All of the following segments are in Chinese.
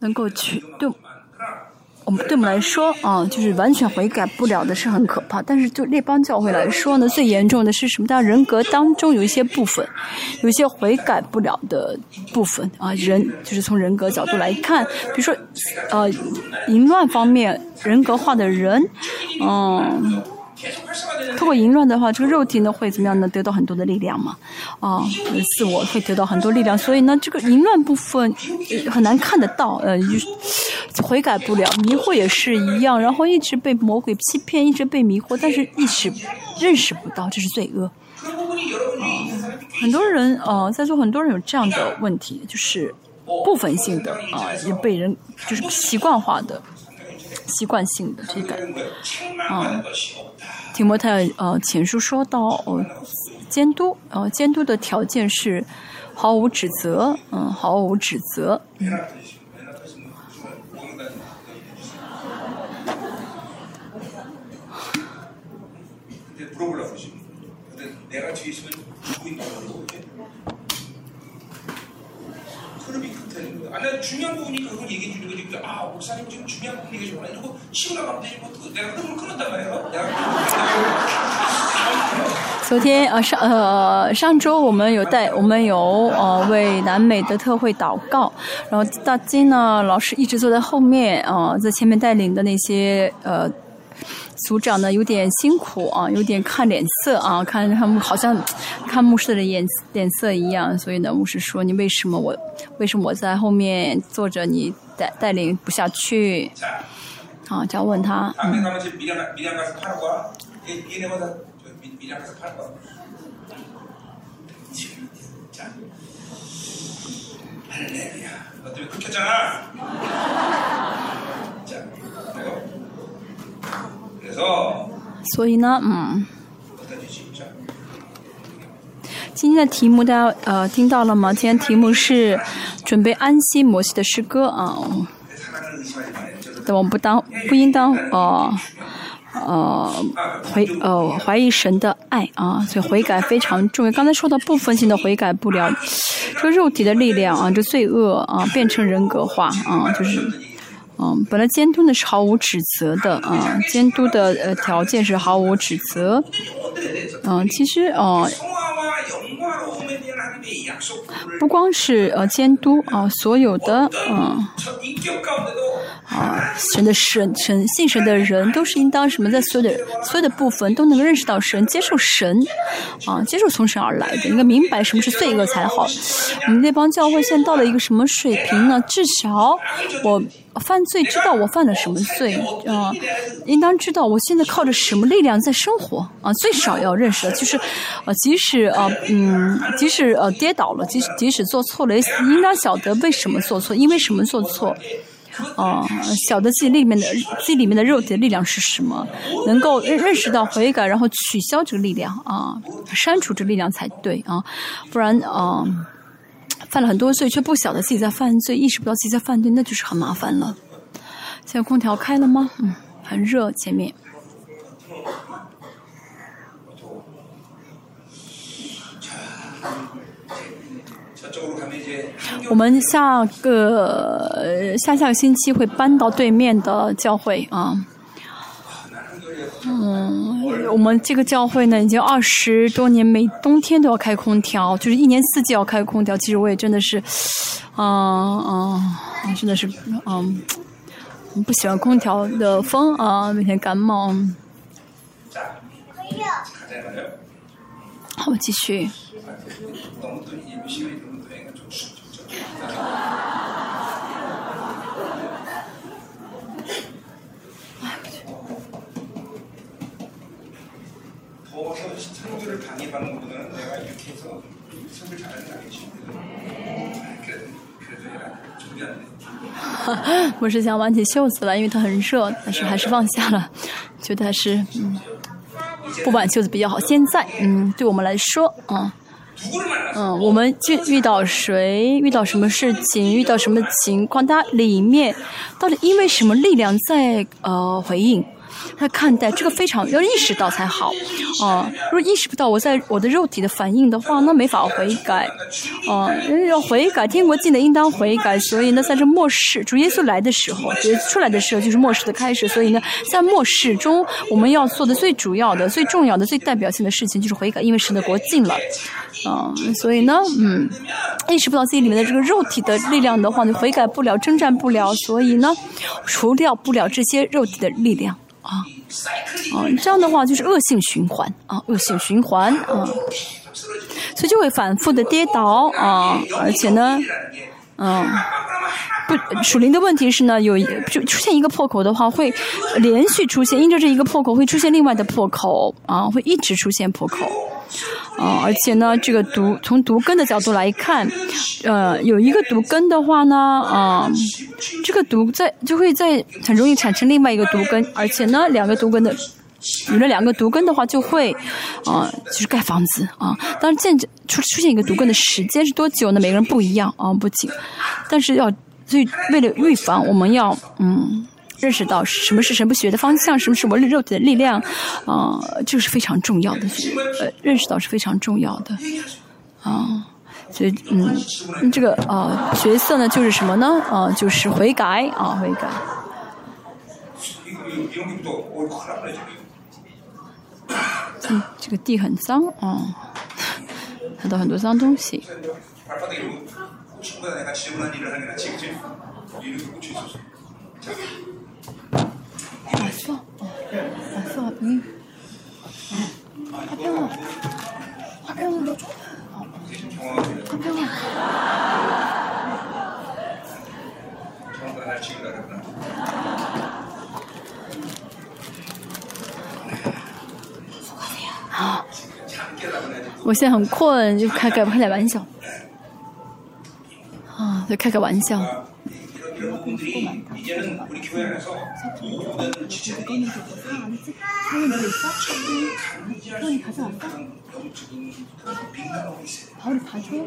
能够去对。我们对我们来说啊，就是完全悔改不了的是很可怕。但是就列邦教会来说呢，最严重的是什么？大人格当中有一些部分，有一些悔改不了的部分啊。人就是从人格角度来看，比如说呃，淫乱方面人格化的人，嗯。通过淫乱的话，这个肉体呢会怎么样呢？得到很多的力量嘛，啊，自我会得到很多力量。所以呢，这个淫乱部分很难看得到，呃，悔改不了。迷惑也是一样，然后一直被魔鬼欺骗，一直被迷惑，但是意识认识不到这是罪恶。啊，很多人啊，在座很多人有这样的问题，就是部分性的啊，也被人就是习惯化的。习惯性的这个，啊，提摩太呃前书说到哦，监督呃监督的条件是毫无指责，嗯，毫无指责。昨天呃上呃上周我们有带我们有呃为南美的特会祷告，然后大金呢老师一直坐在后面啊在前面带领的那些呃。组长呢有点辛苦啊，有点看脸色啊，看他们好像看牧师的脸脸色一样，所以呢，牧师说：“你为什么我为什么我在后面坐着，你带带领不下去？”啊，就要问他。所以呢，嗯，今天的题目大家呃听到了吗？今天题目是准备安息摩西的诗歌啊。但我们不当不应当哦呃回呃怀疑神的爱啊，所以悔改非常重要。刚才说到部分性的悔改不了，这个肉体的力量啊，这罪恶啊，变成人格化啊，就是。嗯，本来监督呢是毫无指责的啊，监督的呃条件是毫无指责。嗯，其实哦，不光是呃监督啊，所有的嗯。啊，神的神神信神的人都是应当什么，在所有的所有的部分都能够认识到神，接受神，啊，接受从神而来的，应该明白什么是罪恶才好。我们那帮教会现在到了一个什么水平呢？至少我犯罪知道我犯了什么罪啊，应当知道我现在靠着什么力量在生活啊，最少要认识的就是，啊，即使啊嗯，即使呃跌倒了，即使即使做错了，应当晓得为什么做错，因为什么做错。哦，晓得自己里面的自己里面的肉体的力量是什么，能够认认识到悔改，然后取消这个力量啊，删除这力量才对啊，不然啊，犯了很多罪却不晓得自己在犯罪，意识不到自己在犯罪，那就是很麻烦了。现在空调开了吗？嗯，很热，前面。我们下个下下个星期会搬到对面的教会啊。嗯，我们这个教会呢，已经二十多年，每冬天都要开空调，就是一年四季要开空调。其实我也真的是，嗯嗯，真的是嗯，不喜欢空调的风啊，每天感冒。好，继续。我是想挽起袖子了，因为它很热，但是还是放下了，觉得还是嗯，不挽袖子比较好。现在嗯，对我们来说啊。嗯，嗯我们遇遇到谁，遇到什么事情，遇到什么情况，它里面到底因为什么力量在呃回应？他看待，这个非常要意识到才好。啊，如果意识不到我在我的肉体的反应的话，那没法悔改。啊，要悔改，天国进的应当悔改。所以呢，在这末世，主耶稣来的时候，主耶稣出来的时候就是末世的开始。所以呢，在末世中，我们要做的最主要的、最重要的、最代表性的事情就是悔改，因为神的国进了。啊，所以呢，嗯，意识不到自己里面的这个肉体的力量的话，你悔改不了，征战不了。所以呢，除掉不了这些肉体的力量啊，啊，这样的话就是恶性循环啊，恶性循环啊，所以就会反复的跌倒啊，而且呢，嗯，不，属灵的问题是呢，有就出现一个破口的话，会连续出现，因着这一个破口会出现另外的破口啊，会一直出现破口。啊，而且呢，这个毒从毒根的角度来看，呃，有一个毒根的话呢，啊，这个毒在就会在很容易产生另外一个毒根，而且呢，两个毒根的有了两个毒根的话，就会啊，就是盖房子啊。当然，见出出现一个毒根的时间是多久呢？每个人不一样啊，不仅，但是要所以为了预防，我们要嗯。认识到什么是神不学的方向，什么是我肉体的力量，啊，这是非常重要的。呃，认识到是非常重要的，啊，所以嗯，这个啊角色呢就是什么呢？啊，就是悔改啊，悔改。嗯，这个地很脏啊，看到很多脏东西。왔어? 왔어, 아버님? 화평아. 화평아, 너 줘. 화평아. 수고하세요. 我现在很困，就开开开点玩笑。啊，就开个玩笑。 공들이 이제는 우리 교회 안에서 모든 지체들이 형이 가져왔어? 바울이 봐줘?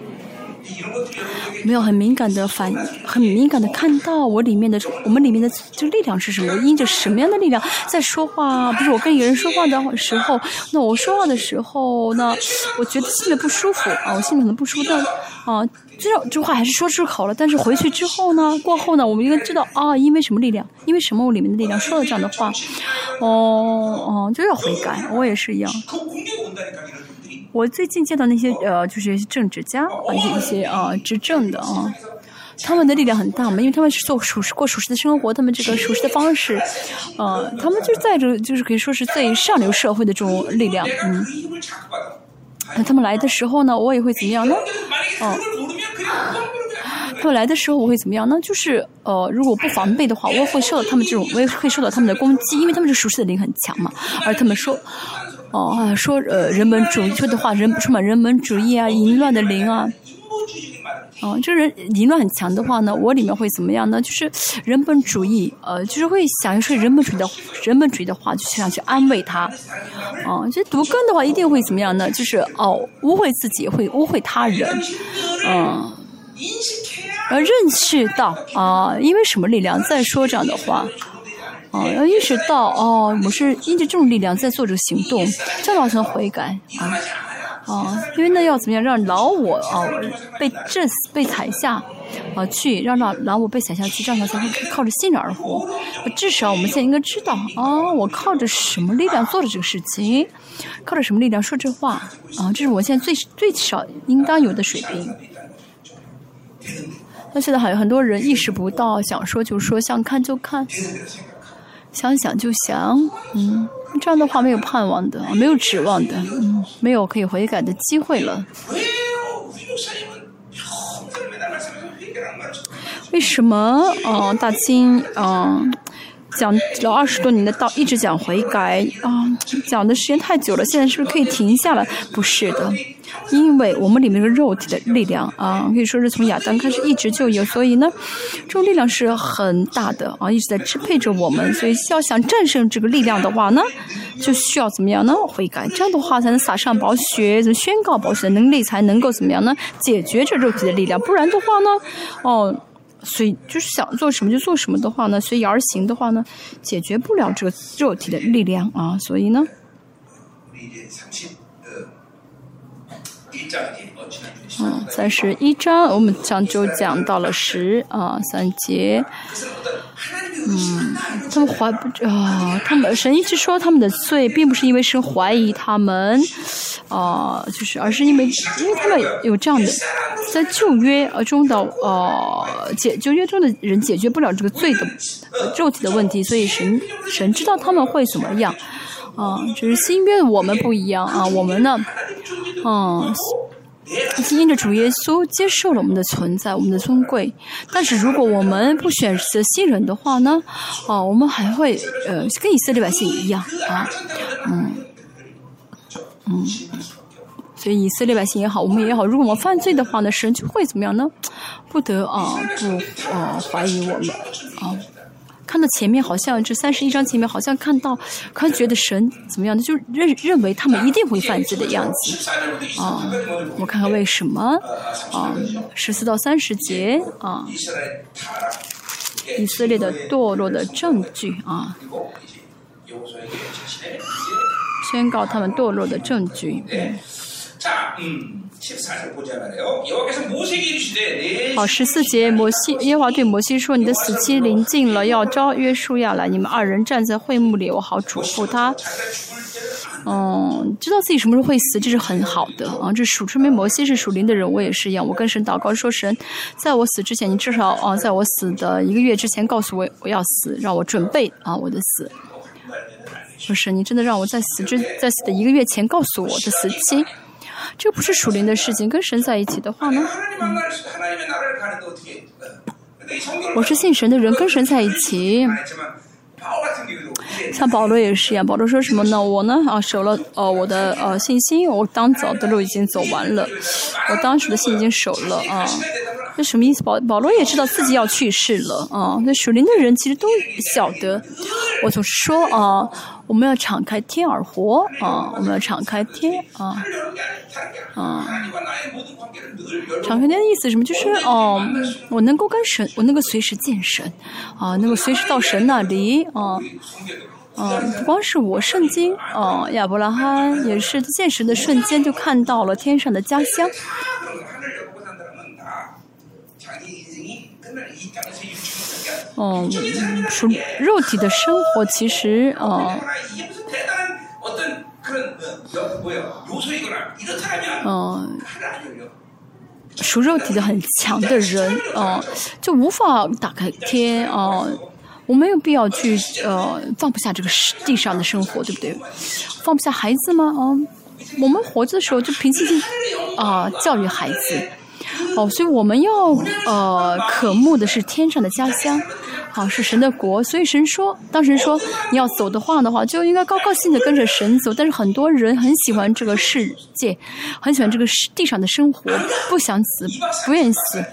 没有很敏感的反，很敏感的看到我里面的，我们里面的这个力量是什么？因着什么样的力量在说话？不是我跟一个人说话的时候，那我说话的时候呢，我觉得心里不舒服啊，我心里可能不舒服，但啊， 这这话还是说出口了。但是回去之后呢，过后呢，我们应该知道啊，因为什么力量？因为什么我里面的力量说了这样的话？哦哦，就要悔改。我也是一样。我最近见到那些呃，就是政治家啊，一些一些啊，执政的啊，他们的力量很大嘛，因为他们是做属实过属实的生活，他们这个属实的方式，呃，他们就在这，就是可以说是最上流社会的这种力量，嗯。那他们来的时候呢，我也会怎么样呢？哦，他们来的时候我会怎么样呢？就是呃，如果不防备的话，我会受到他们这种，我也会受到他们的攻击，因为他们是熟悉的灵很强嘛，而他们说。哦，说呃，人本主义说的话，人充满人本主义啊，淫乱的灵啊，哦，这人淫乱很强的话呢，我里面会怎么样呢？就是人本主义，呃，就是会想说人本主义的人本主义的话，就想去安慰他，哦，这毒根的话一定会怎么样呢？就是哦，污秽自己，会污秽他人，嗯，要认识到啊，因为什么力量在说这样的话。哦，要意识到哦，我是因着这种力量在做这个行动，这样才能悔改啊啊！因为那要怎么样让老我啊被震死、被踩下啊去，让让老我被踩下去，这样才会靠着信而活。至少我们现在应该知道啊，我靠着什么力量做的这个事情，靠着什么力量说这话啊？这是我现在最最少应当有的水平。那现在还有很多人意识不到，想说就说，想看就看。想想就想，嗯，这样的话没有盼望的，没有指望的，嗯，没有可以悔改的机会了。为什么？嗯，大清，嗯，讲了二十多年的道，一直讲悔改，啊，讲的时间太久了，现在是不是可以停下来？不是的。因为我们里面的肉体的力量啊，可以说是从亚当开始一直就有，所以呢，这种力量是很大的啊，一直在支配着我们。所以要想战胜这个力量的话呢，就需要怎么样呢？悔改，这样的话才能撒上宝血，宣告宝血的能力才能够怎么样呢？解决这肉体的力量。不然的话呢，哦，所以就是想做什么就做什么的话呢，随意而行的话呢，解决不了这个肉体的力量啊，所以呢。嗯，三十一章，我们上周讲到了十啊三节。嗯，他们怀不啊，他们神一直说他们的罪，并不是因为神怀疑他们，啊，就是而是因为因为他们有这样的，在旧约中的呃解旧约中的人解决不了这个罪的肉体的问题，所以神神知道他们会怎么样，啊，只是新约的我们不一样啊，我们呢，嗯。因的主耶稣接受了我们的存在，我们的尊贵。但是如果我们不选择新人的话呢？啊，我们还会呃跟以色列百姓一样啊，嗯嗯。所以以色列百姓也好，我们也好，如果我们犯罪的话呢，神就会怎么样呢？不得啊不啊怀疑我们啊。看到前面好像这三十一章前面好像看到，可能觉得神怎么样的，就认认为他们一定会犯罪的样子啊！我看看为什么啊？十四到三十节啊，以色列的堕落的证据啊，宣告他们堕落的证据。嗯。好，十四节，摩西耶华对摩西说：“你的死期临近了，要招约书亚来，你们二人站在会幕里，我好嘱咐他。嗯，知道自己什么时候会死，这是很好的啊。这属说明摩西是属灵的人，我也是一样。我跟神祷告说：神，在我死之前，你至少啊，在我死的一个月之前告诉我我要死，让我准备啊我的死。说神，你真的让我在死之在死的一个月前告诉我的死期。”这不是属灵的事情，跟神在一起的话呢？我是信神的人，跟神在一起。像保罗也是一样，保罗说什么呢？我呢啊守了呃我的呃信心，我当走的路已经走完了，我当时的信心守了啊。这什么意思？保保罗也知道自己要去世了啊。那属灵的人其实都晓得。我总是说啊，我们要敞开天而活啊，我们要敞开天啊啊。敞开天的意思什么？就是哦，我能够跟神，我能够随时见神啊，能够随时到神那里啊。嗯，不光是我，圣经啊，亚伯拉罕也是见神的瞬间就看到了天上的家乡。嗯，属肉体的生活其实啊，嗯，属肉体的很强的人啊，就无法打开天啊。我没有必要去呃放不下这个地上的生活，对不对？放不下孩子吗？啊，我们活着的时候就平静静啊教育孩子。哦，所以我们要呃渴慕的是天上的家乡，好是神的国。所以神说，当神说你要走的话的话，就应该高高兴的跟着神走。但是很多人很喜欢这个世界，很喜欢这个世地上的生活，不想死，不愿意死，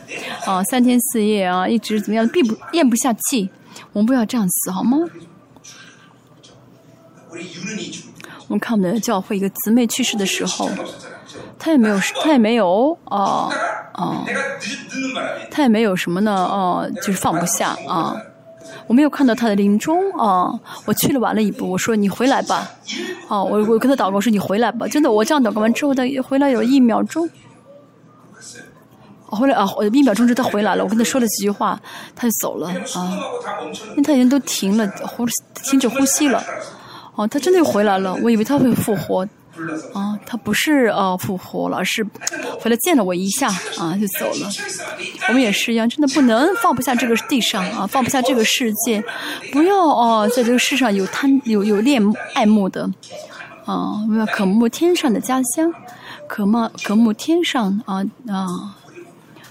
啊，三天四夜啊，一直怎么样，闭不咽不下气。我们不要这样死好吗？我们看我们的教会一个姊妹去世的时候。他也没有，他也没有，啊啊，他也没有什么呢，啊，就是放不下啊。我没有看到他的临终啊，我去了晚了一步，我说你回来吧，啊，我我跟他祷告说你回来吧，真的，我这样祷告完之后，他回来有一秒钟，回来啊，一秒钟之后他回来了，我跟他说了几句话，他就走了啊，因为他已经都停了呼，停止呼吸了，哦，他真的又回来了，我以为他会复活。啊，他不是呃复活了，是回来见了我一下啊，就走了。我们也是一样，真的不能放不下这个地上啊，放不下这个世界，不要哦，在这个世上有贪有有恋爱慕的啊，我们要渴慕天上的家乡，渴慕渴慕天上啊啊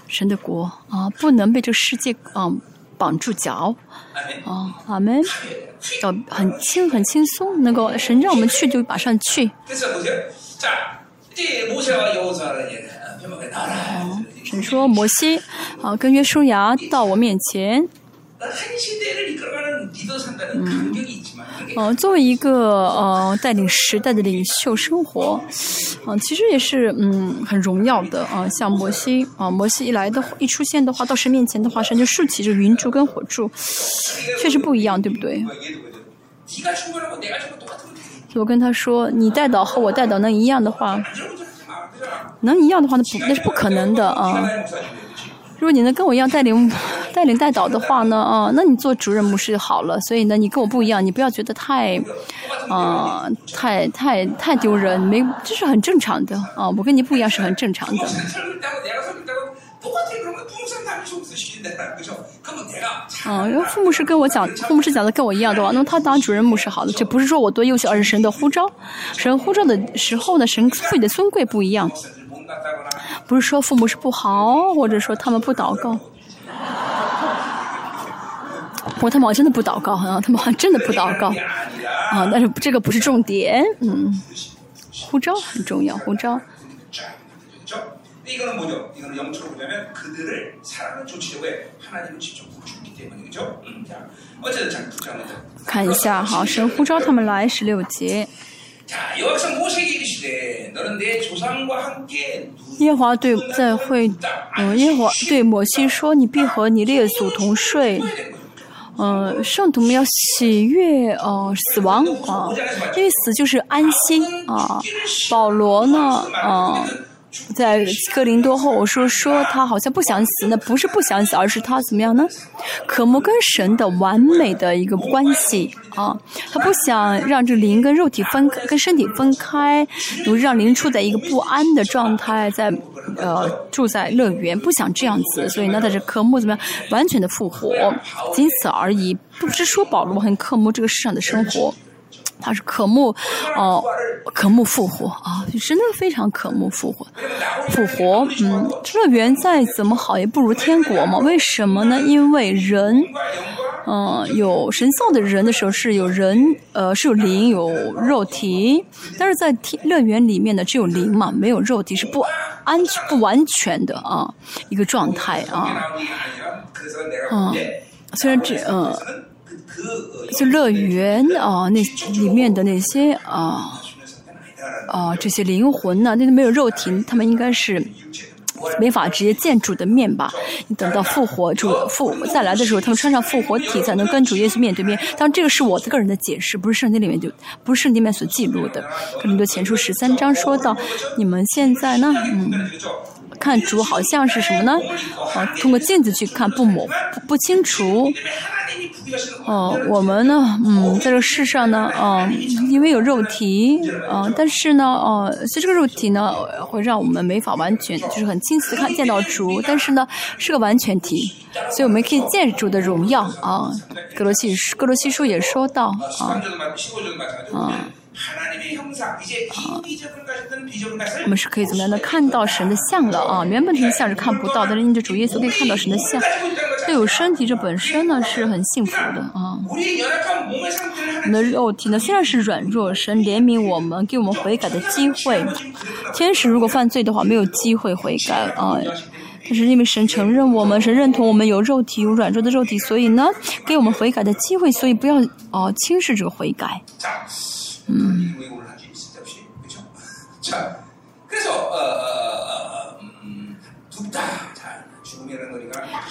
神的国啊，不能被这个世界啊绑住脚。哦，阿门。要很轻很轻松，能够神让我们去就马上去。神说摩西啊，跟约书亚到我面前，嗯，作为一个呃带领时代的领袖生活，嗯，其实也是嗯很荣耀的啊。像摩西啊，摩西一来的一出现的话，到神面前的话，神就竖起这云柱跟火柱，确实不一样，对不对？我跟他说，你带导和我带导能一样的话，能一样的话，那不那是不可能的啊。如果你能跟我一样带领、带领带导的话呢，啊，那你做主任牧师好了。所以呢，你跟我不一样，你不要觉得太，啊，太太太丢人，没，这是很正常的啊。我跟你不一样是很正常的。嗯，因为父母是跟我讲，父母是讲的跟我一样的话，那么他当主任牧师好了。这不是说我多优秀，而是神的呼召。神呼召的时候呢，神赋予的尊贵不一样。不是说父母是不好，或者说他们不祷告。我他们真的不祷告啊，他们好像真的不祷告啊。但是这个不是重点，嗯，护照很重要，护照。看一下，好，神呼召他们来十六节。耶华对在会，嗯，耶华对摩西说：“你必和你列祖同睡。”嗯，圣徒们要喜悦呃死亡啊，因为死就是安息啊。保罗呢，嗯。在哥林多后，我说说他好像不想死，那不是不想死，而是他怎么样呢？渴慕跟神的完美的一个关系啊，他不想让这灵跟肉体分，跟身体分开，让灵处在一个不安的状态，在呃住在乐园，不想这样子，所以呢，他是渴慕怎么样完全的复活，仅此而已，不是说保罗很渴慕这个世上的生活。他是渴慕，哦，渴慕复活啊，真的非常渴慕复活，复活。嗯，乐园再怎么好也不如天国嘛？为什么呢？因为人，嗯，有神造的人的时候是有人，呃，是有灵有肉体，但是在天乐园里面呢，只有灵嘛，没有肉体，是不安全不完全的啊，一个状态啊。嗯，虽然这，嗯。就乐园啊，那里面的那些啊啊这些灵魂呢，那都没有肉体，他们应该是没法直接见主的面吧？你等到复活主复再来的时候，他们穿上复活体才能跟主耶稣面对面。当然，这个是我的个人的解释，不是圣经里面就不是圣经里面所记录的。可能就前书十三章说到，你们现在呢，嗯。看主好像是什么呢？啊，通过镜子去看不模不清楚。哦，我们呢，嗯，在这个世上呢，啊，因为有肉体，啊，但是呢，哦，所以这个肉体呢，会让我们没法完全就是很清晰的看见到主，但是呢，是个完全体，所以我们可以见主的荣耀啊。格罗西格罗西书也说到啊，啊。我们是可以怎么样的看到神的像了啊？原本这些像是看不到，但是因着主耶稣可以看到神的像。对，有身体这本身呢是很幸福的啊。我们的肉体呢虽然是软弱，神怜悯我们，给我们悔改的机会。天使如果犯罪的话，没有机会悔改啊。但是因为神承认我们，神认同我们有肉体，有软弱的肉体，所以呢给我们悔改的机会。所以不要哦轻视这个悔改。 음. 이 외국을 할수 있을 듯이 그렇죠? 자, 그래서 어, 어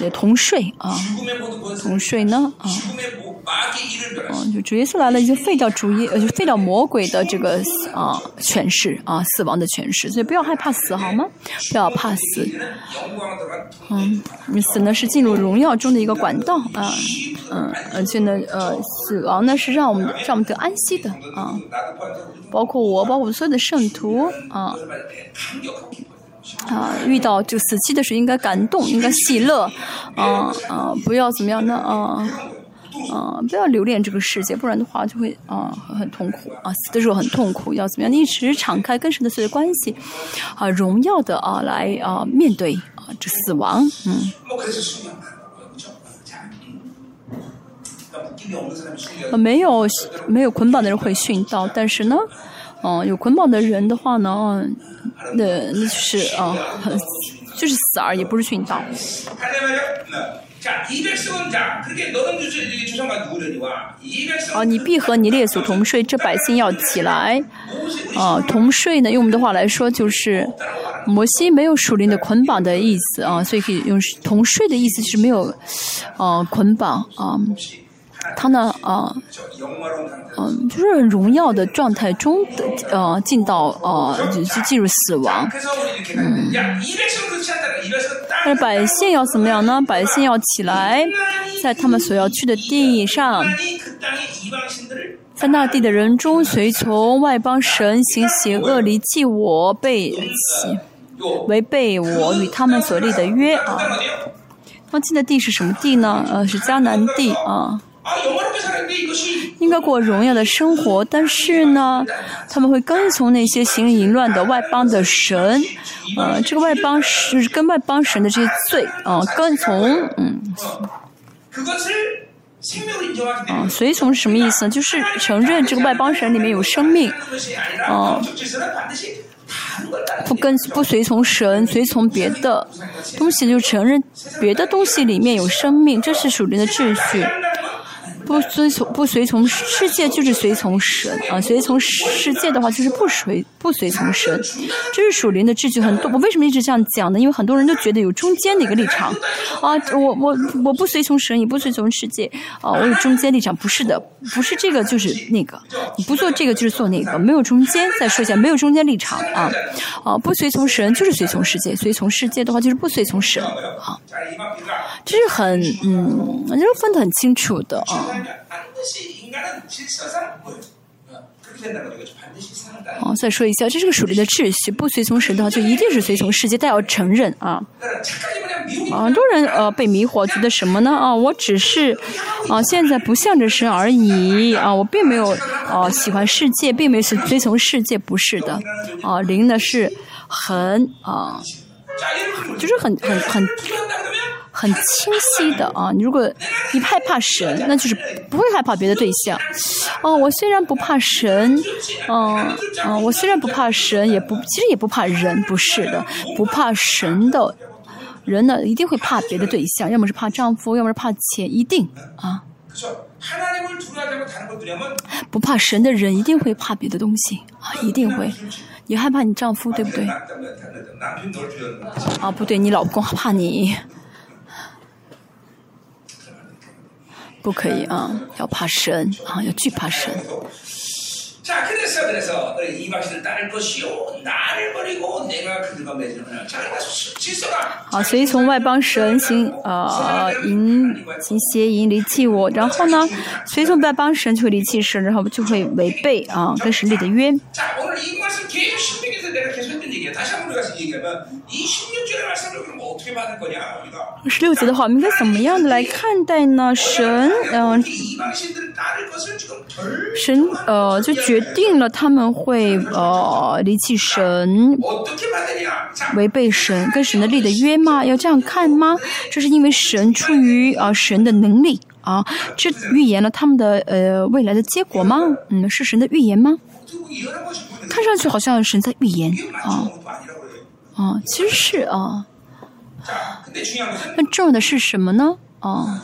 也同睡啊，同睡呢啊，嗯，就主耶稣来了，就废掉主耶，呃，就废掉魔鬼的这个啊权势啊，死亡的权势，所以不要害怕死，好吗？不要怕死，嗯，死呢是进入荣耀中的一个管道啊，嗯，而且呢，呃，死亡呢是让我们让我们得安息的啊，包括我，包括所有的圣徒啊。啊，遇到就死期的时候，应该感动，应该喜乐，啊啊，不要怎么样呢？啊啊，不要留恋这个世界，不然的话就会啊很痛苦啊，死的时候很痛苦。要怎么样？一直敞开跟神的所有关系，啊，荣耀的啊来啊面对啊这死亡，嗯。没有没有捆绑的人会殉道，但是呢。哦，有捆绑的人的话呢，那那就是啊，就是死而已，不是殉道。啊，你必和你列祖同睡，这百姓要起来。啊，同睡呢，用我们的话来说，就是摩西没有属灵的捆绑的意思啊，所以可以用同睡的意思，是没有啊捆绑啊。他呢，啊，嗯，就是荣耀的状态中的，呃，进到，呃，就是进入死亡。嗯，那百姓要怎么样呢？百姓要起来，在他们所要去的地上，在那地的人中随从外邦神行邪恶，离弃我，背，违背我与他们所立的约啊。那进的地是什么地呢？呃，是迦南地啊。应该过荣耀的生活，但是呢，他们会跟从那些行淫乱的外邦的神，呃，这个外邦是跟外邦神的这些罪，啊，跟从，嗯，啊，随从是什么意思呢？就是承认这个外邦神里面有生命，啊，不跟不随从神，随从别的东西，就承认别的东西里面有生命，这是属灵的秩序。不遵从不随从世界就是随从神啊，随从世界的话就是不随不随从神，这是属灵的秩序很多。我为什么一直这样讲呢？因为很多人都觉得有中间的一个立场啊，我我我不随从神，也不随从世界啊，我有中间立场，不是的，不是这个就是那个，你不做这个就是做那个，没有中间。再说一下，没有中间立场啊啊，不随从神就是随从世界，随从世界的话就是不随从神啊，这是很嗯，就是分得很清楚的啊。哦，再说一下，这是个属灵的秩序，不随从神的话，就一定是随从世界，但要承认啊。很多人呃被迷惑，觉得什么呢？啊，我只是啊现在不向着神而已啊，我并没有啊喜欢世界，并没有追从世界，不是的啊，灵呢是很啊，就是很很很。很清晰的啊！你如果你害怕神，那就是不会害怕别的对象。哦，我虽然不怕神，嗯嗯，我虽然不怕神，也不其实也不怕人，不是的，不怕神的人呢，一定会怕别的对象，要么是怕丈夫，要么是怕钱，一定啊。不怕神的人一定会怕别的东西啊，一定会。你害怕你丈夫对不对？啊，不对，你老公怕你。不可以啊，要怕神啊，要惧怕神。好，所以从外邦神行啊，淫行邪淫离弃我，然后呢，随从外邦神就会离弃神，然后就会违背啊，跟神立的约。十六节的话，我们应该怎么样的来看待呢？神，嗯，神，呃，就决定了他们会呃离弃神，违背神跟神的立的约吗？要这样看吗？这是因为神出于啊神的能力啊，这预言了他们的呃未来的结果吗？嗯，是神的预言吗？看上去好像神在预言啊，啊，其实是啊。那重要的是什么呢？啊，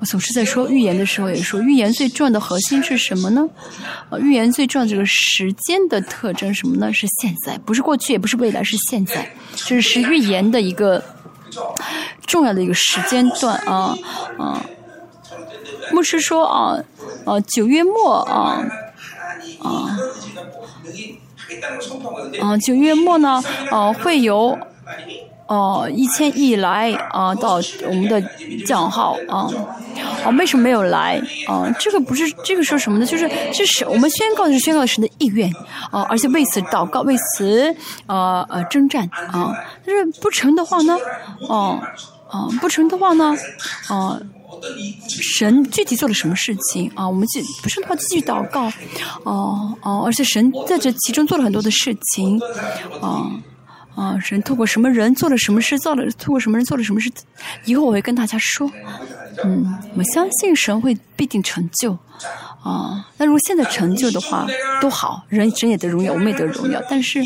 我总是在说预言的时候也说，预言最重要的核心是什么呢？啊，预言最重要的这个时间的特征什么呢？是现在，不是过去，也不是未来，是现在，就是是预言的一个重要的一个时间段啊啊。牧师说啊啊，九月末啊啊啊，九月末呢啊会有。哦，一千亿来啊，到我们的账号啊，哦，为什么没有来啊？这个不是这个说什么呢？就是这是我们宣告的是宣告神的意愿啊，而且为此祷告，为此呃呃征战啊。但是不成的话呢，哦哦不成的话呢，啊，神具体做了什么事情啊？我们继不成的话继续祷告，哦哦，而且神在这其中做了很多的事情啊。啊，神透过什么人做了什么事，做了透过什么人做了什么事，以后我会跟大家说。嗯，我相信神会必定成就。啊，那如果现在成就的话，都好，人神也得荣耀，我们也得荣耀。但是，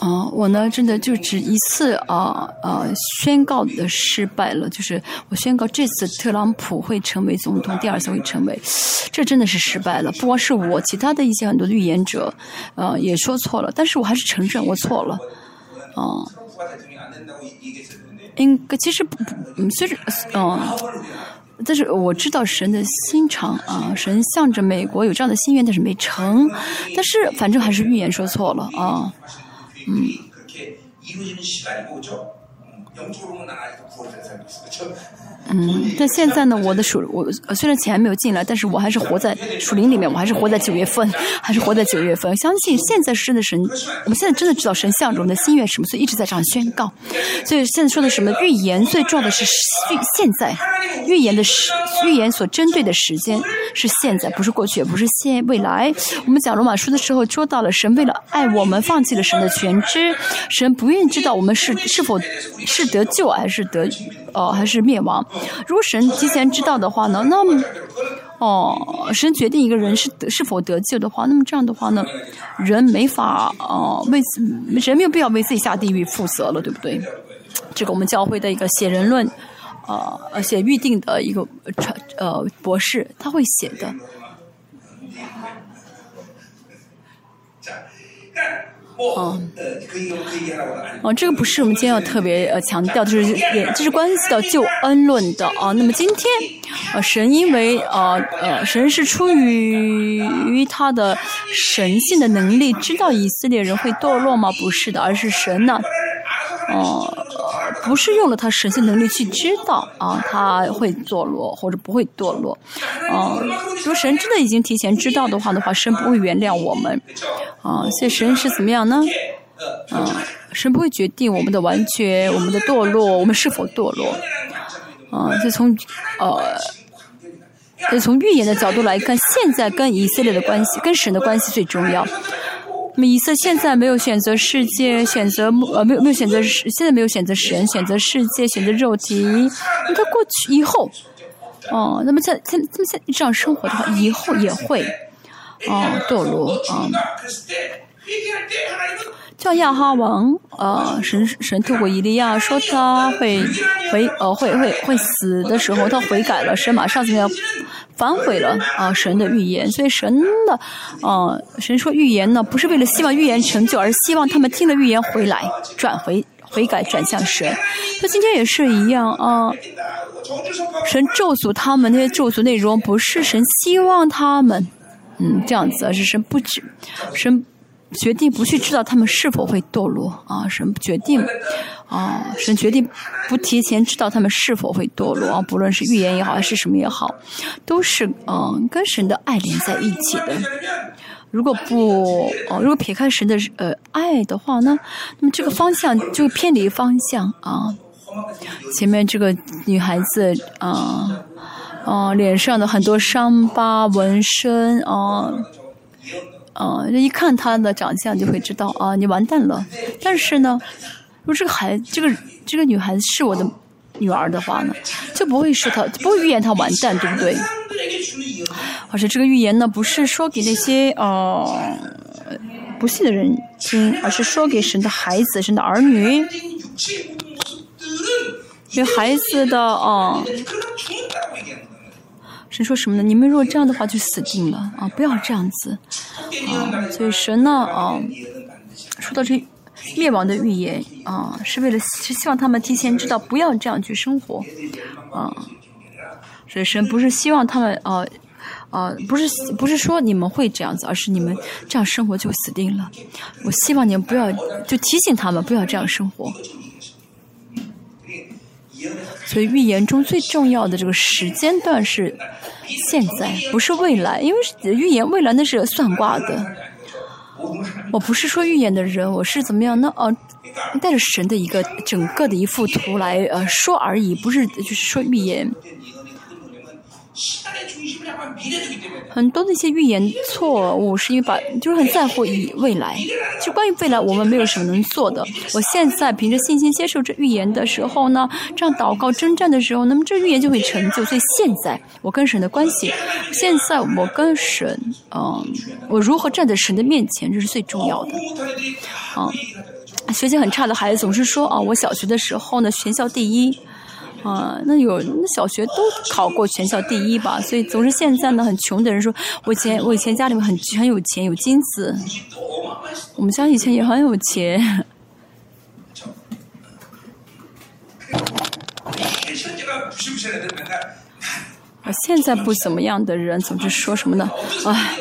啊，我呢，真的就只一次啊啊宣告的失败了，就是我宣告这次特朗普会成为总统，第二次会成为，这真的是失败了。不光是我，其他的一些很多预言者，呃，也说错了，但是我还是承认我错了，啊，应该其实不不，虽然嗯，但是我知道神的心肠啊，神向着美国有这样的心愿，但是没成，但是反正还是预言说错了啊。 일들이 그렇게 이루어지는 시간이고, 그죠? 嗯，但现在呢，我的属我虽然钱还没有进来，但是我还是活在属灵里面，我还是活在九月份，还是活在九月份。相信现在是真的神，我们现在真的知道神向着我们的心愿什么，所以一直在这样宣告。所以现在说的什么预言，最重要的是预现在预言的预言所针对的时间是现在，不是过去，也不是现未来。我们讲罗马书的时候说到了，神为了爱我们，放弃了神的全知，神不愿意知道我们是是否是得救还是得哦还是灭亡。如果神提前知道的话呢，那么，哦，神决定一个人是是否得救的话，那么这样的话呢，人没法哦为人没有必要为自己下地狱负责了，对不对？这个我们教会的一个写人论，呃，写预定的一个传呃博士他会写的。嗯，哦，这个不是我们今天要特别呃强调，就是也就是关系到救恩论的啊。那么今天，呃，神因为呃呃，神是出于于他的神性的能力，知道以色列人会堕落吗？不是的，而是神呢。哦，不是用了他神性能力去知道啊，他会堕落或者不会堕落，啊，如果神真的已经提前知道的话的话，神不会原谅我们，啊，所以神是怎么样呢？啊，神不会决定我们的完全，我们的堕落，我们是否堕落，啊，就从呃，就从预言的角度来看，现在跟以色列的关系，跟神的关系最重要。那么以色现在没有选择世界，选择呃没有没有选择现在没有选择神，选择世界，选择肉体。那他过去以后，哦，那么在在那么在这样生活的话，以后也会，哦堕落啊。叫亚哈王，呃，神神透过伊利亚说他会回呃会会会死的时候，他悔改了，神马上就要反悔了啊！神的预言，所以神的啊，神说预言呢，不是为了希望预言成就，而是希望他们听了预言回来，转回悔改，转向神。他今天也是一样啊，神咒诅他们那些咒诅内容，不是神希望他们嗯这样子，而是神不止神。决定不去知道他们是否会堕落啊！神决定啊，神决定不提前知道他们是否会堕落啊！不论是预言也好，还是什么也好，都是嗯跟神的爱连在一起的。如果不哦，如果撇开神的呃爱的话呢，那么这个方向就偏离方向啊。前面这个女孩子啊啊，脸上的很多伤疤纹身啊。啊，这一看她的长相就会知道 啊，你完蛋了。但是呢，如果这个孩这个这个女孩子是我的女儿的话呢，就不会是她不会预言她完蛋，对不对？而且这个预言呢，不是说给那些呃不信的人听，而是说给神的孩子、神的儿女，给孩子的啊。说什么呢？你们如果这样的话，就死定了啊！不要这样子啊！所以神呢啊，说到这灭亡的预言啊，是为了是希望他们提前知道不要这样去生活啊。所以神不是希望他们啊啊，不是不是说你们会这样子，而是你们这样生活就死定了。我希望你们不要就提醒他们不要这样生活。所以预言中最重要的这个时间段是现在，不是未来，因为预言未来那是算卦的。我不是说预言的人，我是怎么样？那呃，带着神的一个整个的一幅图来呃说而已，不是就是说预言。很多的一些预言错误，是因为把就是很在乎以未来。就关于未来，我们没有什么能做的。我现在凭着信心接受这预言的时候呢，这样祷告征战的时候，那么这预言就会成就。所以现在我跟神的关系，现在我跟神，嗯，我如何站在神的面前，这是最重要的。啊，学习很差的孩子总是说啊，我小学的时候呢，全校第一。啊，那有那小学都考过全校第一吧，所以总是现在呢很穷的人说，我以前我以前家里面很很有钱，有金子，我们家以前也很有钱。啊，现在不怎么样的人总是说什么呢？哎。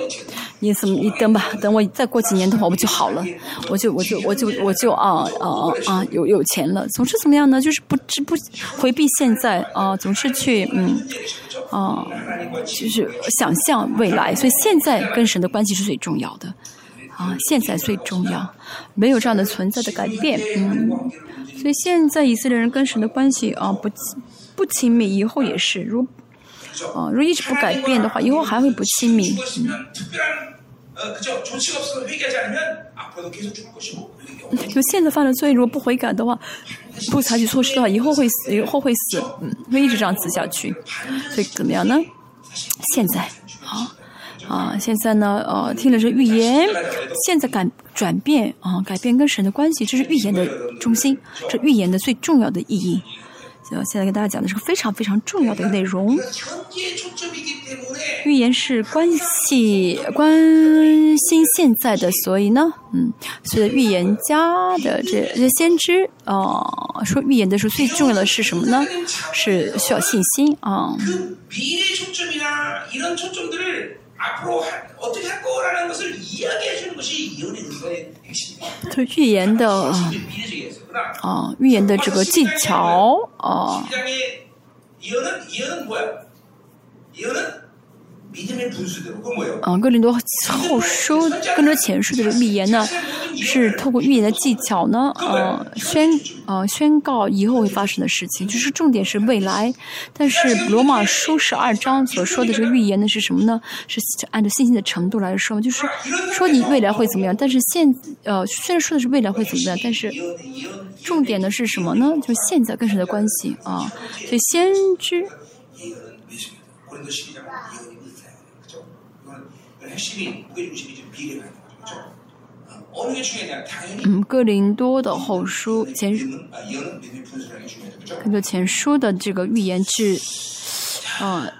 你怎么？你等吧，等我再过几年的话，我就好了，我就我就我就我就啊啊啊有有钱了。总是怎么样呢？就是不知不回避现在啊，总是去嗯啊，就是想象未来。所以现在跟神的关系是最重要的啊，现在最重要，没有这样的存在的改变。嗯，所以现在以色列人跟神的关系啊不不亲密，以后也是如。啊，如果一直不改变的话，以后还会不亲密。就现在犯了罪，如果不悔改的话，不采取措施的话，以后会死，以后会死，嗯，会一直这样死下去。所以怎么样呢？现在，啊啊，现在呢，呃，听了这预言，现在改转变啊，改变跟神的关系，这是预言的中心，这预言的最重要的意义。现在跟大家讲的是个非常非常重要的内容。预言是关系关心现在的，所以呢，嗯，所以预言家的这这先知啊，说预言的时候最重要的是什么呢？是需要信心啊。这预言的啊，预言的这个技巧啊。啊，哥林多后书跟着前书的这个预言呢，是透过预言的技巧呢，呃，宣呃宣告以后会发生的事情，就是重点是未来。但是罗马书十二章所说的这个预言呢，是什么呢？是按照信心的程度来说，就是说你未来会怎么样。但是现呃虽然说的是未来会怎么样，但是重点的是什么呢？就是现在跟谁的关系啊？所以先知。嗯，哥林多的后书前，跟着前书的这个预言是，呃，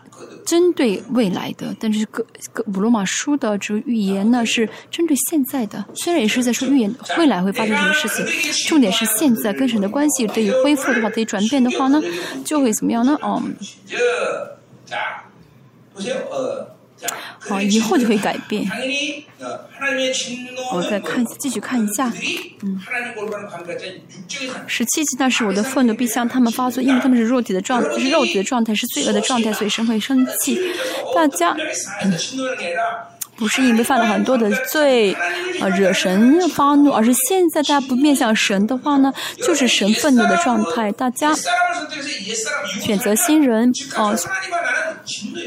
针对未来的；但是哥哥五罗马书的这个预言呢，是针对现在的。虽然也是在说预言未来会发生什么事情，重点是现在跟神的关系得以恢复的话，得以转变的话呢，就会怎么样呢？哦。好，以后就会改变。我再看，继续看一下。嗯，十七集，那是我的愤怒必向他们发作，因为他们是肉体的状，是肉体的状态，是罪恶的状态，所以神会生气。大家。不是因为犯了很多的罪，啊，惹神发怒，而是现在大家不面向神的话呢，就是神愤怒的状态。大家选择新人，啊，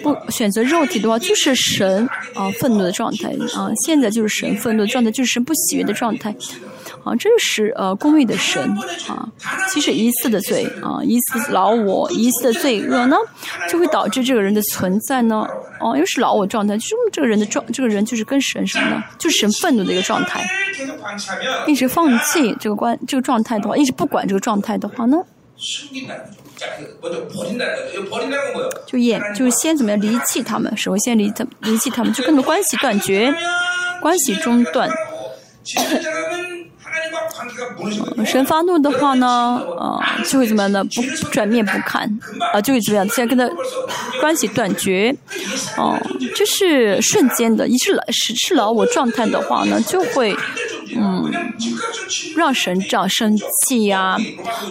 不选择肉体的话，就是神啊愤怒的状态啊。现在就是神愤怒的状态，就是神不喜悦的状态。啊，这是呃公义的神啊。其实一次的罪啊，一次老我，一次的罪恶呢，就会导致这个人的存在呢。哦，又是老我状态，就是这个人的状，这个人就是跟神什么呢？就是神愤怒的一个状态。一直放弃这个关这个状态的话，一直不管这个状态的话呢，就也就是先怎么样离弃他们，首先离他离弃他们，就跟他们关系断绝，关系中断。神发怒的话呢，啊，就会怎么样呢？不转面不看，啊，就会怎么样？现在跟他关系断绝，哦，这是瞬间的。一是老是是老我状态的话呢，就会嗯，让神这样生气呀，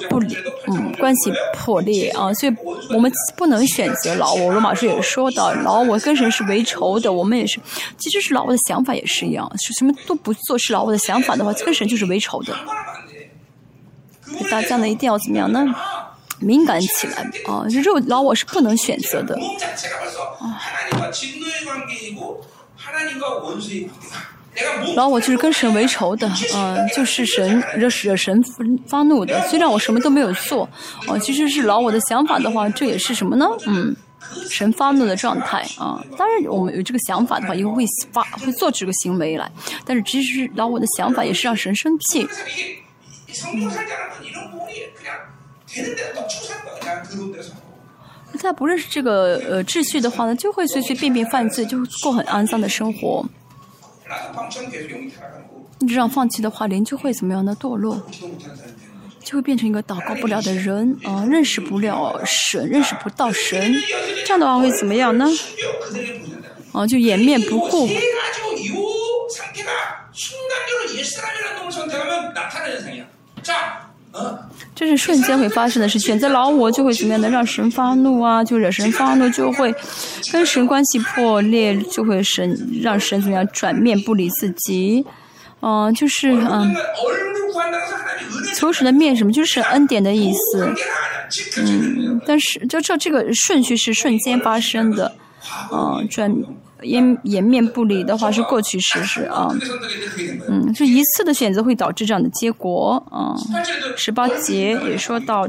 不，嗯，关系破裂啊。所以我们不能选择老我。罗马书也说到，老我跟神是为仇的。我们也是，其实是老我的想法也是一样，是什么都不做是老我的想法的话，跟神就是为仇的。大家呢一定要怎么样呢？敏感起来啊！肉老我是不能选择的啊。老我就是跟神为仇的，嗯，就是神惹惹神发怒的。虽然我什么都没有做，哦，其实是老我的想法的话，这也是什么呢？嗯，神发怒的状态啊。当然，我们有这个想法的话，以后会发会做这个行为来。但是，其实老我的想法也是让神生气。他不认识这个呃秩序的话呢，就会随随便便犯罪，就过很肮脏的生活。你这样放弃的话，灵就会怎么样呢？堕落，就会变成一个祷告不了的人啊，认识不了神，认识不到神。这样的话会怎么样呢？啊，就颜面不顾。这是瞬间会发生的事，选择老我就会怎么样的让神发怒啊，就惹神发怒，就会跟神关系破裂，就会神让神怎么样转面不理自己，嗯，就是嗯，求神的面什么，就是恩典的意思，嗯，但是就这这个顺序是瞬间发生的，嗯，转。颜颜面不离的话是过去时事啊，嗯，就一次的选择会导致这样的结果啊。十八节也说到，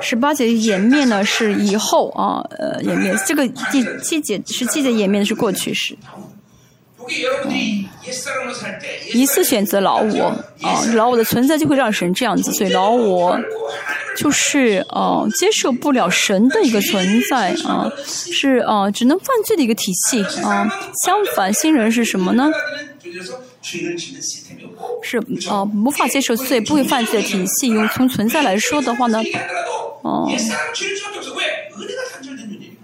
十八节颜面呢是以后啊，呃，颜面这个第七节十七节颜面是过去时。一次选择老我啊，老我的存在就会让神这样子，所以老我就是啊接受不了神的一个存在啊，是啊只能犯罪的一个体系啊。相反，新人是什么呢？是啊无法接受罪、不会犯罪的体系。用从存在来说的话呢，哦。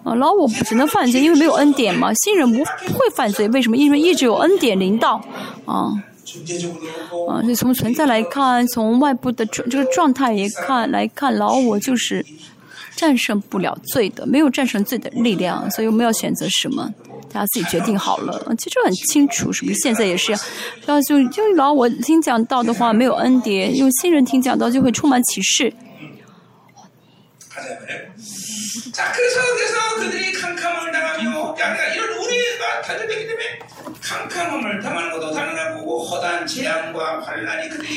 啊，老我只能犯罪，因为没有恩典嘛。新人不会犯罪，为什么？因为一直有恩典领导。啊，啊，就从存在来看，从外部的这个状态也看来看，老我就是战胜不了罪的，没有战胜罪的力量。所以我们要选择什么？大家自己决定好了。其实很清楚，是不是？现在也是，要就就老我听讲道的话，没有恩典；用新人听讲道，就会充满启示。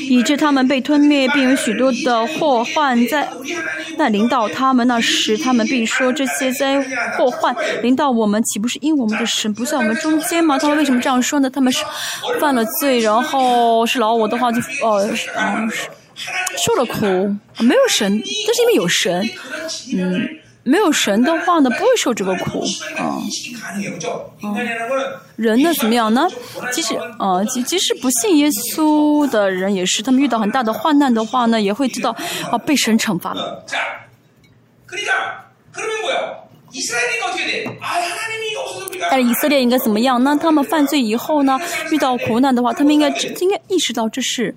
以致他们被吞灭，并有许多的祸患在那临到他们那时，他们必说这些灾祸患临到我们，岂不是因我们的神不在我们中间吗？他们为什么这样说呢？他们是犯了罪，然后是老我的话就呃嗯受了苦，没有神，但是因为有神，嗯。没有神的话呢，不会受这个苦啊。人呢怎么样呢？即使啊，即即使不信耶稣的人也是，他们遇到很大的患难的话呢，也会知道啊被神惩罚了。但是以色列应该怎么样？呢他们犯罪以后呢，遇到苦难的话，他们应该应该意识到这是。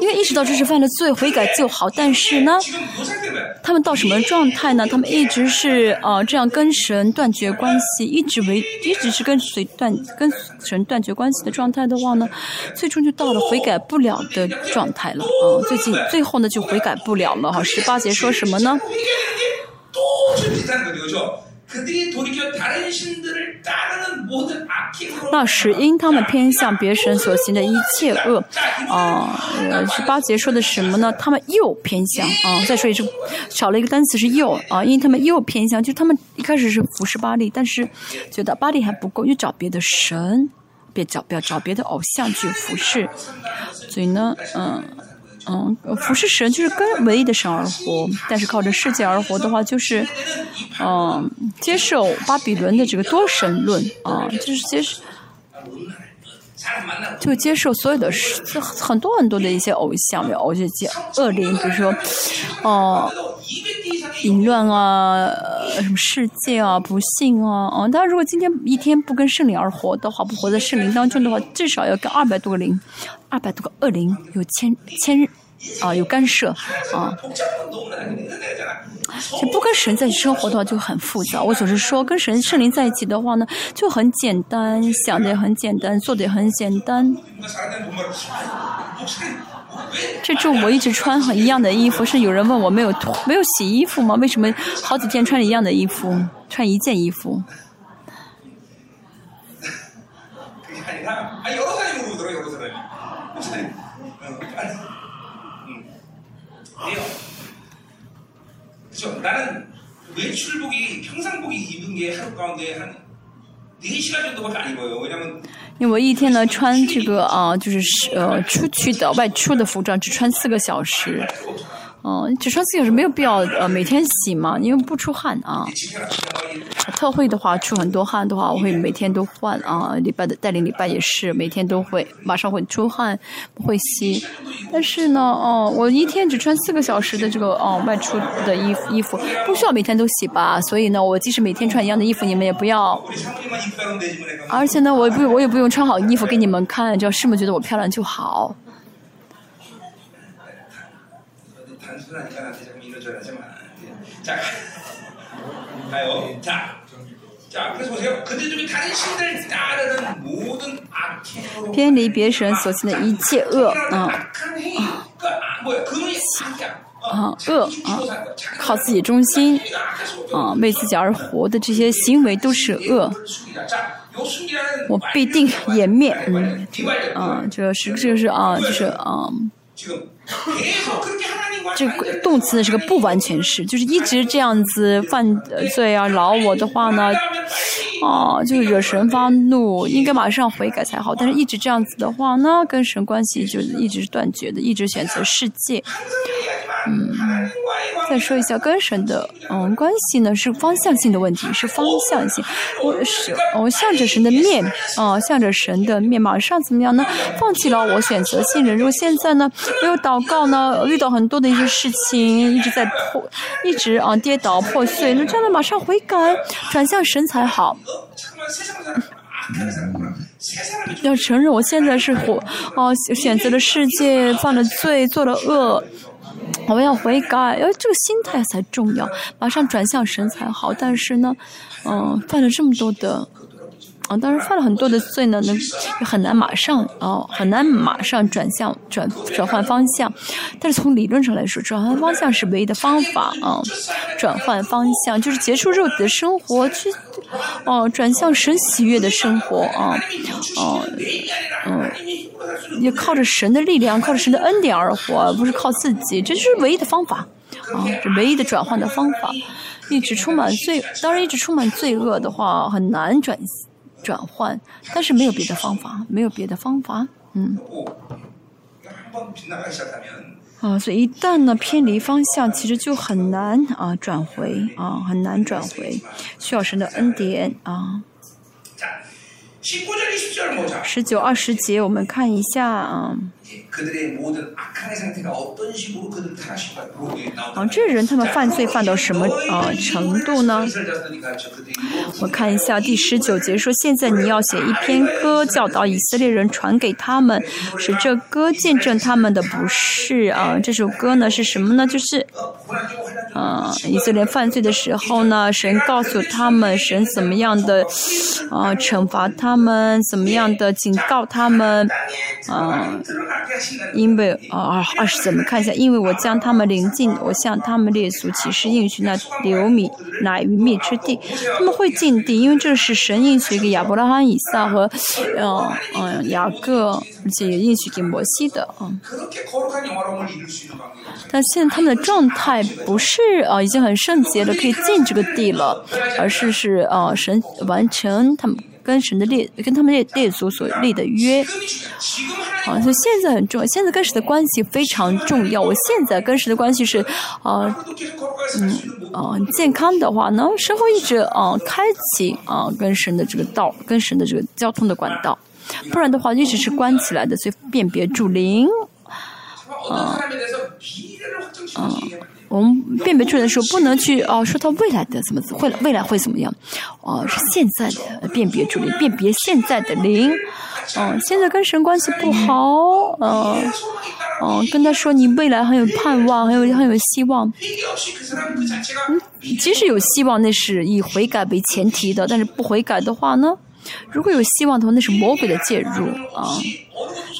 因为意识到这是犯了罪，悔改就好。但是呢，他们到什么状态呢？他们一直是啊，这样跟神断绝关系，一直为一直是跟随断跟神断绝关系的状态的话呢，最终就到了悔改不了的状态了啊。最近最后呢，就悔改不了了哈。十八节说什么呢？那是因他们偏向别神所行的一切恶，啊，十八节说的什么呢？他们又偏向啊，再说一次，少了一个单词是又啊，因为他们又偏向，就他们一开始是服侍巴利，但是觉得巴利还不够，又找别的神，别找不要找别的偶像去服侍，所以呢，嗯。嗯，不是神就是跟唯一的神而活，但是靠着世界而活的话，就是，嗯，接受巴比伦的这个多神论啊，就是接受，就接受所有的很多很多的一些偶像，偶像界恶灵，比如说，哦，淫乱啊，什么世界啊，不幸啊，啊，他如果今天一天不跟圣灵而活的话，不活在圣灵当中的话，至少要跟二百多个灵，二百多个恶灵有千千。啊，有干涉啊，就不跟神在一起生活的话就很复杂。我总是说，跟神圣灵在一起的话呢，就很简单，想的也很简单，做的也很简单。这周我一直穿很一样的衣服，是有人问我没有没有洗衣服吗？为什么好几天穿一样的衣服，穿一件衣服？你看，你看，还有因为我一天呢穿这个啊，就是呃出去的外出的服装，只穿四个小时。哦，只穿四小时没有必要呃每天洗嘛，因为不出汗啊。特会的话出很多汗的话，我会每天都换啊。礼拜的带领礼拜也是每天都会，马上会出汗，不会洗。但是呢，哦，我一天只穿四个小时的这个哦外出的衣服衣服，不需要每天都洗吧。所以呢，我即使每天穿一样的衣服，你们也不要。而且呢，我不我也不用穿好衣服给你们看，只要师母觉得我漂亮就好。偏离别神所行的一切恶啊。啊恶啊，靠自己中心啊，为自己而活的这些行为都是恶，我必定湮灭。嗯啊，这是这是啊，就是啊。这个动词呢是个不完全式，就是一直这样子犯罪啊饶我的话呢，啊，就惹神发怒，应该马上悔改才好。但是一直这样子的话呢，跟神关系就一直是断绝的，一直选择世界。嗯，再说一下跟神的嗯关系呢，是方向性的问题，是方向性。我是我向着神的面啊，向着神的面，马上怎么样呢？放弃了我选择信任。如果现在呢没有祷告呢，遇到很多的一些事情，一直在破，一直啊跌倒破碎，那这样的马上悔改，转向神才好。要承认我现在是活哦，选择了世界，犯了罪，做了恶。我们要悔改，因为这个心态才重要，马上转向神才好。但是呢，嗯，犯了这么多的。啊，当然犯了很多的罪呢，能很难马上啊，很难马上转向转转换方向。但是从理论上来说，转换方向是唯一的方法啊。转换方向就是结束肉体的生活，去哦转向神喜悦的生活啊，哦嗯，也靠着神的力量，靠着神的恩典而活，不是靠自己，这就是唯一的方法啊，这唯一的转换的方法。一直充满罪，当然一直充满罪恶的话，很难转。转换，但是没有别的方法，没有别的方法，嗯。啊，所以一旦呢偏离方向，其实就很难啊转回啊，很难转回，需要神的恩典啊。十九二十节，我们看一下啊。啊，这人他们犯罪犯到什么啊程度呢？我看一下第十九节说，现在你要写一篇歌，教导以色列人，传给他们，使这歌见证他们的不是啊。这首歌呢是什么呢？就是，啊，以色列犯罪的时候呢，神告诉他们，神怎么样的啊惩罚他们，怎么样的警告他们，啊。因为啊二十节，我们看一下，因为我将他们领进，我向他们列祖起誓应许那流米奶与蜜之地，他们会进地，因为这是神应许给亚伯拉罕、以撒和嗯嗯雅各，而且也应许给摩西的啊。但现在他们的状态不是啊，已经很圣洁了，可以进这个地了，而是是啊神完成他们。跟神的列，跟他们列列祖所立的约，啊，所以现在很重要。现在跟神的关系非常重要。我现在跟神的关系是，啊，嗯，啊，健康的话，呢，神会一直啊开启啊跟神的这个道，跟神的这个交通的管道，不然的话一直是关起来的。所以辨别主灵，啊，啊。我们辨别出来的时候，不能去哦说他未来的怎么会未来会怎么样，哦是现在的辨别出来，辨别现在的灵，嗯，现在跟神关系不好，嗯，嗯，跟他说你未来很有盼望，很有很有希望，嗯，即使有希望，那是以悔改为前提的，但是不悔改的话呢？如果有希望的话，那是魔鬼的介入啊，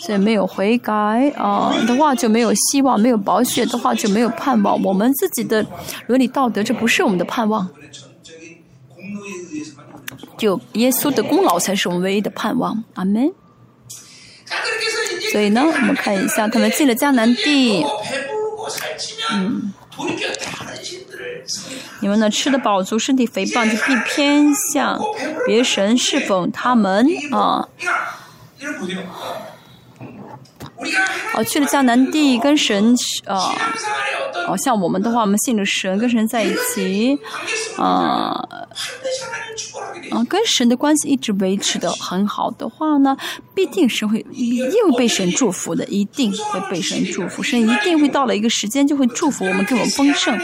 所以没有悔改啊的话就没有希望，没有保血的话就没有盼望。我们自己的伦理道德，这不是我们的盼望，就耶稣的功劳才是我们唯一的盼望。阿门。所以呢，我们看一下，他们进了迦南地，嗯。你们呢吃的饱足，身体肥胖，就必偏向别神侍奉他们啊。哦，去了迦南地，跟神啊，哦，像我们的话，我们信着神，跟神在一起，啊，啊，跟神的关系一直维持的很好的话呢，必定是会一定被神祝福的，一定会被神祝福，神一定会到了一个时间就会祝福我们，给我们丰盛。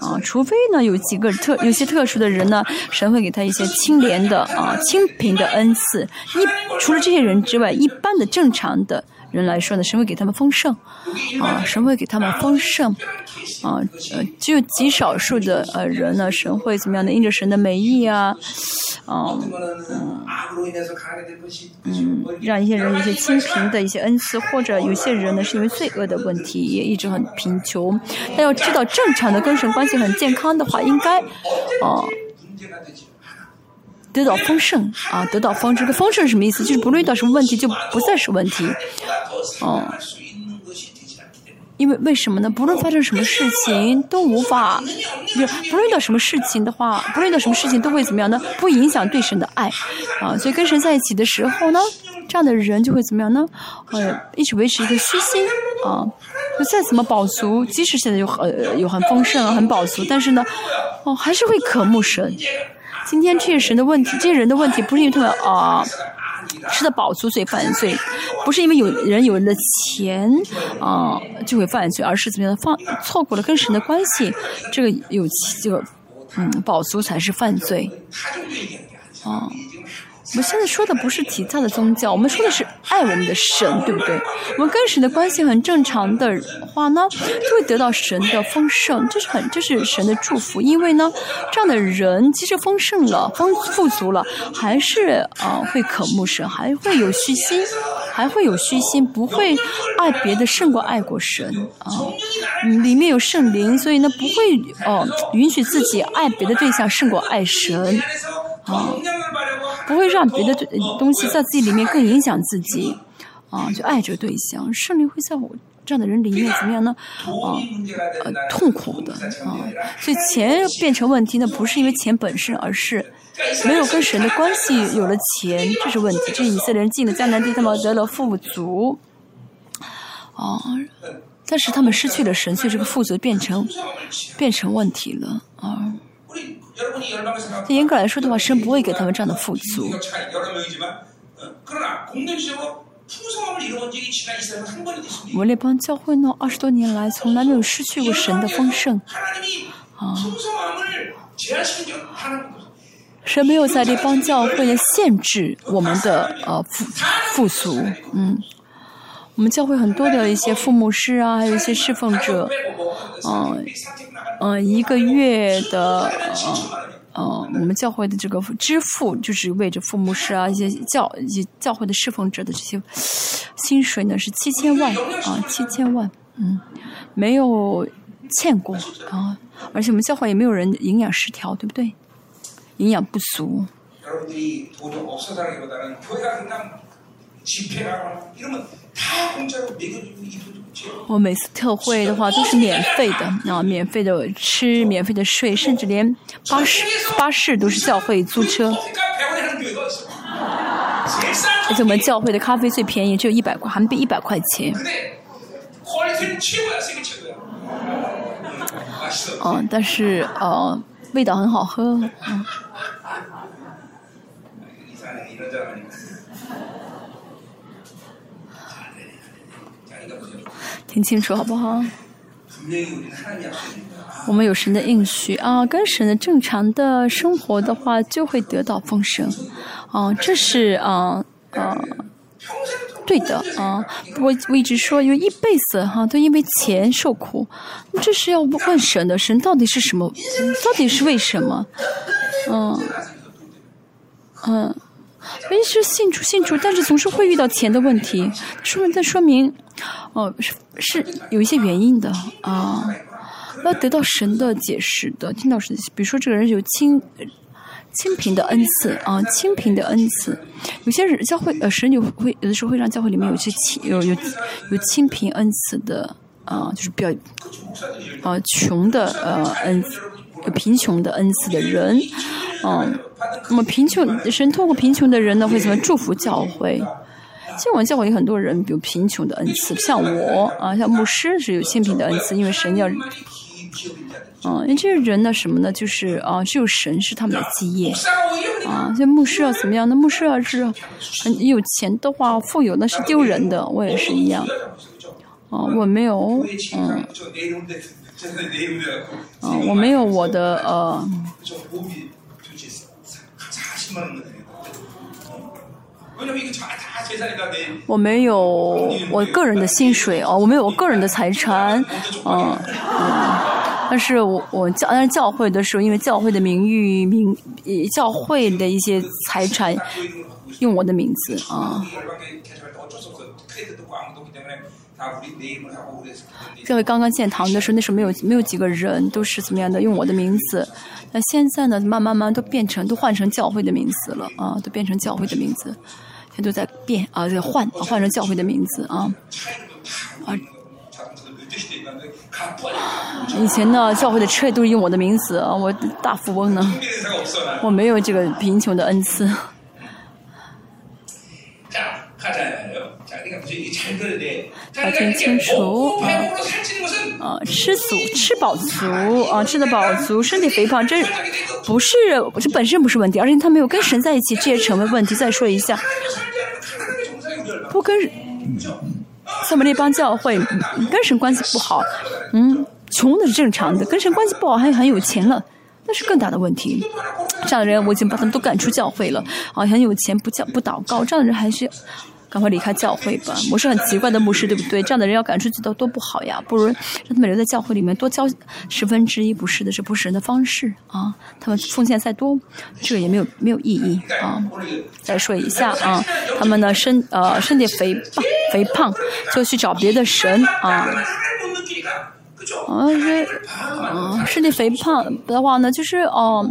啊，除非呢有几个特有些特殊的人呢，神会给他一些清廉的啊清贫的恩赐。一除了这些人之外，一般的正常的。人来说呢，神会给他们丰盛，啊，神会给他们丰盛，啊，呃，只有极少数的呃人呢，神会怎么样的？因着神的美意啊，嗯嗯嗯，让一些人有一些清贫的一些恩赐，或者有些人呢是因为罪恶的问题，也一直很贫穷。但要知道，正常的跟神关系很健康的话，应该，啊。得到丰盛啊，得到丰盛。这个丰盛是什么意思？就是不论遇到什么问题，就不再是问题。哦，因为为什么呢？不论发生什么事情，都无法，不论遇到什么事情的话，不论遇到什么事情都会怎么样呢？不影响对神的爱啊。所以跟神在一起的时候呢，这样的人就会怎么样呢？呃，一直维持一个虚心啊。就再怎么饱足，即使现在有很有很丰盛、很饱足，但是呢，哦，还是会渴慕神。今天这些神的问题，这些人的问题，不是因为他们啊吃的饱足所以犯罪，不是因为有人有人的钱啊就会犯罪，而是怎么样的放错过了跟神的关系，这个有这个嗯饱足才是犯罪啊。我们现在说的不是其他的宗教，我们说的是爱我们的神，对不对？我们跟神的关系很正常的话呢，就会得到神的丰盛，这是很这是神的祝福。因为呢，这样的人即使丰盛了、丰富足了，还是啊会渴慕神，还会有虚心，还会有虚心，不会爱别的胜过爱过神啊。里面有圣灵，所以呢不会哦允许自己爱别的对象胜过爱神啊。不会让别的东西在自己里面更影响自己，啊，就爱这个对象，胜利会在我这样的人里面怎么样呢？啊，呃，痛苦的啊，所以钱变成问题，那不是因为钱本身，而是没有跟神的关系，有了钱，这是问题。这以色列人进了迦南地，他们得了富足，啊，但是他们失去了神，所以这个富足变成变成问题了，啊。严格来说的话，神不会给他们这样的富足。我们那帮教会呢，二十多年来从来没有失去过神的丰盛。啊，神没有在这帮教会限制我们的呃富富足。嗯，我们教会很多的一些父母师啊，还有一些侍奉者，嗯。嗯，一个月的，呃，我们教会的这个支付，就是为着父母师啊，一些教一些教会的侍奉者的这些薪水呢，是七千万啊，七千万，嗯，没有欠过啊，而且我们教会也没有人营养失调，对不对？营养不足。我每次特惠的话都是免费的啊，免费的吃，免费的睡，甚至连巴士巴士都是教会租车。而且我们教会的咖啡最便宜，只有一百块韩币一百块钱。嗯，但是呃，味道很好喝，嗯。听清楚好不好？我们有神的应许啊，跟神的正常的生活的话，就会得到丰盛啊，这是啊啊对的啊。我我一直说，因为一辈子哈都因为钱受苦，这是要问神的，神到底是什么？到底是为什么？嗯嗯。一直信主信主，但是总是会遇到钱的问题，说明在说明，哦，是是有一些原因的啊，要得到神的解释的，听到神，比如说这个人有清清贫的恩赐啊，清贫的恩赐，有些人教会呃神就会有的时候会让教会里面有些清有有有清贫恩赐的啊，就是比较啊穷的呃恩有贫穷的恩赐的人，嗯，那么贫穷神通过贫穷的人呢，会怎么祝福教会？像我们教会有很多人，比如贫穷的恩赐，像我啊，像牧师是有清贫的恩赐，因为神要，嗯，因为这些人呢，什么呢？就是啊，只有神是他们的基业啊。像牧师要怎么样？那牧师要是很有钱的话，富有那是丢人的。我也是一样，啊，我没有，嗯，啊，我没有我的呃。我没有我个人的薪水哦，我没有我个人的财产，嗯嗯，但是我我教但是教会的时候，因为教会的名誉名教会的一些财产用我的名字啊。教会刚刚建堂的时候，那时候没有没有几个人，都是怎么样的用我的名字。那现在呢，慢慢慢都变成都换成教会的名字了啊，都变成教会的名字。现在都在变啊，在换换成教会的名字啊啊！以前呢，教会的车都是用我的名字啊，我大富翁呢，我没有这个贫穷的恩赐。要听清楚啊！啊，吃足吃饱足啊，吃得饱足，身体肥胖，这不是这本身不是问题，而且他没有跟神在一起，这也成为问题。再说一下，不跟下面那帮教会跟神关系不好，嗯，穷的是正常的，跟神关系不好还很有钱了，那是更大的问题。这样的人我已经把他们都赶出教会了啊，很有钱不教不祷告，这样的人还是。赶快离开教会吧！我是很奇怪的牧师，对不对？这样的人要赶出去都多不好呀！不如让他们留在教会里面多交十分之一，不是的，这不是人的方式啊！他们奉献再多，这个也没有没有意义啊！再说一下啊，他们的身呃身体肥胖肥胖，就去找别的神啊！啊是啊，身体肥胖的话呢，就是哦。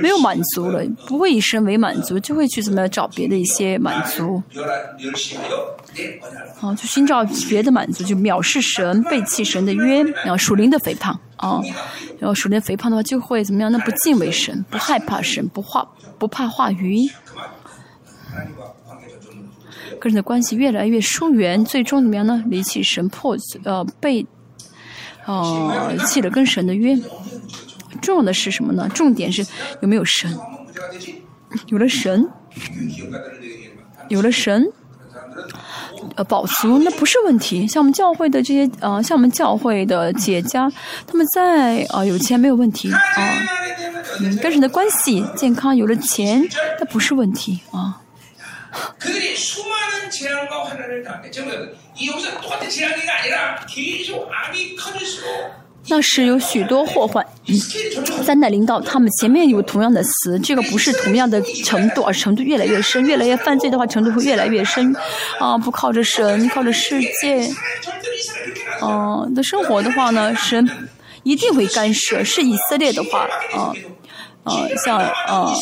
没有满足了，不会以神为满足，就会去怎么样找别的一些满足。啊，就寻找别的满足，就藐视神、背弃神的约，然后属灵的肥胖啊，然后属灵肥胖的话就会怎么样？那不敬畏神，不害怕神，不怕不怕话语，跟人的关系越来越疏远，最终怎么样呢？离弃神，破呃被呃弃了跟神的约。重要的是什么呢？重点是有没有神？有了神，有了神，呃，保足那不是问题。像我们教会的这些呃，像我们教会的姐家，他们在啊有钱没有问题啊，嗯，跟神的关系健康，有了钱那不是问题啊。那是有许多祸患，灾难领导他们前面有同样的词，这个不是同样的程度，而程度越来越深，越来越犯罪的话，程度会越来越深。啊，不靠着神，靠着世界，嗯，的生活的话呢，神一定会干涉。是以色列的话，啊，啊，像啊。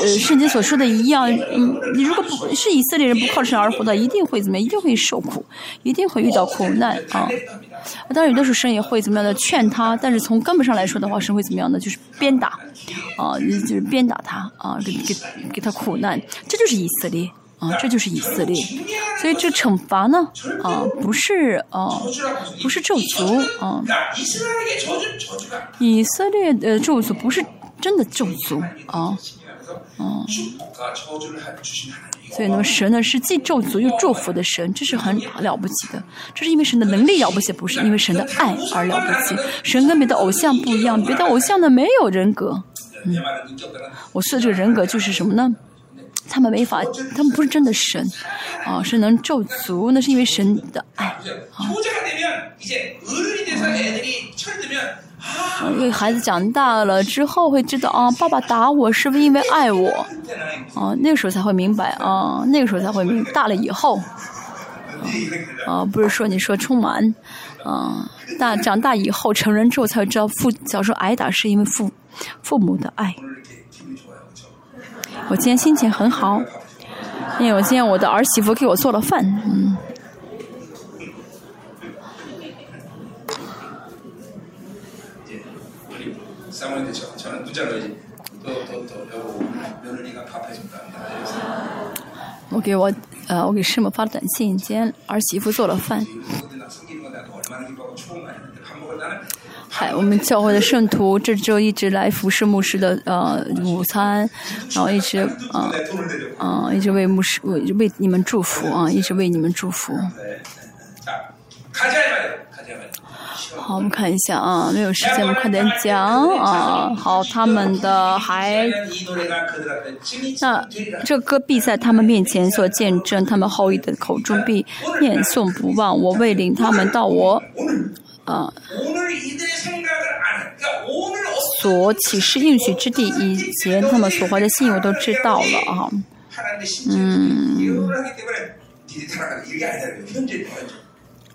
呃，圣经所说的一样，嗯，你如果不是以色列人不靠神而活的，一定会怎么样？一定会受苦，一定会遇到苦难啊！当然，有的时候神也会怎么样的劝他，但是从根本上来说的话，神会怎么样的？就是鞭打，啊，就是鞭打他啊，给给给他苦难，这就是以色列啊，这就是以色列。所以这惩罚呢，啊，不是啊，不是咒诅啊，以色列的咒诅不是真的咒诅啊。哦，所以那么神呢是既咒诅又祝福的神，这是很了不起的。这是因为神的能力了不起，不是因为神的爱而了不起。神跟别的偶像不一样，别的偶像呢没有人格。嗯，我说的这个人格就是什么呢？他们没法，他们不是真的神，啊，是能咒诅，那是因为神的爱啊。因为孩子长大了之后会知道啊，爸爸打我是不是因为爱我？啊，那个时候才会明白啊，那个时候才会明。大了以后，啊，不是说你说充满，啊，大长大以后成人之后才会知道父小时候挨打是因为父父母的爱。我今天心情很好，因为我今天我的儿媳妇给我做了饭，嗯。我给我呃，我给师母发了短信，今天儿媳妇做了饭。嗨，我们教会的圣徒这周一直来服侍牧师的呃午餐，然后一直啊啊一直为牧师为为你们祝福啊，一直为你们祝福。好，我们看一下啊，没有时间，我们快点讲啊。好，他们的还那这歌必在他们面前所见证，他们后裔的口中必念诵不忘。我未领他们到我啊所启示应许之地以前，他们所怀的心我都知道了啊。嗯。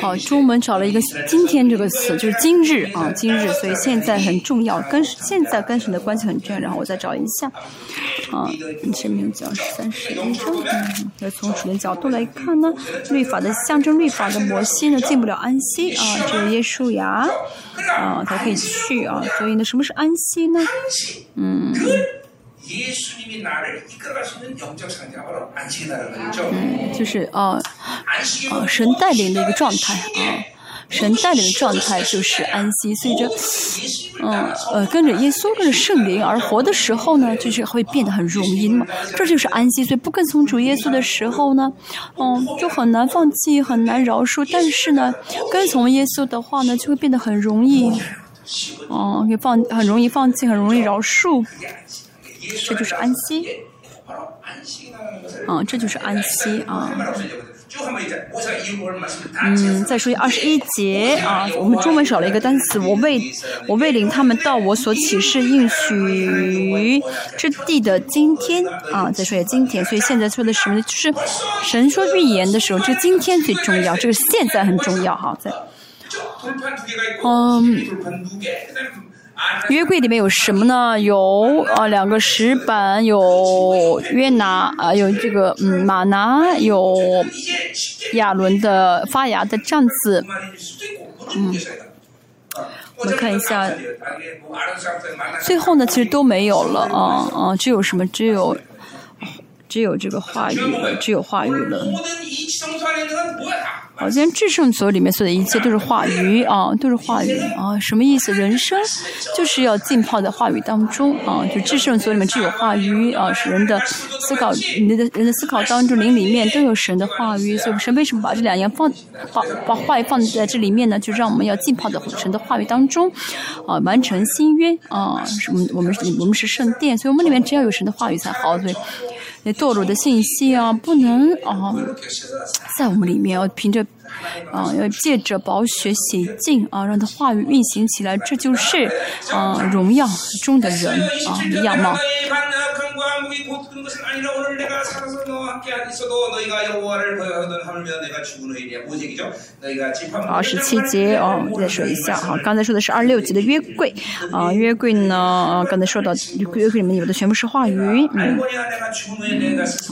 好，中文找了一个“今天”这个词，就是今日啊，今日，所以现在很重要，跟现在跟神的关系很重要。然后我再找一下，啊，前面讲三十一章，嗯，从主的角度来看呢，律法的象征，律法的摩西呢进不了安息啊，只有耶稣呀，啊，才可以去啊，所以呢，什么是安息呢？嗯。嗯，就是啊啊，神带领的一个状态啊，神带领的状态就是安息。所以这，嗯呃，跟着耶稣，跟着圣灵而活的时候呢，就是会变得很容易嘛。这就是安息。所以不跟从主耶稣的时候呢，嗯，就很难放弃，很难饶恕。但是呢，跟从耶稣的话呢，就会变得很容易，哦，可以放，很容易放弃，很容易饶恕。这就是安息，啊，这就是安息啊。嗯，再说二十一节啊，我们中文少了一个单词，我为我为领他们到我所启示应许之地的今天啊，再说一下今天，所以现在说的什么呢？就是神说预言的时候，这个今天最重要，这个现在很重要哈，在嗯。约柜里面有什么呢？有啊，两个石板，有约拿啊，有这个嗯马拿，有亚伦的发芽的杖子，嗯，我们看一下，最后呢，其实都没有了啊啊，只有什么？只有只有这个话语了，只有话语了。好，今天至圣所里面所有的一切都是话语啊，都是话语啊，什么意思？人生就是要浸泡在话语当中啊，就至圣所里面只有话语啊，是人的思考，你的人的思考当中，灵里面都有神的话语。所以神为什么把这两样放，把把话语放在这里面呢？就让我们要浸泡在神的话语当中啊，完成新约啊，什么？我们我们是圣殿，所以我们里面只要有神的话语才好。所以。那堕落的信息啊，不能啊，在我们里面要凭着啊，要借着宝血洗净啊，让它话语运行起来，这就是啊，荣耀中的人啊样貌。好，十七节哦，再说一下哈，刚才说的是二六节的约柜啊，约柜呢，刚才说到约柜里面有的全部是话语，嗯，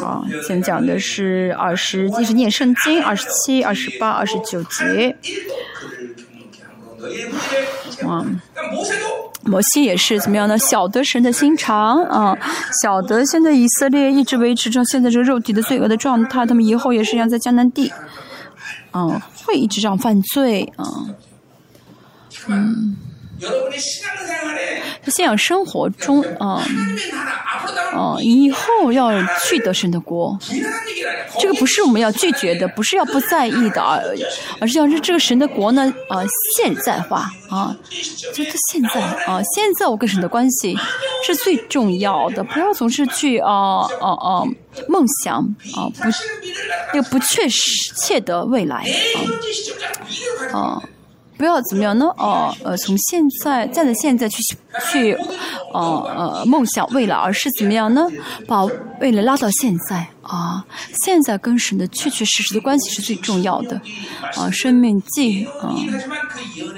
啊，先讲的是二十，一是念圣经，二十七、二十八、二十九节，哇。摩西也是怎么样呢？晓得神的心肠啊，晓得现在以色列一直维持着现在这个肉体的罪恶的状态，他们以后也是一样在迦南地，嗯，会一直这样犯罪啊，嗯。信仰生活中，啊，啊，以后要去得神的国，这个不是我们要拒绝的，不是要不在意的，而而是要让这个神的国呢，啊，现在化，啊，就是现在，啊，现在我跟神的关系是最重要的，不要总是去啊啊啊梦想，啊不，又不确实切的未来啊，啊。不要怎么样呢？哦，呃，从现在，站在现在去去，呃呃梦想未来，而是怎么样呢？把未来拉到现在啊，现在跟神的确确实实的关系是最重要的啊，生命记啊，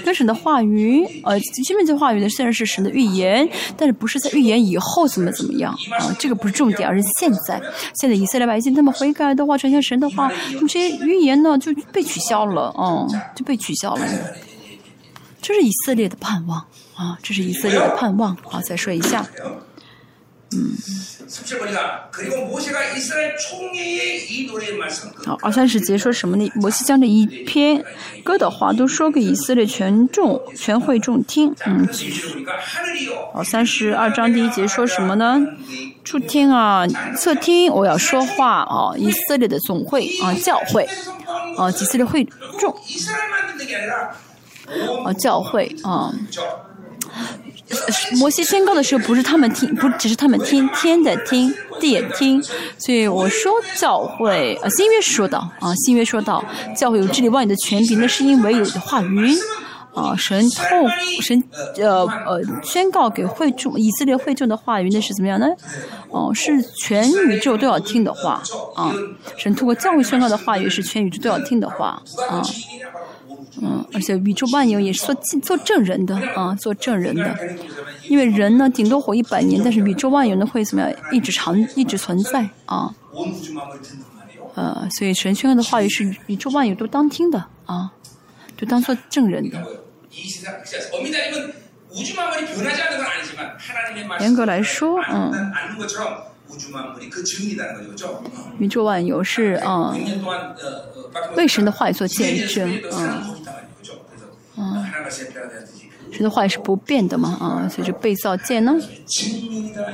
跟神的话语，呃，生命记话语呢虽然是神的预言，但是不是在预言以后怎么怎么样啊？这个不是重点，而是现在。现在以色列百姓他们悔改的话，传向神的话，那么这些预言呢就被取消了，啊，就被取消了。这是以色列的盼望啊！这是以色列的盼望啊！再说一下，好，二三十节说什么呢？摩西将这一篇歌的话都说给以色列全众全会众听。嗯。好，三十二章第一节说什么呢？初听啊，侧听，我要说话啊！以色列的总会啊，教会啊，以色列会众。啊，教会啊，摩西宣告的时候，不是他们听，不只是他们听，天的听，地也听。所以我说教会啊，新约说到啊，新约说到教会有治理万有的权柄，那是因为有的话语啊，神透神呃呃宣告给会众以色列会众的话语，那是怎么样呢？哦，是全宇宙都要听的话啊，神透过教会宣告的话语是全宇宙都要听的话啊。嗯，而且宇宙万有也是做做证人的啊，做证人的。因为人呢，顶多活一百年，但是宇宙万有呢会怎么样？一直长，一直存在啊。呃，所以神宣告的话语是宇宙万有都当听的啊，就当做证人的。严格来说，嗯，宇宙万有是啊。为神的话语做见证，嗯，嗯，神的话语是不变的嘛，啊，所以就被造见呢，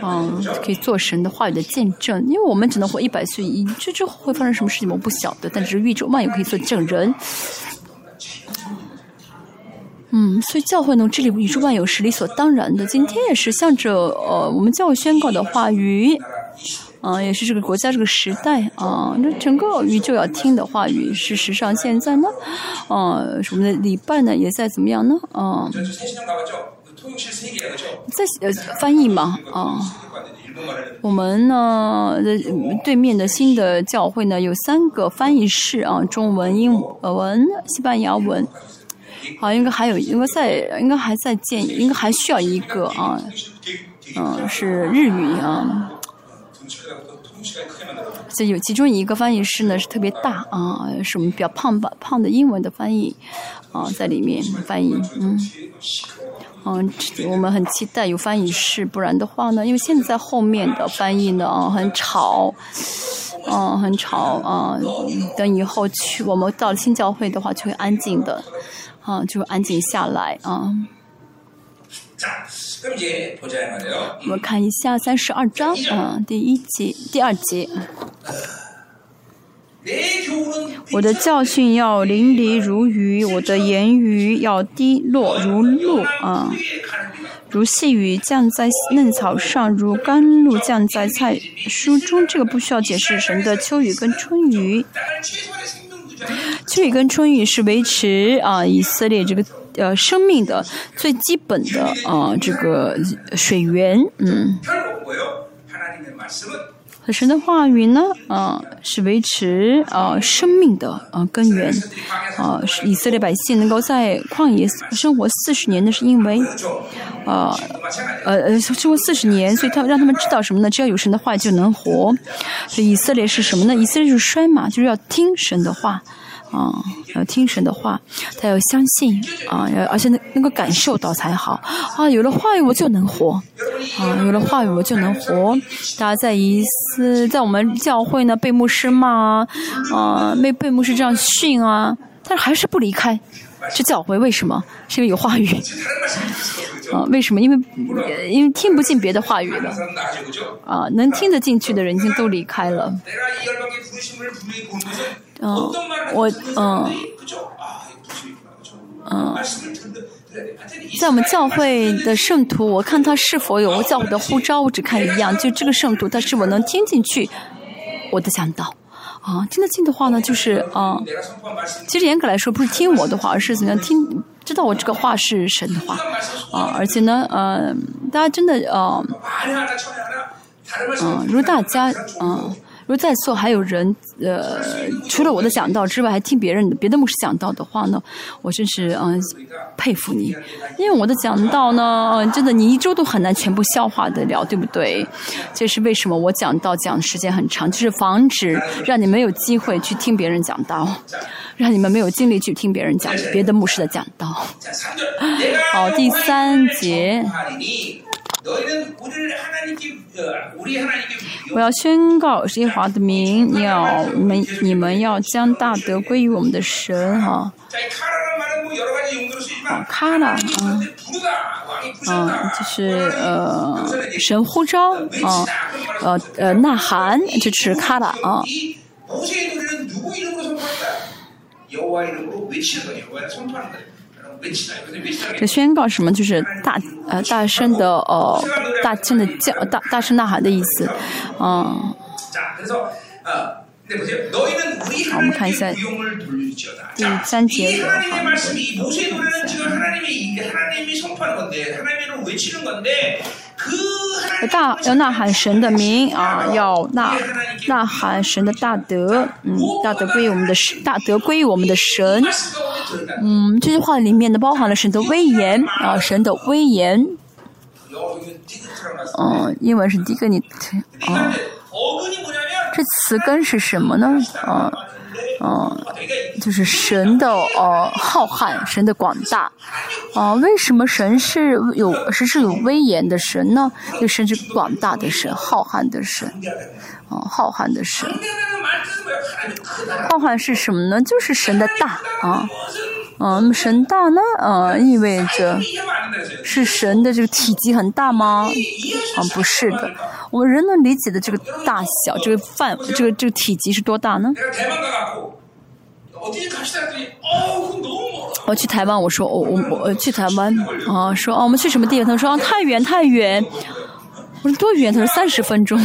嗯，可以做神的话语的见证，因为我们只能活一百岁，这之后会发生什么事情我不晓得，但是宇宙万有可以做证人，嗯，所以教会呢，这里宇宙万有是理所当然的，今天也是向着呃我们教会宣告的话语。啊，也是这个国家这个时代啊，这整个宇宙要听的话语。事实上，现在呢，啊，我们的礼拜呢也在怎么样呢？啊，在翻译嘛，啊，我们呢对面的新的教会呢有三个翻译室啊，中文、英文、西班牙文，好，应该还有，应该在，应该还在建，应该还需要一个啊，嗯，是日语啊。这有其中一个翻译师呢是特别大啊，是我们比较胖吧胖的英文的翻译啊在里面翻译，嗯，嗯，我们很期待有翻译师，不然的话呢，因为现在后面的翻译呢啊很吵，嗯，很吵啊，等以后去我们到了新教会的话就会安静的，啊，就安静下来啊。我们看一下三十二章，嗯，第一节、第二节。我的教训要淋漓如雨，我的言语要滴落如露啊，如细雨降在嫩草上，如甘露降在菜蔬中。这个不需要解释，神的秋雨跟春雨，秋雨跟春雨是维持啊以色列这个。呃，生命的最基本的啊，这个水源，嗯，神的话语呢，啊，是维持啊生命的啊根源，啊，以色列百姓能够在旷野生活四十年，那是因为，啊，呃呃，生活四十年，所以他让他们知道什么呢？只要有神的话就能活。所以以色列是什么呢？以色列就是衰嘛，就是要听神的话。啊，要听神的话，他要相信啊，要而且能能够感受到才好啊。有了话语，我就能活啊。有了话语，我就能活。大家在一次在我们教会呢，被牧师骂啊，啊，被被牧师这样训啊，但是还是不离开这教会。为什么？是因为有话语啊？为什么？因为因为听不进别的话语了啊，能听得进去的人已经都离开了。嗯，我嗯。嗯，在我们教会的圣徒，我看他是否有教会的呼召，我只看一样，就这个圣徒他是否能听进去我的讲道，啊，听得进的话呢，就是啊，其实严格来说不是听我的话，而是怎么样听，知道我这个话是神的话啊，而且呢，呃，大家真的呃，嗯，如果大家嗯。如果在座还有人，呃，除了我的讲道之外，还听别人的别的牧师讲道的话呢，我真是嗯佩服你，因为我的讲道呢，真的你一周都很难全部消化得了，对不对？这是为什么我讲道讲的时间很长，就是防止让你没有机会去听别人讲道，让你们没有精力去听别人讲别的牧师的讲道。好，第三节。我要宣告耶和华的名，要们你们要将大德归于我们的神哈。啊，卡拉，嗯，嗯，就是呃，神呼召，啊，呃呃，呐喊，就是卡拉啊。这宣告什么？就是大呃大声的哦大声的叫大大声呐喊的意思，嗯。好，我们看一下第三节的哈。大要呐喊神的名啊，要呐呐喊神的大德，嗯，大德归于我们的神，大德归于我们的神。嗯，这句话里面呢包含了神的威严啊，神的威严。嗯，英文是 dignity 啊。这词根是什么呢？嗯，嗯，就是神的呃浩瀚，神的广大。啊，为什么神是有神是有威严的神呢？因为神是广大的神，浩瀚的神。啊，浩瀚的神。浩瀚是什么呢？就是神的大啊。嗯，神大呢？呃，意味着是神的这个体积很大吗？啊，不是的。我们人能理解的这个大小，这个范，这个这个体积是多大呢？我去台湾，我说我我我去台湾啊，说啊我们去什么地方？他说啊太远太远。我说多远？他说三十分钟。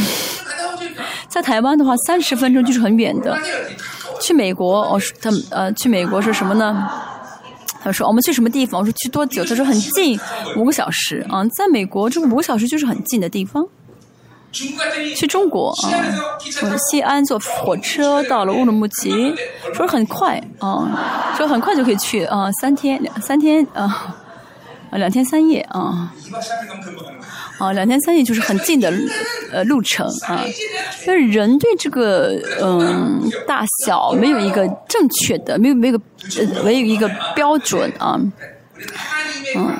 在台湾的话，三十分钟就是很远的。去美国，我说他呃去美国是什么呢？他说：“我们去什么地方？”我说：“去多久？”他说：“很近，五个小时。”啊，在美国这五个小时就是很近的地方。去中国啊，从西安坐火车到了乌鲁木齐，说很快啊，说很快就可以去啊，三天两三天啊，两天三夜啊。啊，两天三夜就是很近的呃路程啊，但是人对这个嗯大小没有一个正确的，没有没有呃没有一个标准啊，嗯，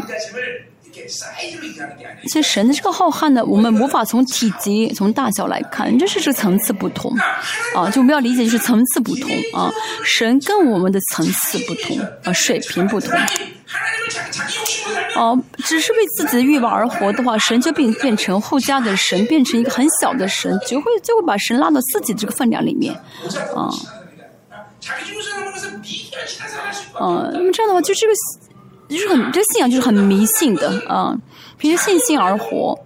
其实神的这个浩瀚呢，我们无法从体积从大小来看，这是这个层次不同啊，就我们要理解就是层次不同啊，神跟我们的层次不同啊，水平不同。哦，只是为自己的欲望而活的话，神就变变成后加的神，变成一个很小的神，就会就会把神拉到自己这个分量里面，啊，嗯，那么这样的话，就这个就是很这个信仰就是很迷信的啊，凭着信心而活，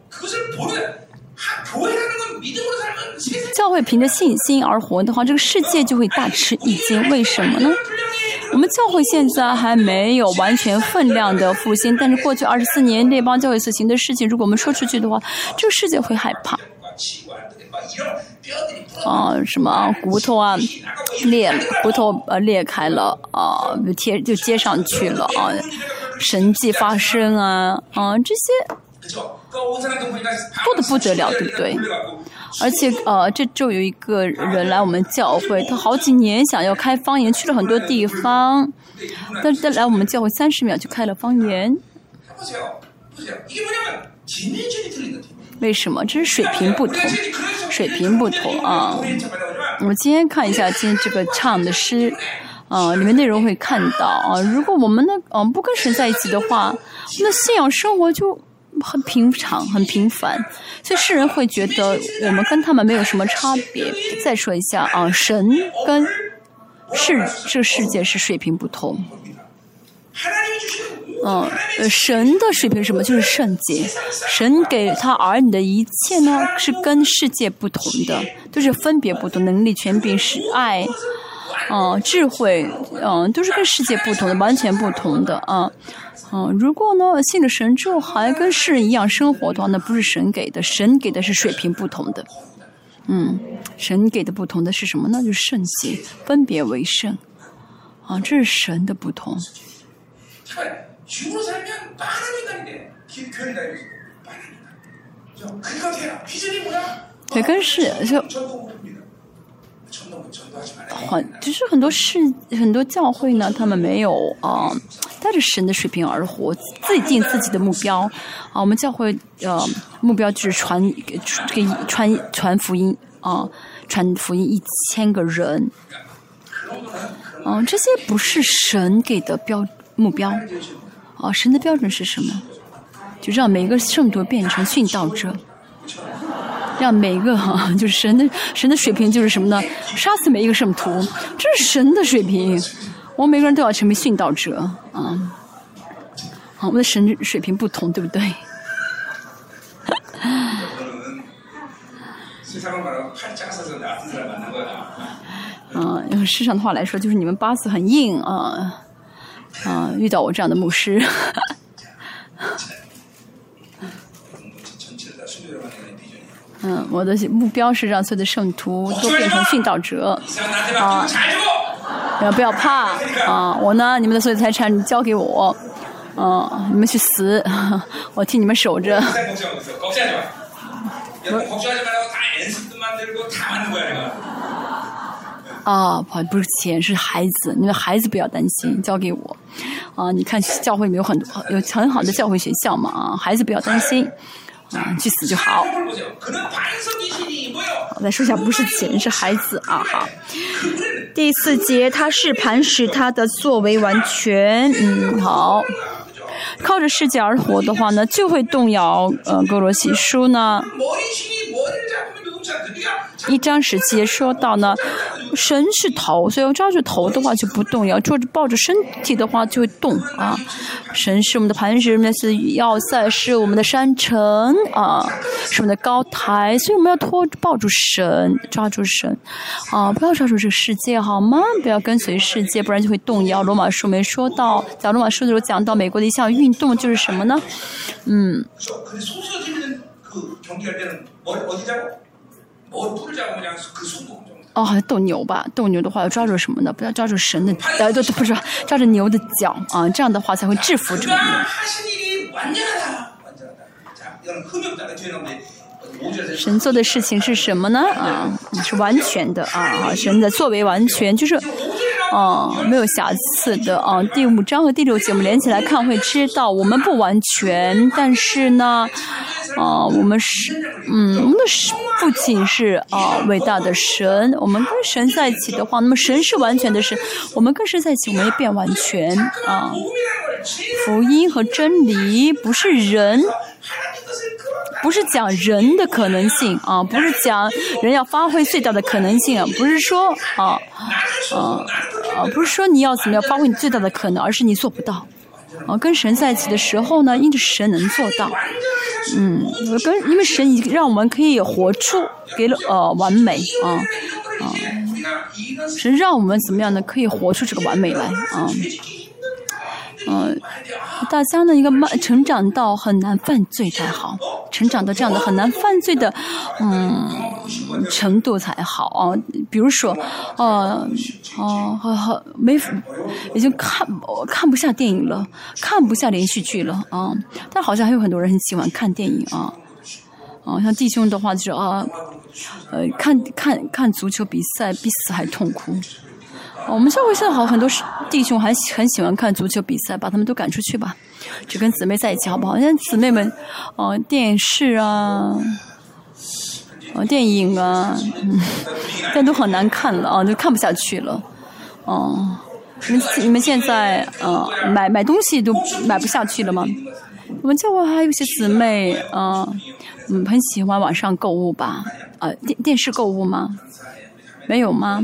教会凭着信心而活的话，这个世界就会大吃一惊，为什么呢？我们教会现在还没有完全分量的复兴，但是过去二十四年那帮教会所行的事情，如果我们说出去的话，这个世界会害怕。啊，什么骨头啊裂，骨头呃裂开了啊，就贴就接上去了啊，神迹发生啊啊这些多的不得了，对不对？而且呃，这就有一个人来我们教会，他好几年想要开方言，去了很多地方，但是他来我们教会三十秒就开了方言。为什么？这是水平不同，水平不同啊！我们今天看一下今天这个唱的诗，啊，里面内容会看到啊，如果我们呢，嗯，不跟神在一起的话，那信仰生活就。很平常，很平凡，所以世人会觉得我们跟他们没有什么差别。再说一下啊，神跟世这世界是水平不同。嗯，呃，神的水平什么？就是圣洁。神给他儿女的一切呢，是跟世界不同的，都是分别不同，能力、权柄、是爱，嗯，智慧，嗯，都是跟世界不同的，完全不同的啊。嗯，如果呢信了神之后还跟世人一样生活的话，那不是神给的，神给的是水平不同的。嗯，神给的不同的是什么呢？就是圣洁，分别为圣。啊，这是神的不同。对，跟是就。很就是很多事很多教会呢，他们没有啊，带着神的水平而活，自己定自己的目标啊。我们教会呃目标就是传给传传福音啊，传福音一千个人。嗯，这些不是神给的标目标啊。神的标准是什么？就让每一个圣徒变成殉道者。让每一个哈，就是神的神的水平就是什么呢？杀死每一个圣徒，这是神的水平。我们每个人都要成为殉道者啊！好，我们的神水平不同，对不对？嗯，用市场的话来说，就是你们八字很硬啊啊！遇到我这样的牧师。嗯，我的目标是让所有的圣徒都变成殉道者啊！不要不要怕啊！我呢，你们的所有财产交给我，嗯，你们去死，我替你们守着。啊，不，不是钱，是孩子。你的孩子不要担心，交给我。啊，你看教会里面有很多有很好的教会学校嘛？啊，孩子不要担心。啊，去死就好。我再说一下，不是钱，是孩子啊。好，第四节，他是磐石，他的作为完全，嗯，好。靠着世界而活的话呢，就会动摇。呃，哥罗西书呢？一章十节说到呢，神是头，所以我抓住头的话就不动；摇，抓着抱着身体的话就会动啊。神是我们的磐石，那是要塞，是我们的山城啊，是我们的高台，所以我们要托抱住神，抓住神啊，不要抓住这个世界好吗？不要跟随世界，不然就会动摇。罗马书没说到，讲罗马书的时候讲到美国的一项运动就是什么呢？嗯。哦，好像斗牛吧？斗牛的话要抓住什么呢？不要抓住神的，呃，都不是抓住牛的脚啊，这样的话才会制服这个牛。神做的事情是什么呢？啊，是完全的啊！神的作为完全就是，啊，没有瑕疵的啊。第五章和第六节我们连起来看会知道，我们不完全，但是呢。啊，我们是，嗯，我们的父亲是啊，伟大的神。我们跟神在一起的话，那么神是完全的神，我们跟神在一起，我们也变完全啊。福音和真理不是人，不是讲人的可能性啊，不是讲人要发挥最大的可能性啊，不是说啊啊啊，不是说你要怎么样发挥你最大的可能，而是你做不到。啊，跟神在一起的时候呢，因着神能做到，嗯，跟因为神已让我们可以活出给了呃完美啊啊，神让我们怎么样呢？可以活出这个完美来啊。嗯，大家呢，一个慢成长到很难犯罪才好，成长到这样的很难犯罪的，嗯，程度才好啊。比如说，呃，哦，好好没，已经看看不下电影了，看不下连续剧了啊。但好像还有很多人很喜欢看电影啊，啊，像弟兄的话就是啊，呃，看看看足球比赛比死还痛苦。我们教会现在好，很多弟兄还很喜欢看足球比赛，把他们都赶出去吧，只跟姊妹在一起好不好？现在姊妹们，哦，电视啊，哦，电影啊，现在都很难看了啊，就看不下去了。哦，你们你们现在呃买买东西都买不下去了吗？我们教会还有些姊妹，嗯嗯，很喜欢网上购物吧？啊，电电视购物吗？没有吗？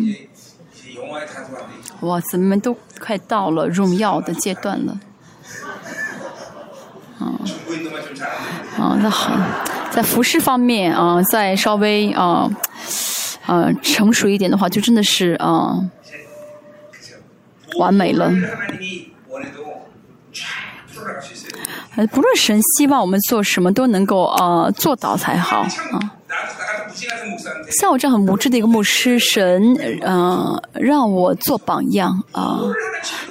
哇，姊妹们都快到了荣耀的阶段了。啊，啊，那好在服饰方面啊，再稍微啊，呃，成熟一点的话，就真的是啊，完美了。不论神希望我们做什么，都能够呃做到才好啊。像我这样很无知的一个牧师，神呃让我做榜样啊，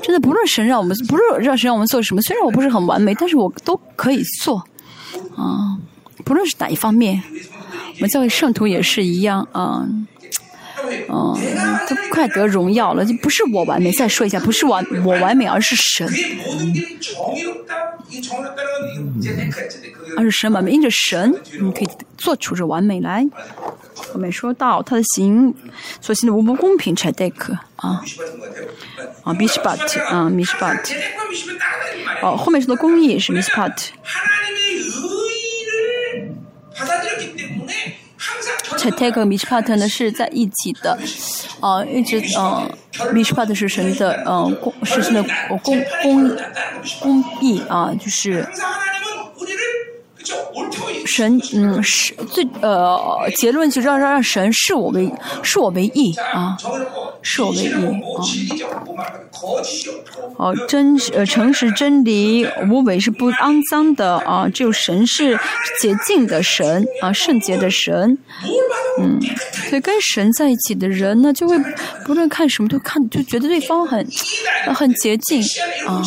真的不论神让我们，不论让神让我们做什么，虽然我不是很完美，但是我都可以做啊。不论是哪一方面，我们教会圣徒也是一样啊。嗯，都快得荣耀了，就不是我完美。再说一下，不是完我完美，而是神，而是神完美。因着神，你可以做出这完美来。后面说到他的行所行的无不公平，才得可啊啊，mishpat 啊，mishpat。哦，后面说的公义是 mishpat。c h t a k 和 Mitch Pat 呢是在一起的，呃，一直呃，Mitch Pat 是神的呃公，是神的公公公义啊，就是。神嗯是最呃结论就让让让神视我为视我为义啊，视我为义啊，哦真呃诚实真理无为是不肮脏的啊，只有神是洁净的神啊，圣洁的神。嗯，所以跟神在一起的人呢，就会不论看什么都看，就觉得对方很很洁净啊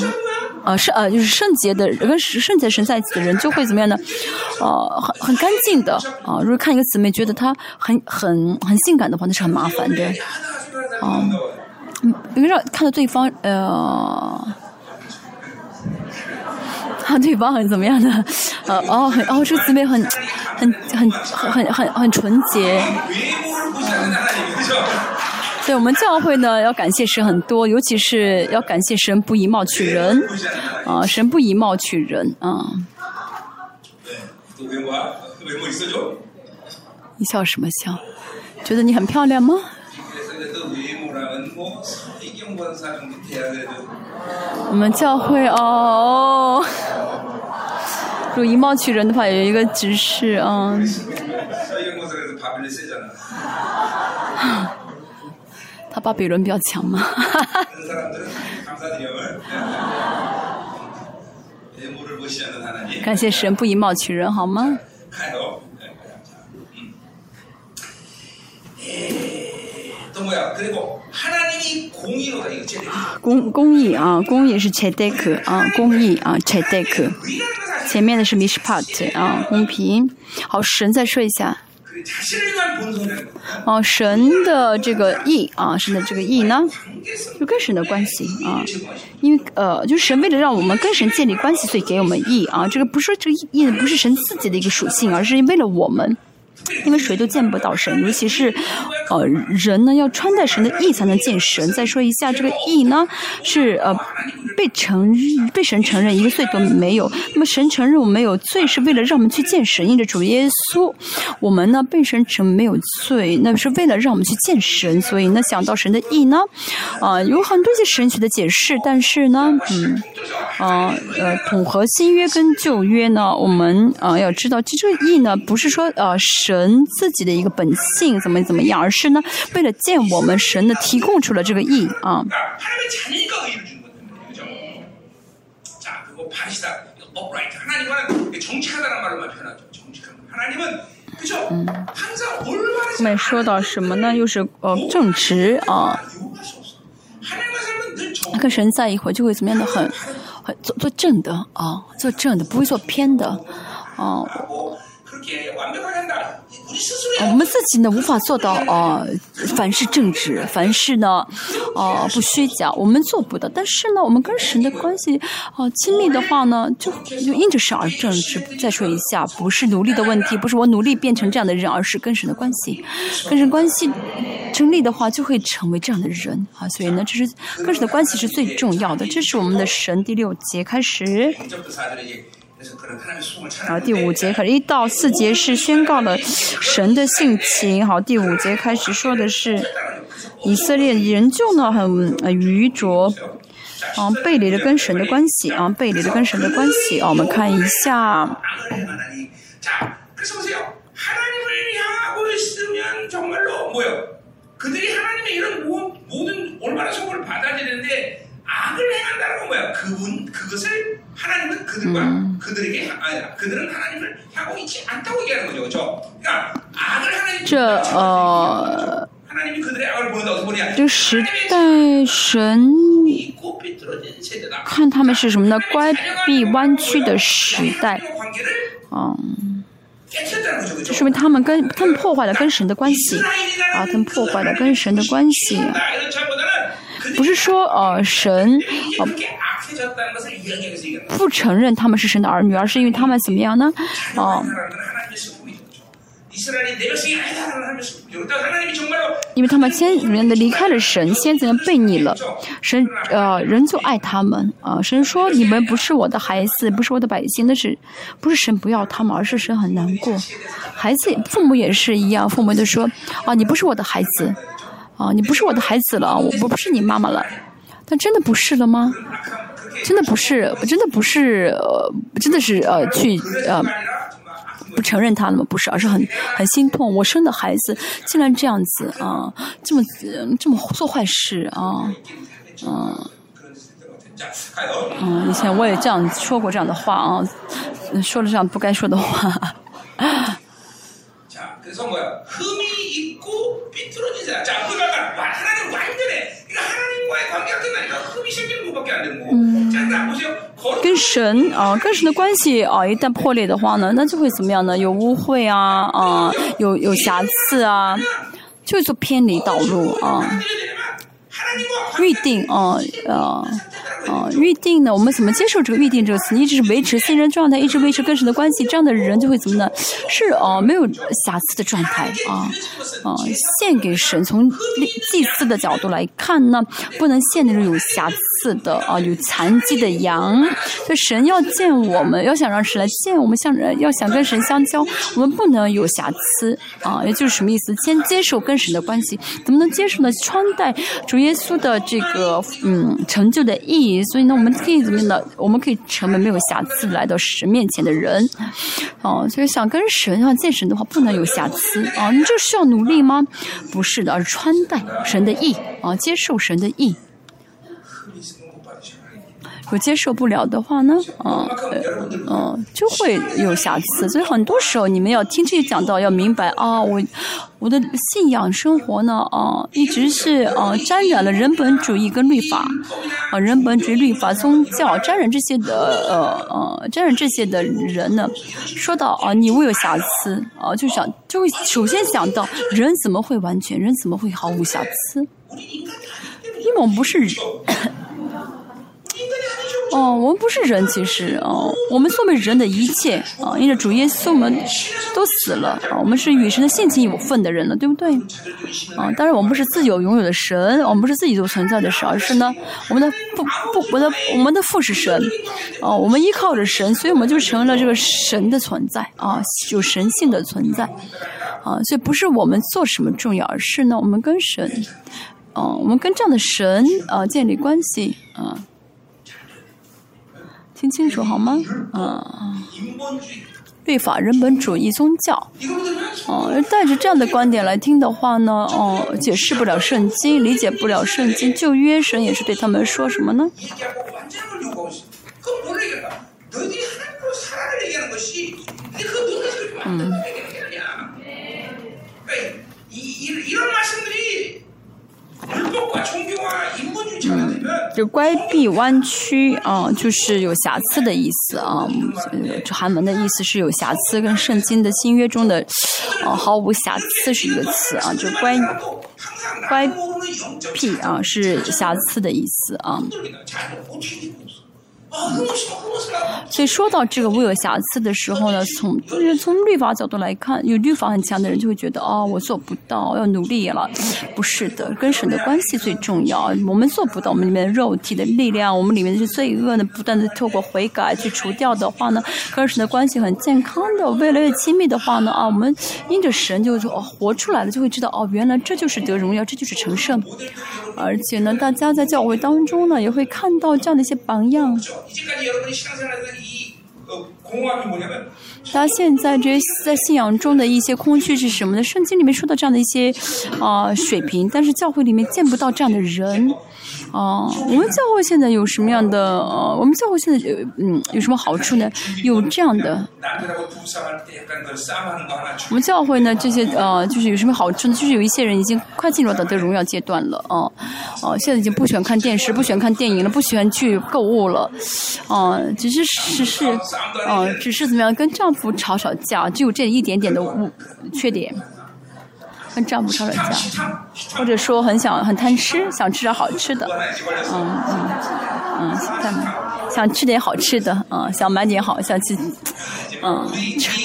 啊是呃就是圣洁的，跟圣洁神在一起的人就会怎么样呢？呃，很很干净的啊。如果看一个姊妹觉得她很很很性感的话，那是很麻烦的啊。嗯，因为让看到对方呃。啊，对方很怎么样的？呃，哦，很哦，这个姊妹很，很，很，很，很，很纯洁。对我们教会呢，要感谢神很多，尤其是要感谢神不以貌取人，啊，神不以貌取人啊。你笑什么笑？觉得你很漂亮吗？我们教会哦，如果以貌取人的话，有一个指示啊。他巴比伦比较强吗？感谢神不以貌取人，好吗？公公益啊，公益是 chedek 啊，公益啊 chedek，前面的是 mishpat 啊，公平。好，神再说一下。哦，神的这个意啊，神的这个意呢，就跟神的关系啊，因为呃，就是神为了让我们跟神建立关系，所以给我们意啊。这个不是这个义不是神自己的一个属性，而是为了我们。因为谁都见不到神，尤其是，呃，人呢要穿戴神的义才能见神。再说一下，这个义呢是呃被承被神承认一个罪都没有。那么神承认我们没有罪，是为了让我们去见神。因着主耶稣，我们呢被神承没有罪，那是为了让我们去见神。所以呢，想到神的义呢，啊，有很多些神学的解释，但是呢，嗯，啊，呃，统合新约跟旧约呢，我们啊要知道，这这个义呢不是说呃神。人自己的一个本性怎么怎么样，而是呢，为了见我们神呢，提供出了这个义啊。嗯，后面说到什么呢？又是呃正直啊，跟神在一会就会怎么样的很很做做正的啊，做正的不会做偏的啊。我们自己呢无法做到啊，凡事正直，凡事呢，啊不虚假，我们做不到。但是呢，我们跟神的关系啊亲密的话呢，就就因着神而正直。再说一下，不是努力的问题，不是我努力变成这样的人，而是跟神的关系，跟神关系成立的话，就会成为这样的人啊。所以呢，这是跟神的关系是最重要的。这是我们的神第六节开始。好，第五节开始，一到四节是宣告了神的性情。好，第五节开始说的是以色列人就呢很愚拙，啊，背离了跟神的关系啊，背离了跟神的关系啊，我们看一下。자, 그래서 보세요. 하나님을 향하고 있으면 정말로 뭐요? 그들이 하나님의 이런 모, 모든 올바른 선물을 받아들이는데 악을 행한다는 건 뭐야? 그분 그것을 하나님은 그들과 그들에게 향- 아니, 그들은 하나님을 향하고 있지 않다고 얘기하는 거죠, 그렇죠? 그러니까 악을 하나님 这呃， 하나님이 그들의 악을 보는다 어떻게 보냐? 这个时代神 있고 삐뚤어진 세대다. 看他们是什么呢？乖僻弯曲的时代 하 这说明他们跟他们破坏了跟神的关系。啊他们破坏了跟神的关系。不是说呃神不承认他们是神的儿女而是因为他们怎么样呢？哦因为他们先人的离开了神，先人背逆了神，呃，人就爱他们啊、神说：“你们不是我的孩子，不是我的百姓。”那是不是神不要他们，而是神很难过。孩子、父母也是一样，父母就说：“啊，你不是我的孩子，啊，你不是我的孩子了，我我不是你妈妈了。”但真的不是了吗？真的不是，真的不是，呃、真的是呃，去呃。不承认他了吗？不是，而是很很心痛。我生的孩子竟然这样子啊，这么这么做坏事啊，嗯、啊。嗯，以前我也这样说过这样的话啊，说了这样不该说的话。嗯。跟神啊跟神的关系啊一旦破裂的话呢那就会怎么样呢？有污秽啊啊有有瑕疵啊就会做偏离道路啊预定啊啊啊预定呢我们怎么接受这个预定这个词？你一直维持信任状态一直维持跟神的关系这样的人就会怎么呢？是哦没有瑕疵的状态啊啊献给神从祭祀的角度来看呢不能献那种有瑕疵的啊、有残疾的羊。所以神要见我们，要想让神来见我们，像人要想跟神相交，我们不能有瑕疵啊。也就是什么意思？先接受跟神的关系，怎么能接受呢？穿戴主耶稣的这个嗯成就的意义，所以呢，我们可以怎么样呢？我们可以成为没有瑕疵来到神面前的人，哦、所以想跟神要见神的话，不能有瑕疵啊。你这需要努力吗？不是的，而是穿戴神的意啊，接受神的意。我接受不了的话呢，啊，嗯，就会有瑕疵。所以很多时候，你们要听这些讲到，要明白啊，我我的信仰生活呢，啊，一直是啊沾染了人本主义跟律法，啊，人本主义、律法、宗教沾染这些的，呃呃，沾染这些的人呢，说到啊，你我有瑕疵啊，就想就会首先想到人怎么会完全，人怎么会毫无瑕疵？因为我们不是人。哦，我们不是人，其实哦，我们作为人的一切啊，因为主耶稣，我们都死了啊，我们是与神的性情有份的人了，对不对？啊，当然我们不是自有拥有的神，我们不是自己就存在的神，而是呢，我们的父不，我的我们的父是神，啊，我们依靠着神，所以我们就成了这个神的存在啊，有神性的存在啊，所以不是我们做什么重要，而是呢，我们跟神，啊，我们跟这样的神啊建立关系啊。听清楚好吗？嗯。律法人本主义宗教。嗯，带着这样的观点来听的话呢，哦，解释不了圣经，理解不了圣经，就约神也是对他们说什么呢？嗯。嗯，就乖僻弯曲啊，就是有瑕疵的意思啊。寒门的意思是有瑕疵，跟圣经的新约中的啊毫无瑕疵是一个词啊。就乖，乖僻啊，是瑕疵的意思啊。所以说到这个我有瑕疵的时候呢，从就是从律法角度来看，有律法很强的人就会觉得哦，我做不到，要努力了。不是的，跟神的关系最重要。我们做不到，我们里面肉体的力量，我们里面的罪恶呢，不断的透过悔改去除掉的话呢，跟神的关系很健康的，越来越亲密的话呢，啊，我们因着神就说、哦、活出来了，就会知道哦，原来这就是得荣耀，这就是成圣。而且呢，大家在教会当中呢，也会看到这样的一些榜样。已经他现在这些在信仰中的一些空虚是什么呢？圣经里面说到这样的一些啊水平但是教会里面见不到这样的人。哦我们教会现在有什么样的呃我们教会现在有嗯有什么好处呢？有这样的。我们教会呢这些呃就是有什么好处呢？就是有一些人已经快进入到这荣耀阶段了哦哦现在已经不喜欢看电视不喜欢看电影了不喜欢去购物了哦只是只是哦只是怎么样跟丈夫吵吵架就这一点点的误缺点。跟丈夫吵吵架或者说很想很贪吃想吃点好吃的。嗯嗯嗯想吃点好吃的嗯想买点好想去嗯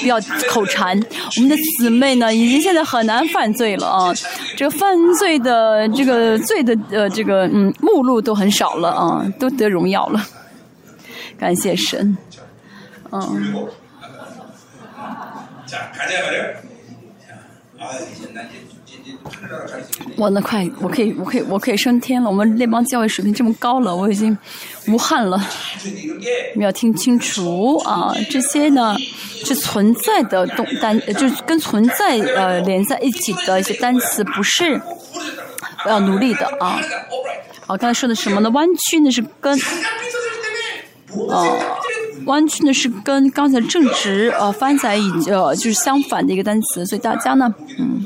不要口馋。我们的姊妹呢已经现在很难犯罪了啊。这个犯罪的这个罪的呃这个嗯目录都很少了啊都得荣耀了。感谢神。嗯。我那快我可以我可以我可以升天了我们那帮教育水平这么高了我已经无憾了。你要听清楚啊这些呢是存在的动单就是跟存在呃连在一起的一些单词不是我要努力的啊。我刚才说的什么呢？弯曲那是跟啊弯曲呢是跟刚才正直呃翻起来呃就是相反的一个单词所以大家呢嗯。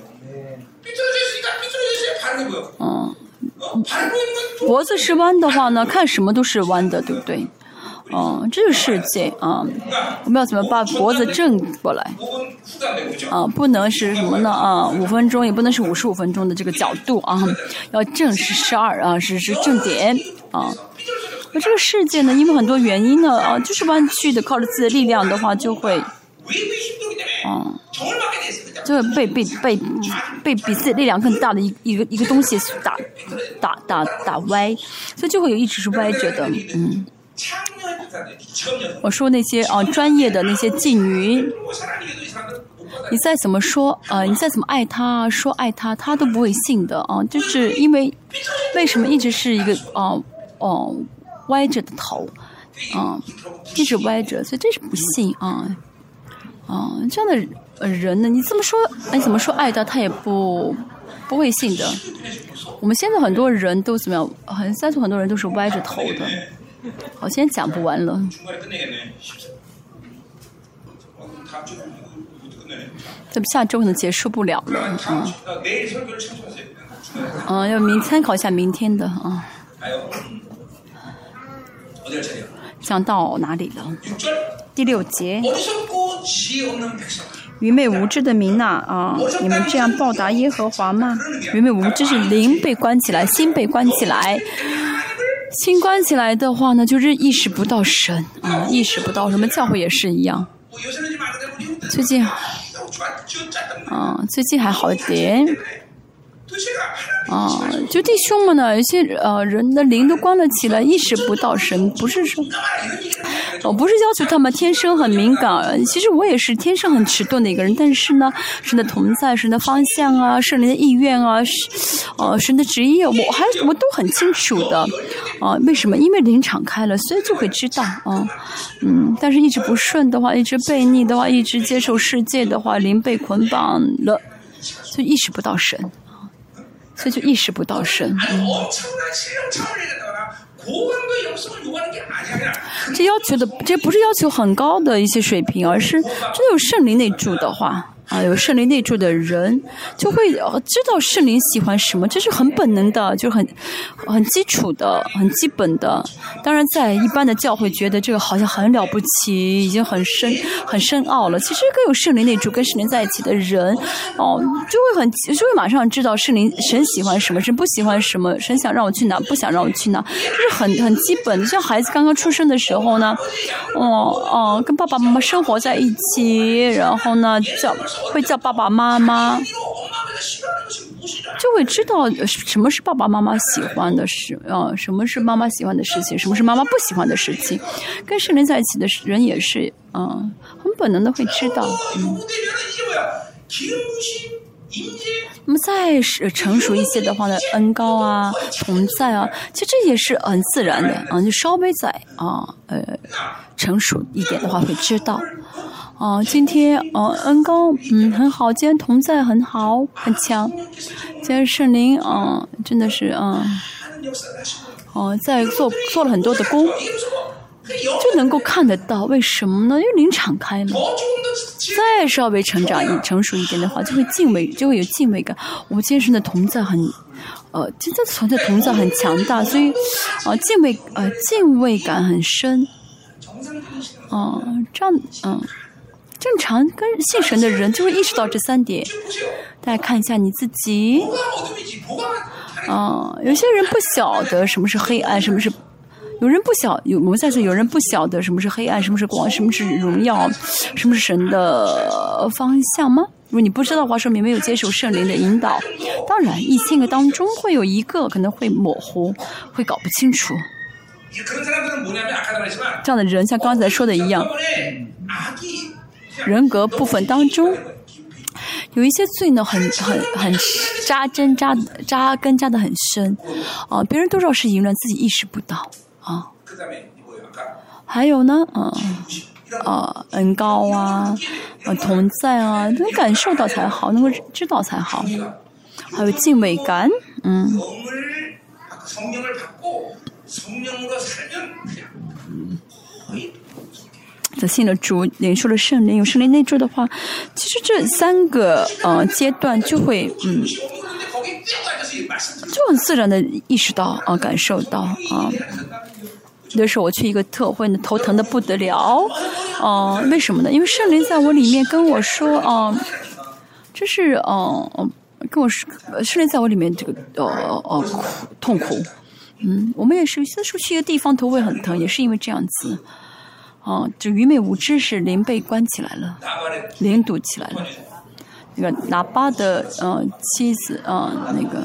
脖子是弯的话呢看什么都是弯的对不对？嗯这个世界啊我们要怎么把脖子正过来？啊不能是什么呢啊五分钟也不能是五十五分钟的这个角度啊要正是十二啊是是正点啊。而这个世界呢？因为很多原因呢，啊，就是弯曲的，靠着自己的力量的话，就会，嗯，就会被被被被比自己力量更大的一一个一个东西打打打打歪，所以就会有一直是歪着的，嗯。我说那些啊，专业的那些妓女，你再怎么说啊，你再怎么爱她说爱她，她都不会信的啊，就是因为为什么一直是一个啊啊？歪着的头。嗯。一直歪着所以这是不幸啊。嗯这样的人呢你这么说你怎么说爱他他也不不会信的。我们现在很多人都怎么样很三组很多人都是歪着头的。好先讲不完了。怎么下周可能结束不了了嗯。嗯。要明参考一下明天的啊讲到哪里了？第六节，愚昧无知的民呐。啊，你们这样报答耶和华吗？愚昧无知是灵被关起来，心被关起来。心关起来的话呢，就是意识不到神啊，意识不到什么教会也是一样。最近啊，最近还好一点。啊，就弟兄们呢，有些呃人的灵都关了起来，意识不到神，不是说，我不是要求他们天生很敏感。其实我也是天生很迟钝的一个人，但是呢，神的同在、神的方向啊、圣灵的意愿啊、哦神的职业，我还我都很清楚的。啊，为什么？因为灵敞开了，所以就会知道。啊，嗯，但是一直不顺的话，一直悖逆的话，一直接受世界的话，灵被捆绑了，就意识不到神。所以就意识不到神。这要求的，这不是要求很高的一些水平，而是真的有圣灵内住的话。啊，有圣灵内住的人，就会知道圣灵喜欢什么，这是很本能的，就是很很基础的、很基本的。当然，在一般的教会，觉得这个好像很了不起，已经很深、很深奥了。其实，跟有圣灵内住、跟圣灵在一起的人，哦，就会很就会马上知道圣灵神喜欢什么，神不喜欢什么，神想让我去哪，不想让我去哪，这是很很基本的。像孩子刚刚出生的时候呢，哦哦，跟爸爸妈妈生活在一起，然后呢叫。会叫爸爸妈妈，就会知道什么是爸爸妈妈喜欢的事啊，什么是妈妈喜欢的事情，什么是妈妈不喜欢的事情。跟圣灵在一起的人也是，嗯，很本能的会知道。嗯。那么再是成熟一些的话呢，恩高啊，同在啊，其实这也是很自然的啊，就稍微在啊，呃，成熟一点的话会知道。哦，今天哦，恩高，嗯，很好。今天同在很好，很强。今天圣灵，嗯，真的是，嗯，哦，在做做了很多的功，就能够看得到。为什么呢？因为灵敞开了。再稍微成长一成熟一点的话，就会敬畏，就会有敬畏感。我们今天的同在很，呃，今天存在同在很强大，所以，啊，敬畏，呃，敬畏感很深。哦，这样，嗯。正常跟信神的人就会意识到这三点。大家看一下你自己，啊，有些人不晓得什么是黑暗，什么是有人不晓有我们在说有人不晓得什么是黑暗，什么是光，什么是荣耀，什么是神的方向吗？如果你不知道的话，说明没有接受圣灵的引导。当然，一千个当中会有一个可能会模糊，会搞不清楚。这样的人像刚才说的一样。人格部分当中，有一些罪呢，很很很扎针扎扎根扎的很深，啊，别人都知道是淫乱，自己意识不到啊。还有呢，嗯，啊，恩高啊，呃，同在啊，能感受到才好，能够知道才好。还有敬畏感，嗯。信了主，领受了圣灵，有圣灵内住的话，其实这三个呃阶段就会嗯，就很自然的意识到啊，感受到啊。那时候我去一个特会呢，头疼的不得了，哦，为什么呢？因为圣灵在我里面跟我说啊，这是哦，跟我说圣灵在我里面这个呃呃苦痛苦，嗯，我们也是，那时候去一个地方头会很疼，也是因为这样子。哦，就愚昧无知是灵被关起来了，灵堵起来了。那个拿巴的呃妻子啊，那个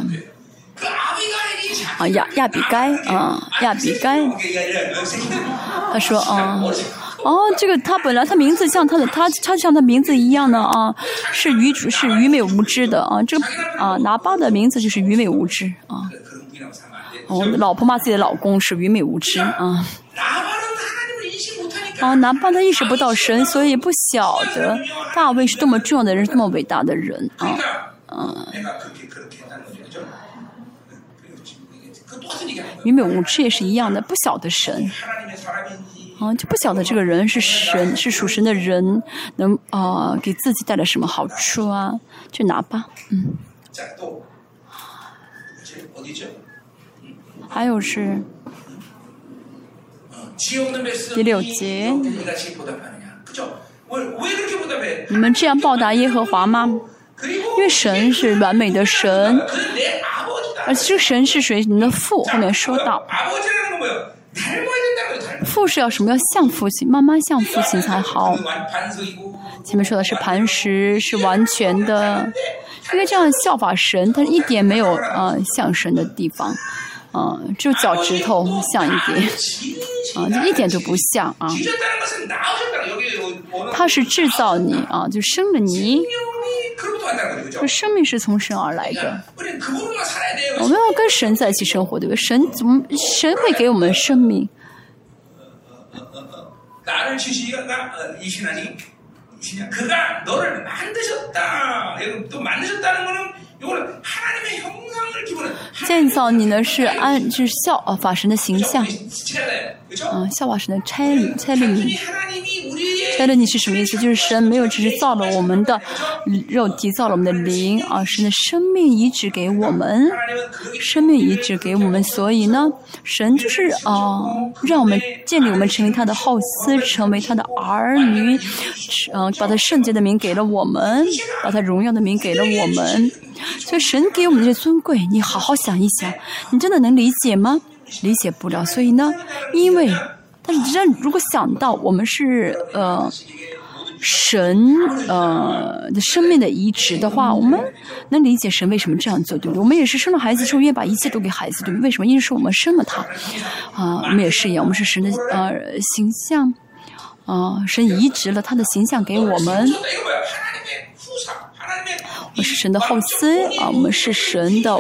啊亚亚比该啊亚比该，他说啊哦这个他本来他名字像他的他他像他名字一样的啊是愚是愚昧无知的啊这啊拿巴的名字就是愚昧无知啊哦老婆骂自己的老公是愚昧无知啊。啊，哪怕他意识不到神，所以不晓得大卫是多么重要的人，多么伟大的人啊，嗯。愚昧无知也是一样的，不晓得神，啊，就不晓得这个人是神，是属神的人，能啊给自己带来什么好处啊？去拿吧，嗯。还有是。第六节，你们这样报答耶和华吗？因为神是完美的神，而且这个神是谁？你的父后面说到，父是要什么？要像父亲，慢慢像父亲才好。前面说的是磐石，是完全的，因为这样效法神，但是一点没有呃像神的地方。嗯，就脚趾头像一点，啊，就一点都不像啊。他是制造你啊，就生了你。就生命是从神而来的，我们要跟神在一起生活，对不对？神怎么神会给我们生命？建造你呢是安就是效啊法神的形象，嗯，效法神的差差领你，差带着你是什么意思？就是神没有只是造了我们的肉体，造了我们的灵啊，神的生命移植给我们，生命移植给我们，所以呢，神就是啊，让我们建立我们成为他的后嗣，成为他的儿女，嗯，把他圣洁的名给了我们，把他荣耀的名给了我们，所以神给我们这些尊贵，你好好想一想，你真的能理解吗？理解不了，所以呢，因为。但是，真如果想到我们是呃神呃的生命的移植的话，我们能理解神为什么这样做，对不对？我们也是生了孩子之后，愿意把一切都给孩子，对不对？为什么？因为是我们生了他啊，我们也是一样，我们是神的呃形象啊，神移植了他的形象给我们。我是神的后嗣啊，我们是神的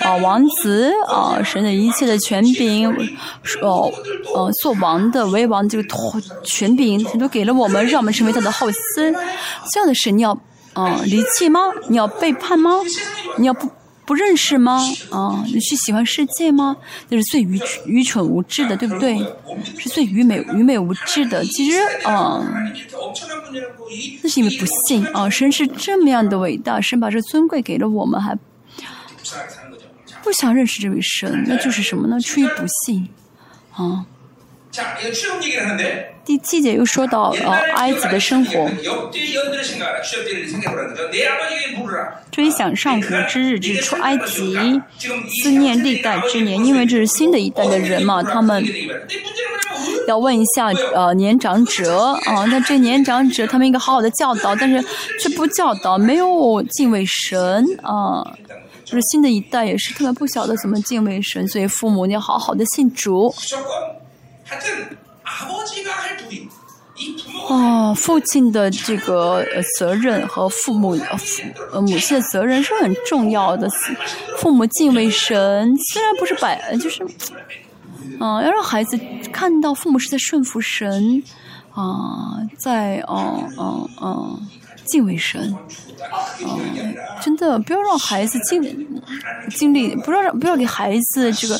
啊王子啊，神的一切的权柄，哦哦做王的为王这个权柄，他都给了我们，让我们成为他的后嗣。这样的神，你要啊离弃吗？你要背叛吗？你要不？不认识吗？啊，你是喜欢世界吗？那是最愚愚蠢无知的，对不对？是最愚昧愚昧无知的。其实啊，那是因为不信啊。神是这么样的伟大，神把这尊贵给了我们，还不想认识这位神，那就是什么呢？出于不信啊。第七节又说到呃埃及的生活，追想上古之日之出埃及，思念历代之年，因为这是新的一代的人嘛，他们要问一下呃年长者啊，那这年长者他们应该好好的教导，但是却不教导，没有敬畏神啊，就是新的一代也是他们不晓得怎么敬畏神，所以父母你要好好的信主。哦，父亲的这个责任和父母父呃母亲的责任是很重要的。父母敬畏神，虽然不是百，就是，嗯，要让孩子看到父母是在顺服神，啊，在哦哦哦敬畏神，啊，真的不要让孩子经经历，不要让不要给孩子这个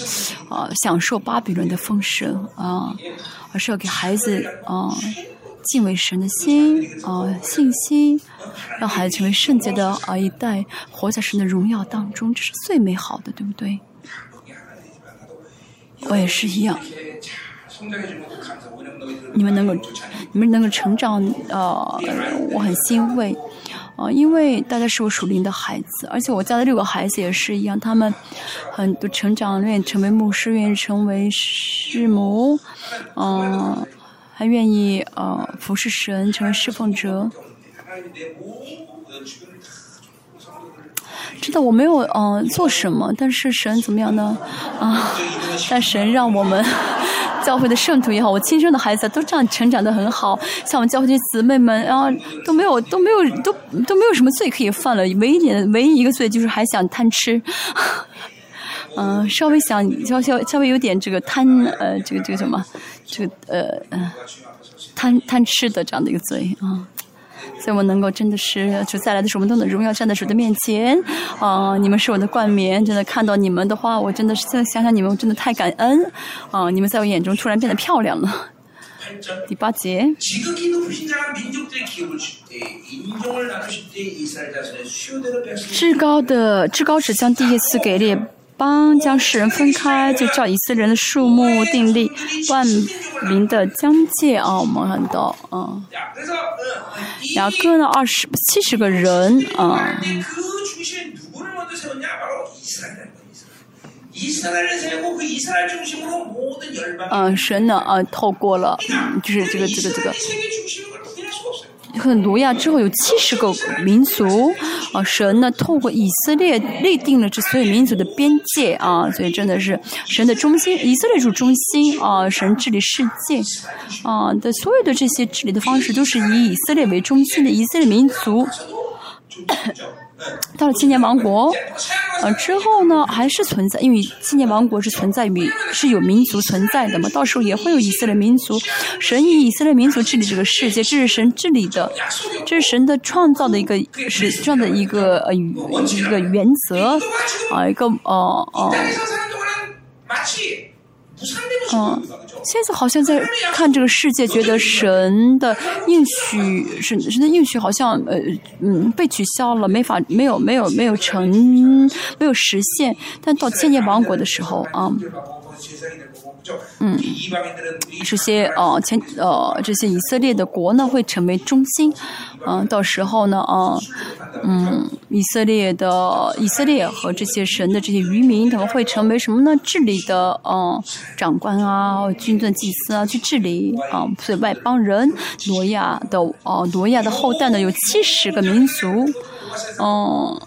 啊享受巴比伦的丰盛啊。而是要给孩子啊敬畏神的心啊信心，让孩子成为圣洁的啊一代，活在神的荣耀当中，这是最美好的，对不对？我也是一样。你们能够，你们能够成长，呃，我很欣慰。啊，因为大家是我属灵的孩子，而且我家的六个孩子也是一样，他们很多成长，愿意成为牧师，愿意成为师母，嗯，还愿意呃服侍神，成为侍奉者。知道我没有嗯做什么，但是神怎么样呢？啊，但神让我们。教会的圣徒也好，我亲生的孩子都这样成长的很好，像我们教会的姊妹们，然后都没有都没有都都没有什么罪可以犯了，唯一点唯一一个罪就是还想贪吃，嗯，稍微想稍稍稍微有点这个贪呃这个这个什么这个呃贪贪吃的这样的一个罪啊。所以我能够真的是就再来的时候，我们都能荣耀站在主的面前啊！你们是我的冠冕，真的看到你们的话，我真的是现在想想你们，我真的太感恩啊！你们在我眼中突然变得漂亮了。第八节。至高的至高者将第一次给列。邦将世人分开，就照以色列人的数目定立万民的疆界啊！我们看到啊，雅各呢二十七十个人啊。嗯，神呢啊，透过了，就是这个这个这个。很挪亚之后有七十个民族啊，神呢透过以色列立定了这所有民族的边界啊，所以真的是神的中心，以色列主中心啊，神治理世界啊的所有的这些治理的方式都是以以色列为中心的以色列民族。到了千年王国，呃之后呢，还是存在，因为千年王国是存在于是有民族存在的嘛，到时候也会有以色列民族，神以以色列民族治理这个世界，这是神治理的，这是神的创造的一个是这样的一个呃一个原则啊，一个呃呃。嗯，现在好像在看这个世界，觉得神的应许，神神的应许好像呃嗯被取消了，没法没有没有没有成没有实现。但到千年王国的时候啊，嗯，这些呃前呃这些以色列的国呢会成为中心，嗯，到时候呢啊，嗯，以色列的以色列和这些神的这些渔民，他们会成为什么呢？治理的嗯长官啊，军政祭司啊，去治理啊，所以外邦人挪亚的哦挪亚的后代呢有七十个民族，嗯。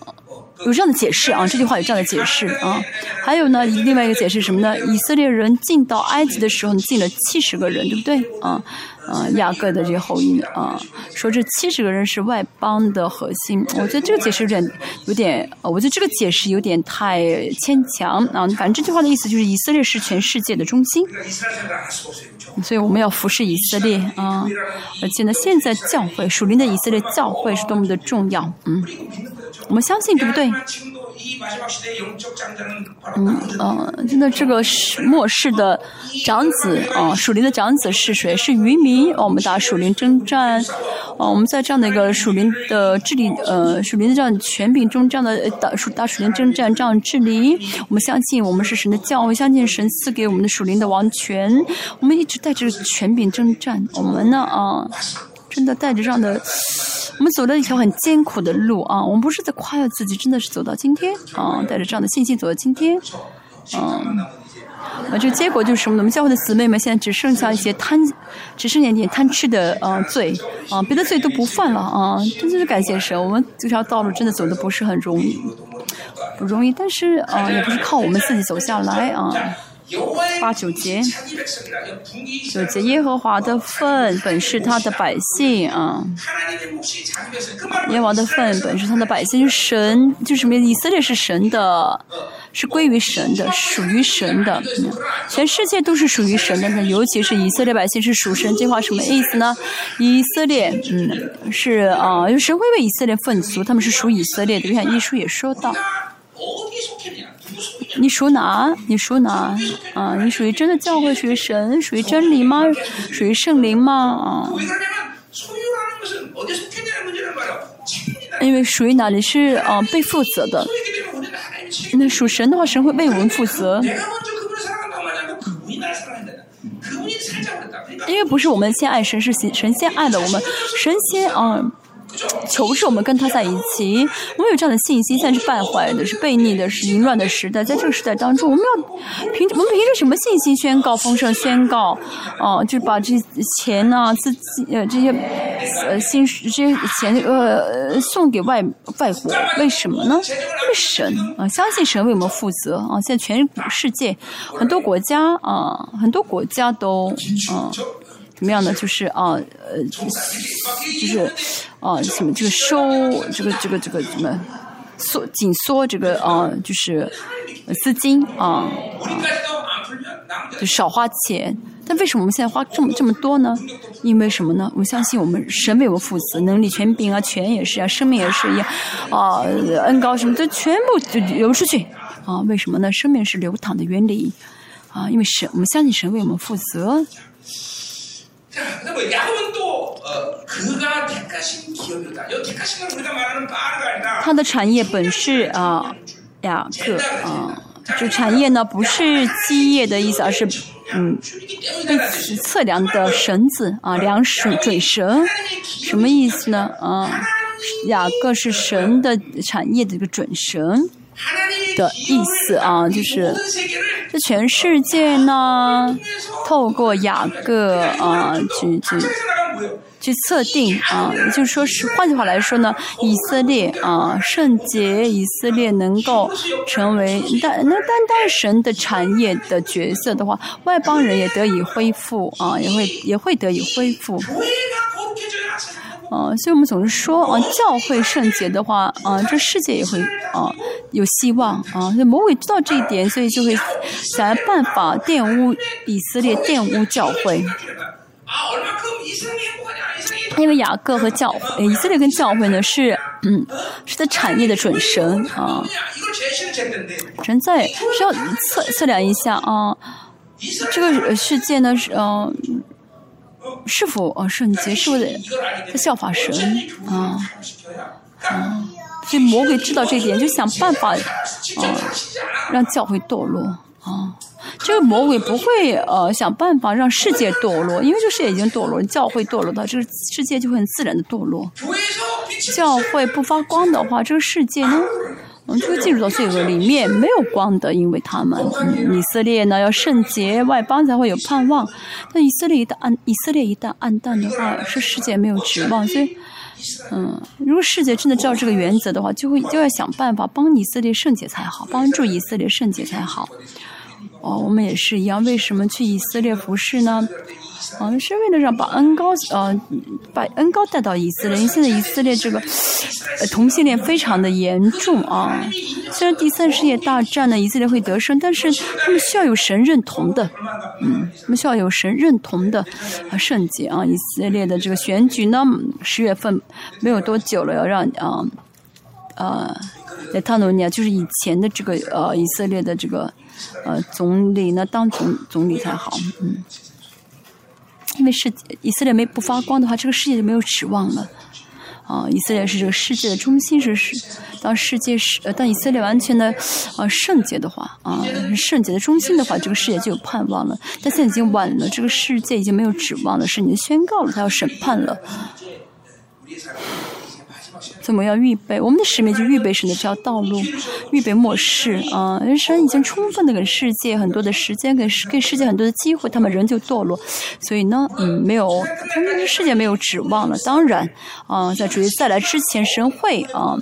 有这样的解释啊，这句话有这样的解释啊。还有呢，另外一个解释什么呢？以色列人进到埃及的时候，进了七十个人，对不对？啊，啊，雅各的这些后裔啊，说这七十个人是外邦的核心。我觉得这个解释有点，有点，我觉得这个解释有点太牵强啊。反正这句话的意思就是，以色列是全世界的中心，所以我们要服侍以色列啊。而且呢，现在教会属灵的以色列教会是多么的重要，嗯。我们相信，对不对？嗯嗯，真的，这个是末世的长子啊，属灵的长子是谁？是渔民。我们打属灵征战，哦，我们在这样的一个属灵的治理，呃，属灵的这样权柄中，这样的打属打属灵征战这样治理。我们相信，我们是神的教会，相信神赐给我们的属灵的王权。我们一直带着权柄征战。我们呢啊，真的带着这样的。我们走了一条很艰苦的路啊！我们不是在夸耀自己，真的是走到今天啊，带着这样的信心走到今天，嗯，啊，这结果就是什么呢？我们教会的姊妹们现在只剩下一些贪，只剩下一点贪吃的啊罪啊，别的罪都不犯了啊！真的是感谢神，我们这条道路真的走的不是很容易，不容易，但是啊，也不是靠我们自己走下来啊。八九节，九节耶和华的份本是他的百姓啊，耶和华的份本是他的百姓，神就是什么？以色列是神的，是归于神的，属于神的。全世界都是属于神的，那尤其是以色列百姓是属神。这话什么意思呢？以色列，嗯，是啊，有神会为以色列愤足，他们是属以色列的。你看，一书也说到。你属哪？你属哪？啊，你属于真的教会，属于神，属于真理吗？属于圣灵吗？啊？因为属于哪里是啊被负责的。那属神的话，神会为我们负责。因为不是我们先爱神，是神先爱的我们，神先啊。求是我们跟他在一起，我们有这样的信心，现在是败坏的，是悖逆的，是淫乱的时代，在这个时代当中，我们要凭我们凭着什么信心宣告丰盛？宣告，哦，就把这钱呐、资金呃这些呃薪这些钱呃送给外外国，为什么呢？为神啊，相信神为我们负责啊！现在全世界很多国家啊，很多国家都啊。怎么样呢？就是啊，呃，就是啊，什么这个收这个这个这个什么缩紧缩这个啊，就是资金啊啊，就少花钱。但为什么我们现在花这么这么多呢？因为什么呢？我们相信我们神为我们负责，能力、权柄啊，权也是啊，生命也是一样啊，恩高什么都全部就流出去啊？为什么呢？生命是流淌的原理啊，因为神，我们相信神为我们负责。他的产业本是啊，雅各啊，就产业呢不是基业的意思，而是嗯，被测量的绳子啊，量绳准绳，什么意思呢？啊，雅各是神的产业的一个准绳。的意思啊，就是这全世界呢，透过雅各啊，去去去测定啊，就是说是换句话来说呢，以色列啊，圣洁以色列能够成为担那担当神的产业的角色的话，外邦人也得以恢复啊，也会也会得以恢复。啊，所以我们总是说啊，教会圣洁的话啊，这世界也会啊有希望啊。所以魔鬼知道这一点，所以就会想办法玷污以色列，玷污教会。因为雅各和教会，以色列跟教会呢是嗯是在产业的准神啊。神在需要测测量一下啊。这个世界呢是呃是否呃圣洁，是否在效法神啊啊？所以魔鬼知道这点，就想办法啊让教会堕落啊。这个魔鬼不会呃想办法让世界堕落，因为这世界已经堕落，教会堕落到，这个世界就会很自然的堕落。教会不发光的话，这个世界呢？我们就会进入到罪恶里面，没有光的，因为他们以色列呢要圣洁，外邦才会有盼望。但以色列一旦暗，以色列一旦暗淡的话，是世界没有指望。所以，嗯，如果世界真的知道这个原则的话，就会就要想办法帮以色列圣洁才好，帮助以色列圣洁才好。哦，我们也是一样，为什么去以色列服侍呢？啊，是为了让把恩高呃把恩高带到以色列。因为现在以色列这个同性恋非常的严重啊。虽然第三世界大战呢，以色列会得胜，但是他们需要有神认同的，嗯，他们需要有神认同的圣洁啊。以色列的这个选举呢，十月份没有多久了，要让啊呃在塔诺尼亚就是以前的这个呃以色列的这个呃总理呢当总总理才好，嗯。因为世以色列没不发光的话，这个世界就没有指望了。啊，以色列是这个世界的中心，是是。当世界是呃，当以色列完全的啊圣洁的话，啊圣洁的中心的话，这个世界就有盼望了。但现在已经晚了，这个世界已经没有指望了，是你宣告了，他要审判了。怎么样预备？我们的使命就预备神的这条道路，预备末世啊！人生已经充分的给世界很多的时间，给世给世界很多的机会，他们仍旧堕落，所以呢，嗯，没有，他们的世界没有指望了。当然，啊，在主义再来之前，神会啊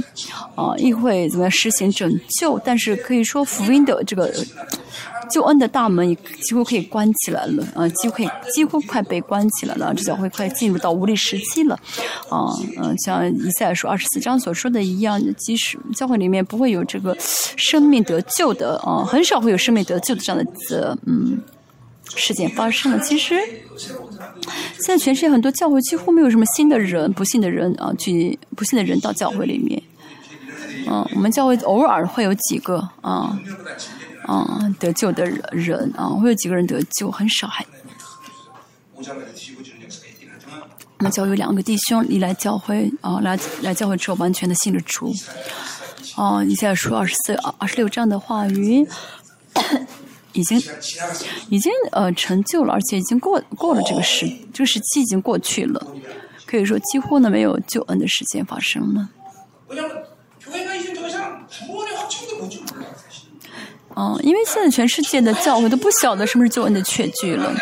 啊，亦会怎么样实行拯救？但是可以说福音的这个。救恩的大门也几乎可以关起来了，啊，几乎可以几乎快被关起来了，这教会快进入到无力时期了，啊，嗯，像以赛说二十四章所说的一样，即使教会里面不会有这个生命得救的，啊，很少会有生命得救的这样的，嗯，事件发生了。其实，现在全世界很多教会几乎没有什么新的人，不信的人啊，去不信的人到教会里面，嗯，我们教会偶尔会有几个啊。啊，得救的人啊，会有几个人得救，很少还。我们教有两个弟兄你来教会啊，来来教会之后完全的信了主。哦，你现在说二十四、二十六章的话语，已经已经呃成就了，而且已经过过了这个时，这个时期已经过去了，可以说几乎呢没有救恩的事件发生了。嗯，因为现在全世界的教会都不晓得什么是救恩的确据了。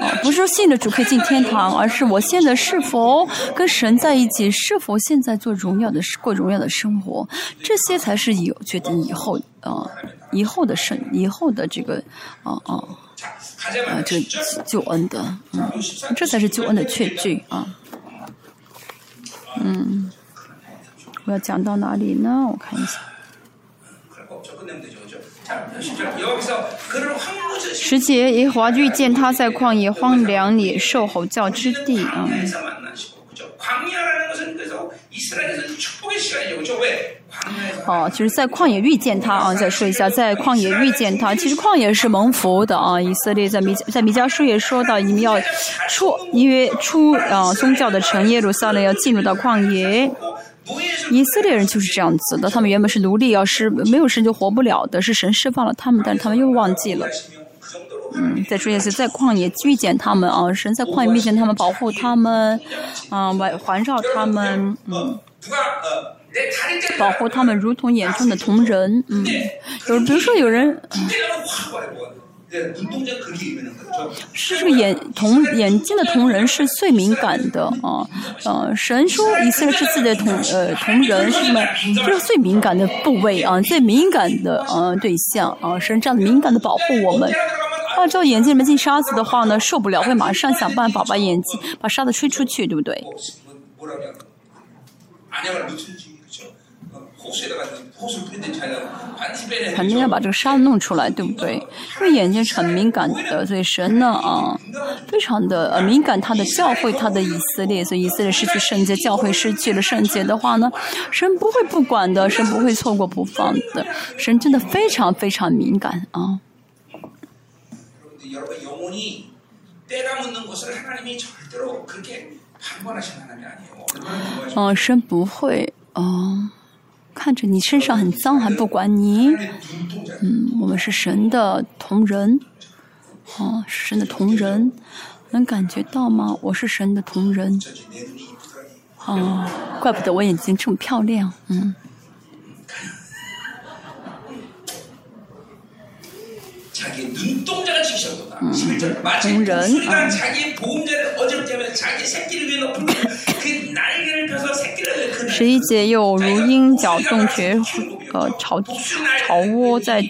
啊，不是说信了主可以进天堂，而是我现在是否跟神在一起，是否现在做荣耀的过荣耀的生活，这些才是以决定以后啊，以后的生，以后的这个啊啊啊，这救恩的，嗯，这才是救恩的确据啊。嗯，我要讲到哪里呢？我看一下。十节，耶和华遇见他在旷野荒凉里受吼叫之地啊。哦，就是在旷野遇见他啊。再说一下，在旷野遇见他，其实旷野是蒙福的啊。以色列在米在米迦书也说到，你们要出，因为出啊宗教的城耶路撒冷要进入到旷野。以色列人就是这样子的，他们原本是奴隶，要是没有神就活不了的，是神释放了他们，但是他们又忘记了。嗯，再说一次，在旷野遇见他们啊，神在旷野遇见他们，保护他们，啊，环环绕他们，嗯，保护他们如同眼中的同人，嗯，有比如说有人。是这个眼瞳眼睛的瞳仁是最敏感的啊，呃，神说以色列是自己的瞳呃瞳仁是什么？就是最敏感的部位啊，最敏感的呃对象啊，神这样的敏感的保护我们。啊，这眼睛里面进沙子的话呢，受不了，会马上想办法把眼睛把沙子吹出去，对不对？肯定要把这个沙子弄出来，对不对？因为眼睛是很敏感的，所以神呢啊，非常的敏感他的教会，他的以色列，所以以色列失去圣洁，教会失去了圣洁的话呢，神不会不管的，神不会错过不放的，神真的非常非常敏感啊。嗯，神不会，嗯。看着你身上很脏还不管你。嗯我们是神的同仁。哦神的同仁。能感觉到吗？我是神的同仁。哦怪不得我眼睛这么漂亮。嗯。十一节有如鹰角洞穴，呃，巢巢窝在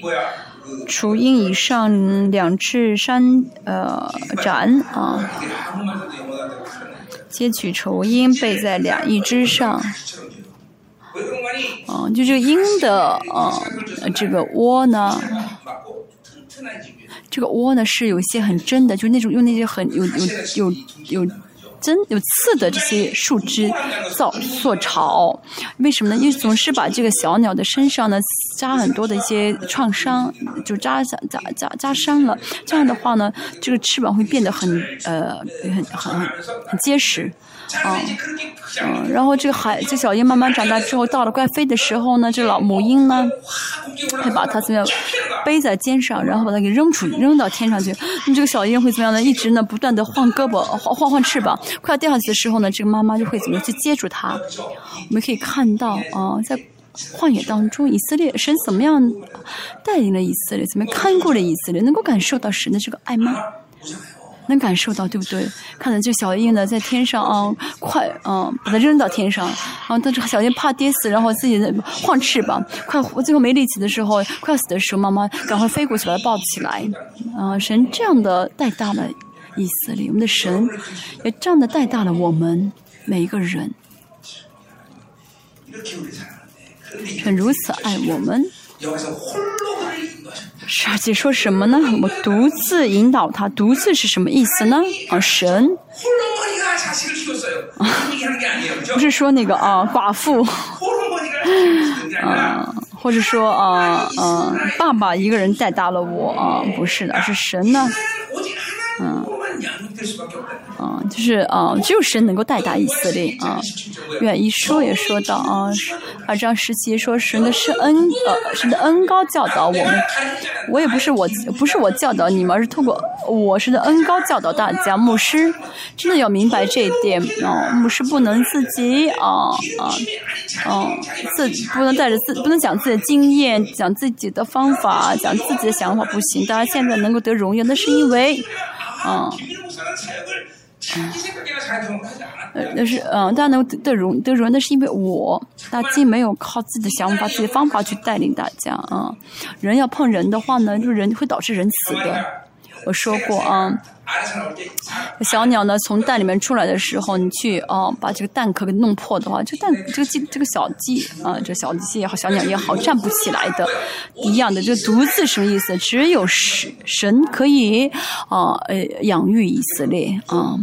雏鹰以上两翅山，呃，展啊，接取雏鹰，背在两翼之上，嗯，就这个鹰的，呃，这个窝呢。这个窝呢是有一些很真的，就是那种用那些很有有有有针有刺的这些树枝造做巢。为什么呢？因为总是把这个小鸟的身上呢扎很多的一些创伤，就扎扎扎扎扎伤了。这样的话呢，这个翅膀会变得很呃很很很结实。啊，嗯，然后这个孩，这小鹰慢慢长大之后，到了快飞的时候呢，这老母鹰呢，会把它怎么样，背在肩上，然后把它给扔出，扔到天上去。那这个小鹰会怎么样呢？一直呢，不断的晃胳膊，晃晃翅膀。快要掉下去的时候呢，这个妈妈就会怎么去接住它？我们可以看到啊，在旷野当中，以色列神怎么样带领了以色列，怎么样看顾了以色列，能够感受到神的这个爱吗？能感受到，对不对？看着这小鹰呢，在天上啊，快啊，把它扔到天上啊，但是小鹰怕跌死，然后自己晃翅膀，快最后没力气的时候，快要死的时候，妈妈赶快飞过去把她抱起来，啊，神这样的带大了以色列，我们的神也这样的带大了我们每一个人，神如此爱我们。沙姐说什么呢？我独自引导他独自是什么意思呢？啊神？不是说那个啊寡妇。啊或者说啊啊爸爸一个人带大了我啊不是的是神呢？嗯。啊，就是啊，只有神能够带大以色列啊。愿一说也说到啊，二张十七说神的是恩呃，神的恩高教导我们。我也不是我不是我教导你们，而是透过我神的恩高教导大家。牧师真的要明白这一点啊，牧师不能自己啊啊啊自不能带着自不能讲自己的经验，讲自己的方法，讲自己的想法不行。大家现在能够得荣耀，那是因为。啊，呃，那是嗯，家能得容得容，那是因为我，他既没有靠自己的想法、自己的方法去带领大家啊。人要碰人的话呢，就是人会导致人死的。我说过啊，小鸟呢从蛋里面出来的时候，你去啊把这个蛋壳给弄破的话，这蛋这个鸡这个小鸡啊，这小鸡也好，小鸟也好，站不起来的，一样的。这独自什么意思？只有神神可以啊，呃，养育以色列啊。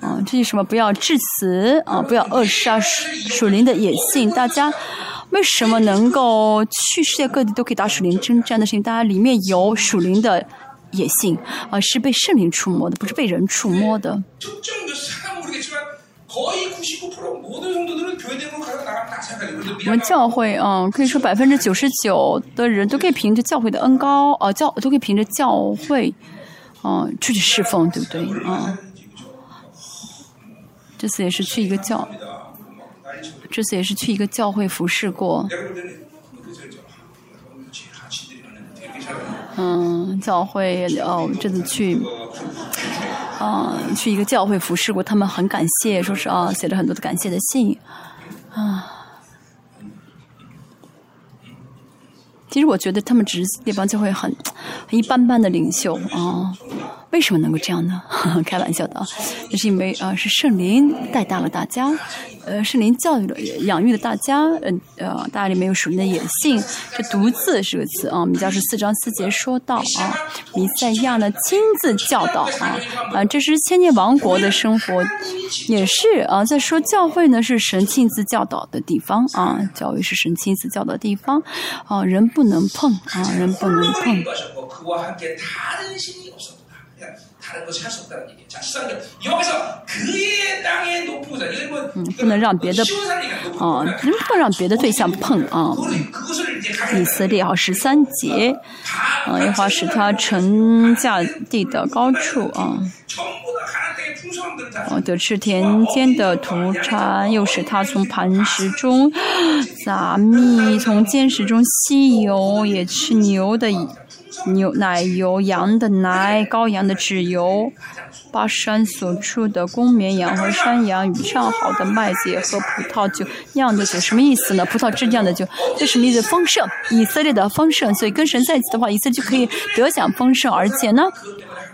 啊，这是什么？不要致死啊！不要扼杀属灵的野性。大家为什么能够去世界各地都可以打属灵征战的事情？大家里面有属灵的也信啊是被圣灵触摸的不是被人触摸的。我们教会啊可以说百分之九十九的人都可以凭着教会的恩高啊教都可以凭着教会啊出去侍奉对不对？啊这次也是去一个教这次也是去一个教会服侍过。嗯，教会，哦，这次去，啊、去一个教会服侍过，他们很感谢，说是啊，写了很多的感谢的信，啊。其实我觉得他们只是那帮教会很很一般般的领袖啊，为什么能够这样呢？开玩笑的啊，那是因为啊是圣灵带大了大家，呃圣灵教育了养育了大家，嗯呃大家里面有属灵的野性，这独自是个词啊，米迦是四章四节说到啊，弥赛亚呢亲自教导啊啊这是千年王国的生活，也是啊在说教会呢是神亲自教导的地方啊，教会是神亲自教导的地方啊人不能碰啊人不能碰。다른 신이 없었다. 그냥 다른 것이 할 수 없다는 얘기예요. 자, 13절. 여기서 그의 땅에 높은 곳, 이건 뭐, 음, 不能让别的 쉬운 사람이니까 높은 啊， 곳. 真不能让别的对象碰啊。 그거를, 그것을 이제 가져야 以色列啊，十三节，啊，耶和华使他乘驾地的高处啊， 전부 다 가난 땅의 풍성함들을 다 啊，得吃田间的土产，又使他从磐石中撒蜜，从坚石中吸油，也吃牛的 牛奶油、羊的奶、羔羊的脂油。巴山所出的公绵羊和山羊与上好的麦子和葡萄酒酿的酒，什么意思呢？葡萄汁酿的酒，这什么意思？丰盛，以色列的丰盛。所以跟神在一起的话，以色列就可以得享丰盛，而且呢，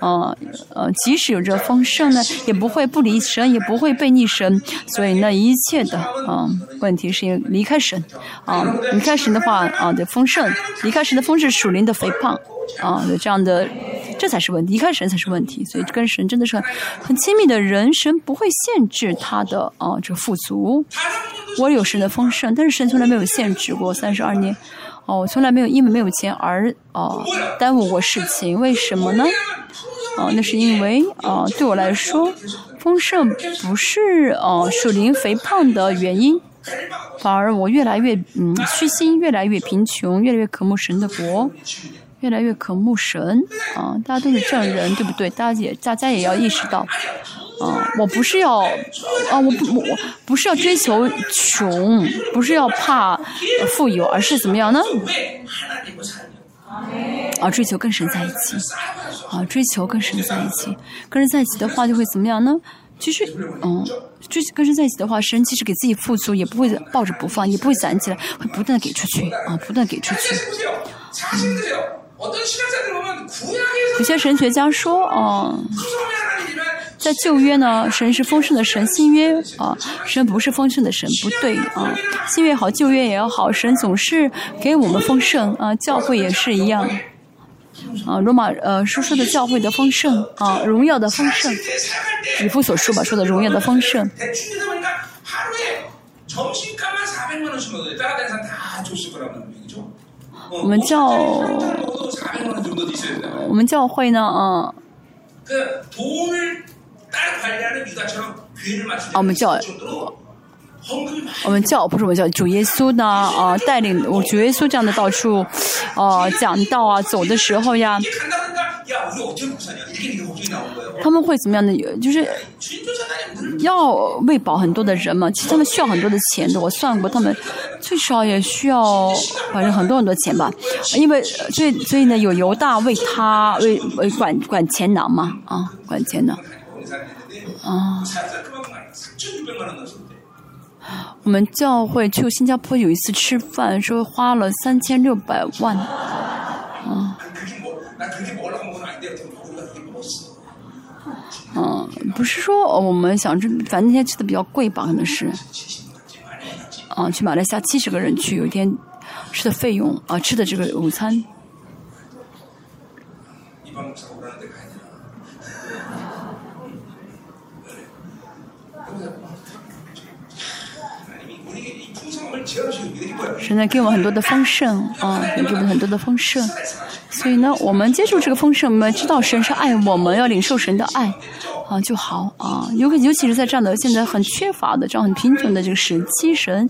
呃呃，即使有着丰盛呢，也不会不离神，也不会被逆神。所以呢，一切的啊、问题是因离开神啊、离开神的话啊的丰盛，离开神的丰盛，属灵的肥胖啊，有，这样的这才是问题。一开始神才是问题，所以跟神真的是很很亲密的人。神不会限制他的啊，这个富足。我有神的丰盛，但是神从来没有限制过。三十二年哦，我从来没有因为没有钱而啊耽误过事情。为什么呢？啊，那是因为啊，对我来说，丰盛不是啊属灵肥胖的原因，反而我越来越嗯虚心，越来越贫穷，越来越渴慕神的国。越来越渴慕神啊！大家都是证人，对不对？大家也大家也要意识到，啊，我不是要啊，我不我不是要追求穷，不是要怕富有，而是怎么样呢？啊，追求跟神在一起，啊，追求跟神在一起，跟神在一起的话就会怎么样呢？其实，嗯，追跟神在一起的话，神其实给自己付出，也不会抱着不放，也不会攒起来，会不断的给出去，啊，不断给出去，嗯。有些神学家说啊，在旧约呢，神是丰盛的神，新约啊，神不是丰盛的神，不对啊，新约好，旧约也要好，神总是给我们丰盛啊，教会也是一样啊。罗马呃，书说的教会的丰盛啊，荣耀的丰盛，指父所说吧，说的荣耀的丰盛。我们叫我们叫会呢啊我们叫我们教不是我们教，主耶稣呢啊，带领我主耶稣这样的到处，哦讲道啊，走的时候呀，他们会怎么样的？就是要喂饱很多的人嘛，其实他们需要很多的钱的。我算过，他们最少也需要反正很多很多钱吧，因为最所以呢，有犹大为他为管管钱囊嘛啊，管钱囊啊。我们教会去新加坡有一次吃饭，说花了三千六百万。嗯，不是说我们想吃，反正那天吃的比较贵吧，可能是。啊，去马来西亚七十个人去，有一天吃的费用啊，吃的这个午餐。神呢给我们很多的丰盛啊，给我们很多的丰盛，所以呢，我们接受这个丰盛，我们知道神是爱我们，要领受神的爱啊就好啊。尤尤其是在这样的现在很缺乏的、这样很贫穷的这个时期，神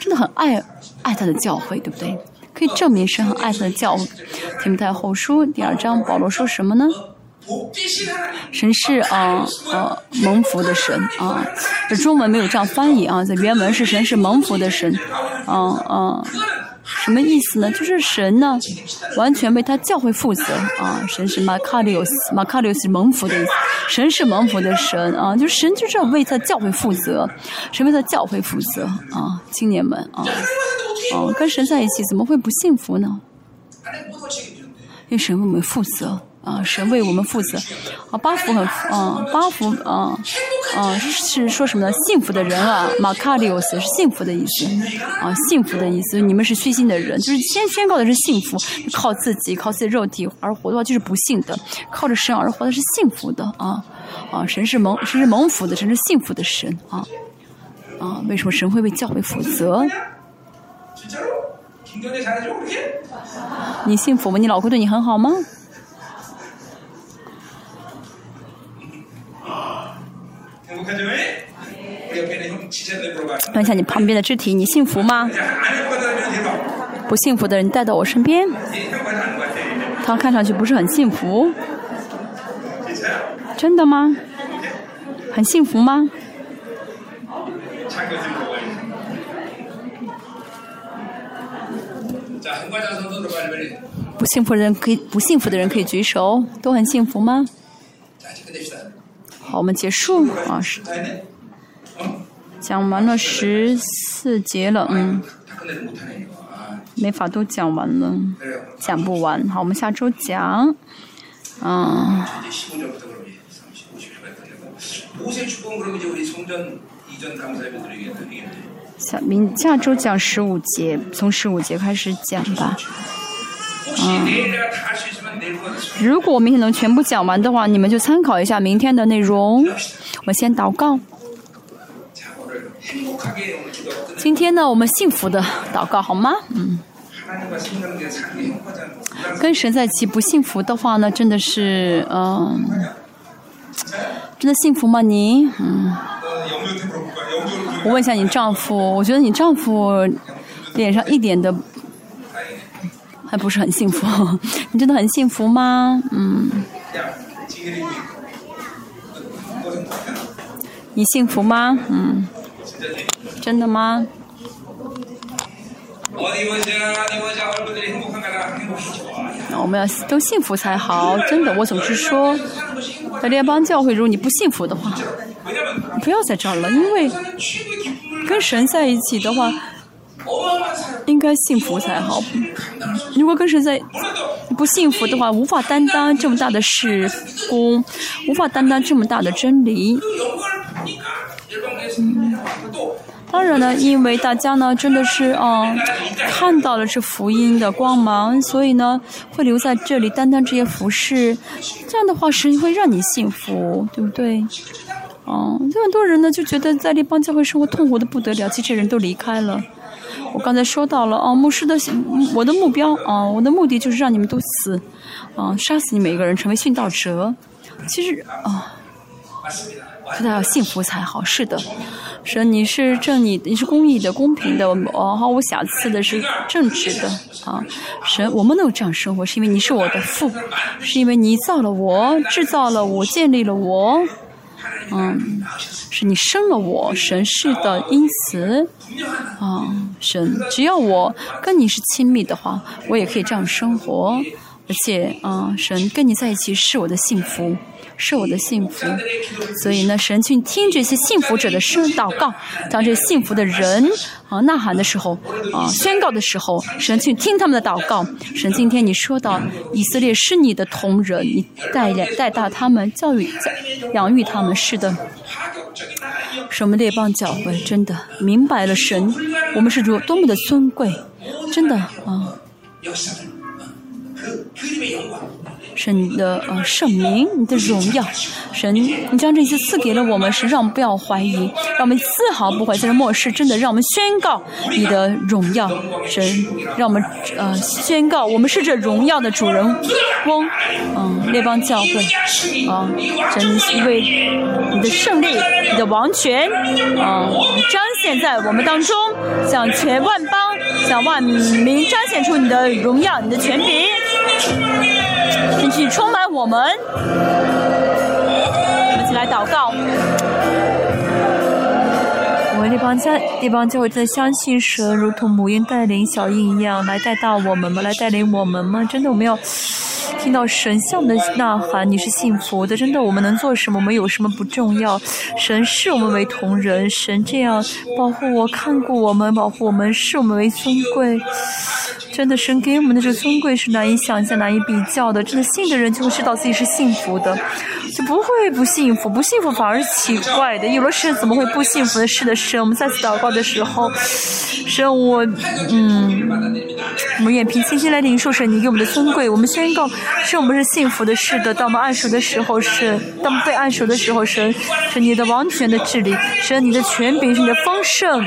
真的很爱爱他的教会，对不对？可以证明神很爱他的教会。提摩太后书第二章，保罗说什么呢？神是啊呃蒙福的神啊，这中文没有这样翻译啊，在原文是神是蒙福的神，啊啊，什么意思呢？就是神呢完全为他教会负责啊，神是马卡利奥斯，马卡利奥斯蒙福的意思，神是蒙福的神啊，就神就是要为他教会负责，神为他教会负责啊，青年们啊，哦、啊，跟神在一起怎么会不幸福呢？为神为我们负责。啊，神为我们负责。啊，八福很，嗯、啊，八福，嗯、啊，嗯、啊，是说什么呢？幸福的人啊，马卡里奥斯是幸福的意思，啊，幸福的意思。你们是虚心的人，就是先宣告的是幸福，靠自己，靠自己肉体而活的话就是不幸的，靠着神而活的是幸福的啊，啊，神是蒙，神是蒙福的，神是幸福的神啊，啊，为什么神会为教会负责？你幸福吗？你老公对你很好吗？看一下你旁边的肢体，你幸福吗？不幸福的人带到我身边，他看上去不是很幸福。真的吗？很幸福吗？不幸福的人可以不幸福的人可以举手，都很幸福吗？好，我们结束啊，是讲完了十四节了，嗯，没法都讲完了，讲不完。好，我们下周讲，嗯。下明下周讲十五节，从十五节开始讲吧。嗯。如果我明天能全部讲完的话，你们就参考一下明天的内容。我先祷告，今天呢，我们幸福的祷告好吗？嗯，跟神在一起不幸福的话呢，真的是嗯，真的幸福吗？您嗯，我问一下你丈夫，我觉得你丈夫脸上一点的。还不是很幸福？你真的很幸福吗？嗯。你幸福吗？嗯，真的吗？那我们要都幸福才好，真的。我总是说，在列邦教会，如果你不幸福的话，不要在这儿了，因为跟神在一起的话，应该幸福才好。如果跟谁在不幸福的话无法担当这么大的事工无法担当这么大的真理。当然呢因为大家呢真的是嗯看到了这福音的光芒所以呢会留在这里担当这些服饰这样的话谁会让你幸福对不对？嗯这么多人呢就觉得在立邦教会生活痛苦的不得了这些人都离开了。我刚才说到了哦，牧师的，我的目标啊，我的目的就是让你们都死，啊，杀死你每一个人，成为殉道者。其实啊，可他要幸福才好，是的。神，你是正，你你是公义的、公平的、毫无瑕疵的，是正直的啊。神，我们能有这样生活，是因为你是我的父，是因为你造了我，制造了我，建立了我，嗯，是你生了我。神是的，因此。啊，神，只要我跟你是亲密的话，我也可以这样生活。而且，啊，神跟你在一起是我的幸福，是我的幸福。所以呢，神去听这些幸福者的声祷告，当这幸福的人啊呐喊的时候，啊宣告的时候，神去听他们的祷告。神今天你说到以色列是你的同人，你带领、带大他们、教育、养育他们，是的。什么列邦教会，真的明白了神，我们是多多么的尊贵，真的啊。神的呃圣名，你的荣耀，神，你将这些赐给了我们，是让我们不要怀疑，让我们丝毫不怀疑，在这末世，真的让我们宣告你的荣耀，神，让我们呃宣告我们是这荣耀的主人翁，嗯，列邦教会，啊，神你为你的胜利，你的王权，啊，彰显在我们当中，向全万邦，向万民彰显出你的荣耀，你的权柄。请去充满我们。我们一起来祷告。我们这帮家这帮教会真的相信神，如同母婴带领小婴一样来带到我们吗？来带领我们吗？真的，我们要听到神像的呐喊，你是幸福的。真的，我们能做什么？我们有什么不重要？神视我们为同人，神这样保护我、看顾我们、保护我们，视我们为尊贵。真的，神给我们的这个尊贵是难以想象、难以比较的。真的，信的人就会知道自己是幸福的，就不会不幸福。不幸福反而奇怪的。有了神，怎么会不幸福的？是的，神，我们再次祷告的时候，神，我，嗯，我们愿凭信心来领受神你给我们的尊贵。我们宣告，神，我们是幸福的。是的，当我们按手的时候，是当被按手的时候，神，是你的王权的治理，神，你的权柄是你的丰盛。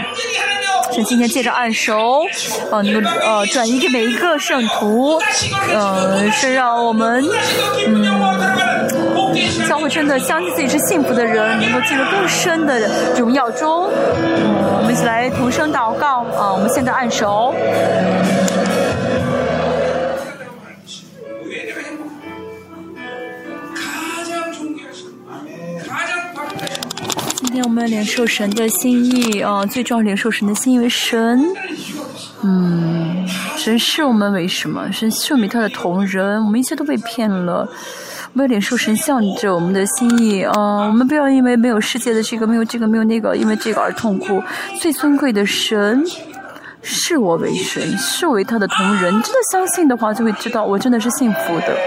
神今天借着按手，呃，能够呃转移给每一个圣徒，呃，是让我们，嗯，教会真的相信自己是幸福的人能够进入更深的荣耀中。我们一起来同声祷告啊我们现在按手。今天我们领受神的心意啊最重要领受神的心意为神。嗯神视我们为什么？神是我们他的同仁。我们一切都被骗了。为脸受神向着我们的心意，嗯，我们不要因为没有世界的这个，没有这个，没有那个，因为这个而痛苦。最尊贵的神视我为神，视为他的同仁。真的相信的话，就会知道我真的是幸福的。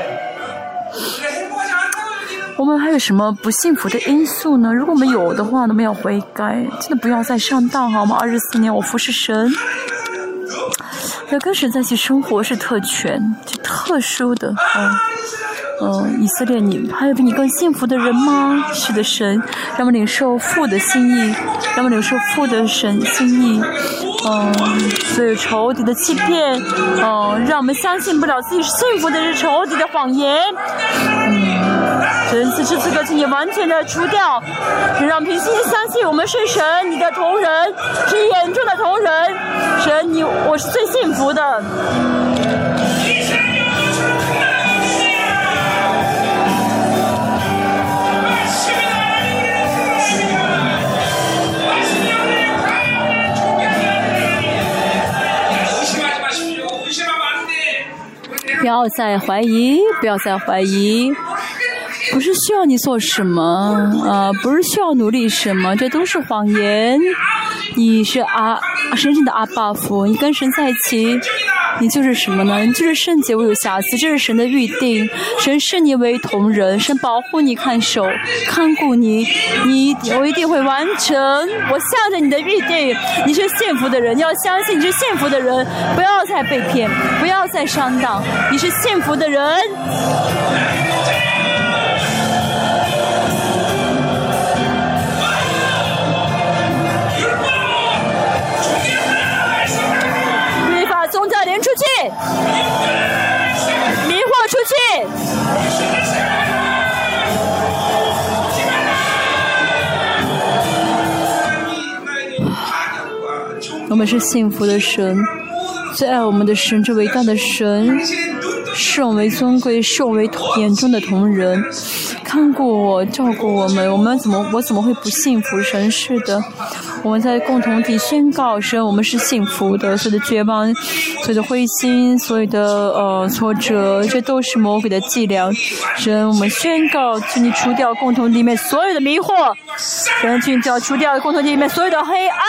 我们还有什么不幸福的因素呢？如果我们有的话，都没有悔改，真的不要再上当好吗？二十四年我服侍神，要跟神在一起生活是特权，就特殊的，嗯。嗯、以色列你还有比你更幸福的人吗？是的，神，让我们领受父的心意，让我们领受父的神心意。嗯，所有仇敌的欺骗，嗯，让我们相信不了自己是幸福的，是仇敌的谎言。神此时此刻，请你完全的除掉，让平心相信我们是神，你的同人，是眼中的同人。神，你我是最幸福的。不要再怀疑，不要再怀疑，不是需要你做什么，啊，不是需要努力什么，这都是谎言。你是阿神圣的阿爸父，你跟神在一起，你就是什么呢？你就是圣洁，我有瑕疵，这是神的预定。神视你为同人，神保护你、看守、看顾你，你我一定会完成。我向着你的预定，你是幸福的人，你要相信你是幸福的人，不要再被骗，不要再上当，你是幸福的人。出去。迷惑出去。我们是幸福的神最爱我们的神这伟大的神视我为尊贵视我为眼中的同仁看过我照顾我们我们怎么我怎么会不幸福？神似的。我们在共同体宣告说，我们是幸福的。所有的绝望，所有的灰心，所有的呃挫折，这都是魔鬼的伎俩。神，我们宣告，请你除掉共同体里面所有的迷惑。神，请你要除掉共同体里面所有的黑暗。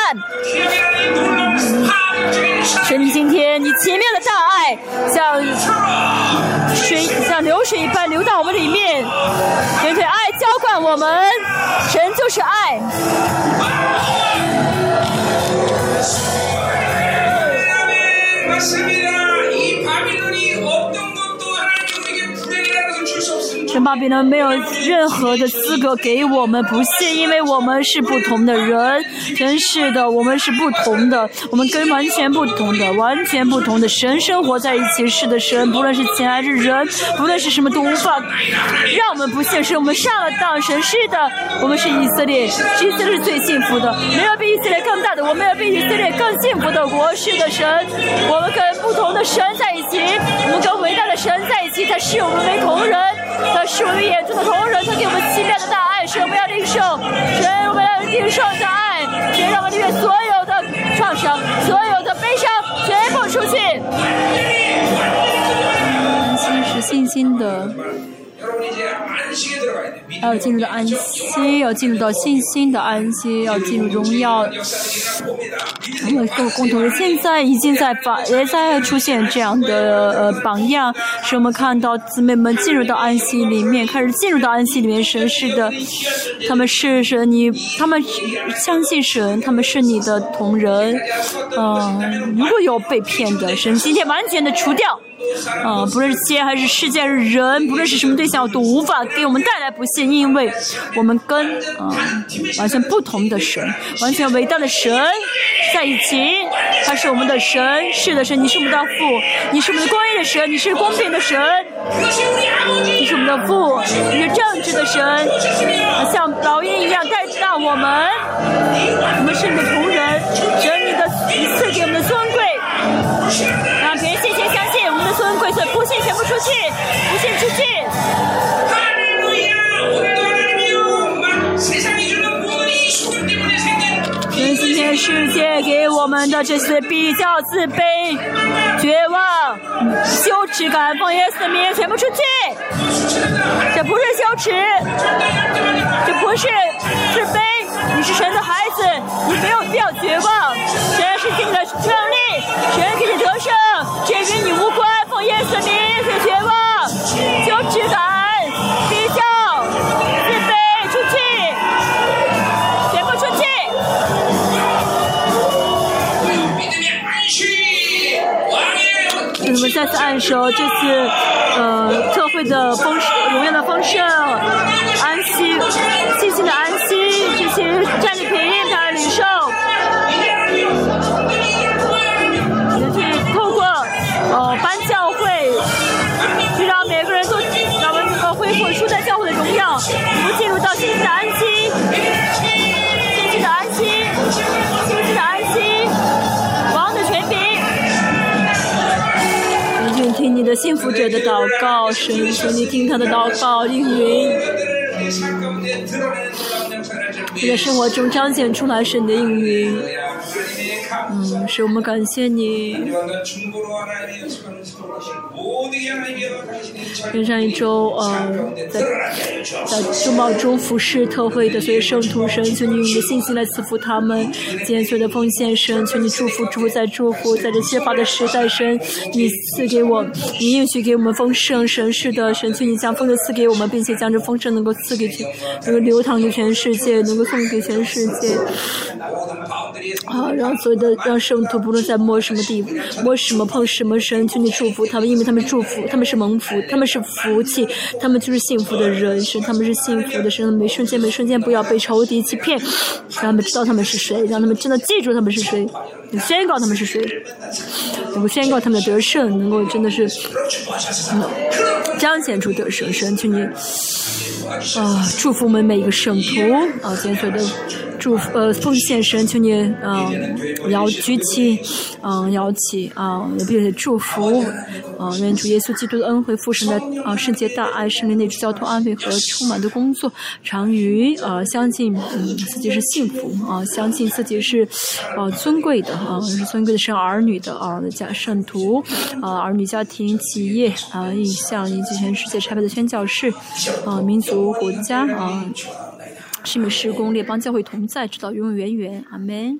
神，今天你前面的大爱像水像流水一般流到我们里面，神，爱浇灌我们。神就是爱。Mas. 神巴比伦没有任何的资格给我们不信，因为我们是不同的人。真是的，我们是不同的，我们跟完全不同的、完全不同的神生活在一起。是的，神，不论是钱还是人，不论是什么都无法让我们不信。是我们上了当，神是的，我们是以色列，以色列是最幸福的，没有比以色列更大的，我们有比以色列更幸福的国。是的，神，我们跟不同的神在一起，我们跟伟大的神在一起，他视我们为同人。他是我们眼中的同人，他给我们奇妙的大爱，谁我们要领受，神，我们要领受的爱，神让我们里面所有的创伤、所有的悲伤全部出去。安心是信心的，还要进入到安息，要进入到信心的安息，要进入荣耀。我们共同，现在已经在榜，也在出现这样的呃榜样，使我们看到姊妹们进入到安息里面，开始进入到安息里面神是的，他们是神，你他们相信神，他们是你的同人。嗯，如果有被骗的神，今天完全的除掉。嗯，不论是天还是世界人，不论是什么对象，都无法给我们带来不幸。因为我们跟啊完全不同的神，完全伟大的神在一起。他是我们的神，是的神，你是我们的父，你是我们的公义的神，你是公平的神，你是我们的父，你是正直的神，像老鹰一样带到我们，我们是你的仆人，神你的赐给我们的尊贵，让别人谢谢相信我们的尊贵，所以不信全部出去，不信出去。世界给我们的这些比较、自卑、绝望、羞耻感，奉耶稣的名全部出去。这不是羞耻，这不是自卑，你是神的孩子，你没有必要绝望。神是给你的胜利，神给你得胜，这与你无关。奉耶稣的名，别绝望、羞耻感、再次按手这次呃特会的丰盛、荣耀的丰盛、安息、信心的安息，这些战利品他的领受，也可以透过呃班教会，去让每个人都让我们能够恢复初代教会的荣耀，能够进入到新的安的幸福者的祷告，神，请你听他的祷告应允。你的生活中彰显出来神的应允，嗯，是我们感谢你。跟上一周，呃，在在中贸中服饰特会的所有圣徒神，求你用你的信心来赐福他们。今天所有的奉献神，求你祝福，祝福在祝福，在这缺乏的时代神，你赐给我，你应许给我们丰盛神似的神，求你将丰盛赐给我们，并且将这丰盛能够赐给全，能够流淌给全世界，能够送给全世界。啊，让所有的让圣徒不论在摸什么地，摸什么碰什么神，求你祝福他们，因为他们。们祝福，他们是蒙福，他们是福气，他们就是幸福的人，生，他们是幸福的生，每瞬间每瞬间不要被仇敌欺骗，让他们知道他们是谁，让他们真的记住他们是谁，你宣告他们是谁，能够宣告他们的得胜，能够真的是彰显出得胜，神，求你啊，祝福我们每一个圣徒啊，今天所有的祝福呃奉献神，求你啊摇举起啊摇起啊，并且祝福啊，愿主耶稣基督的恩惠、父神的啊圣洁大爱、圣灵内住交通安慰和充满的工作，常于啊相信嗯自己是幸福啊，相信自己是啊尊贵的啊是尊贵的生儿女的啊的家圣徒啊儿女家庭企业啊意向以及全世界差派的宣教士啊民族国家啊。是与施工列邦教会同在，直到永永远远。阿门。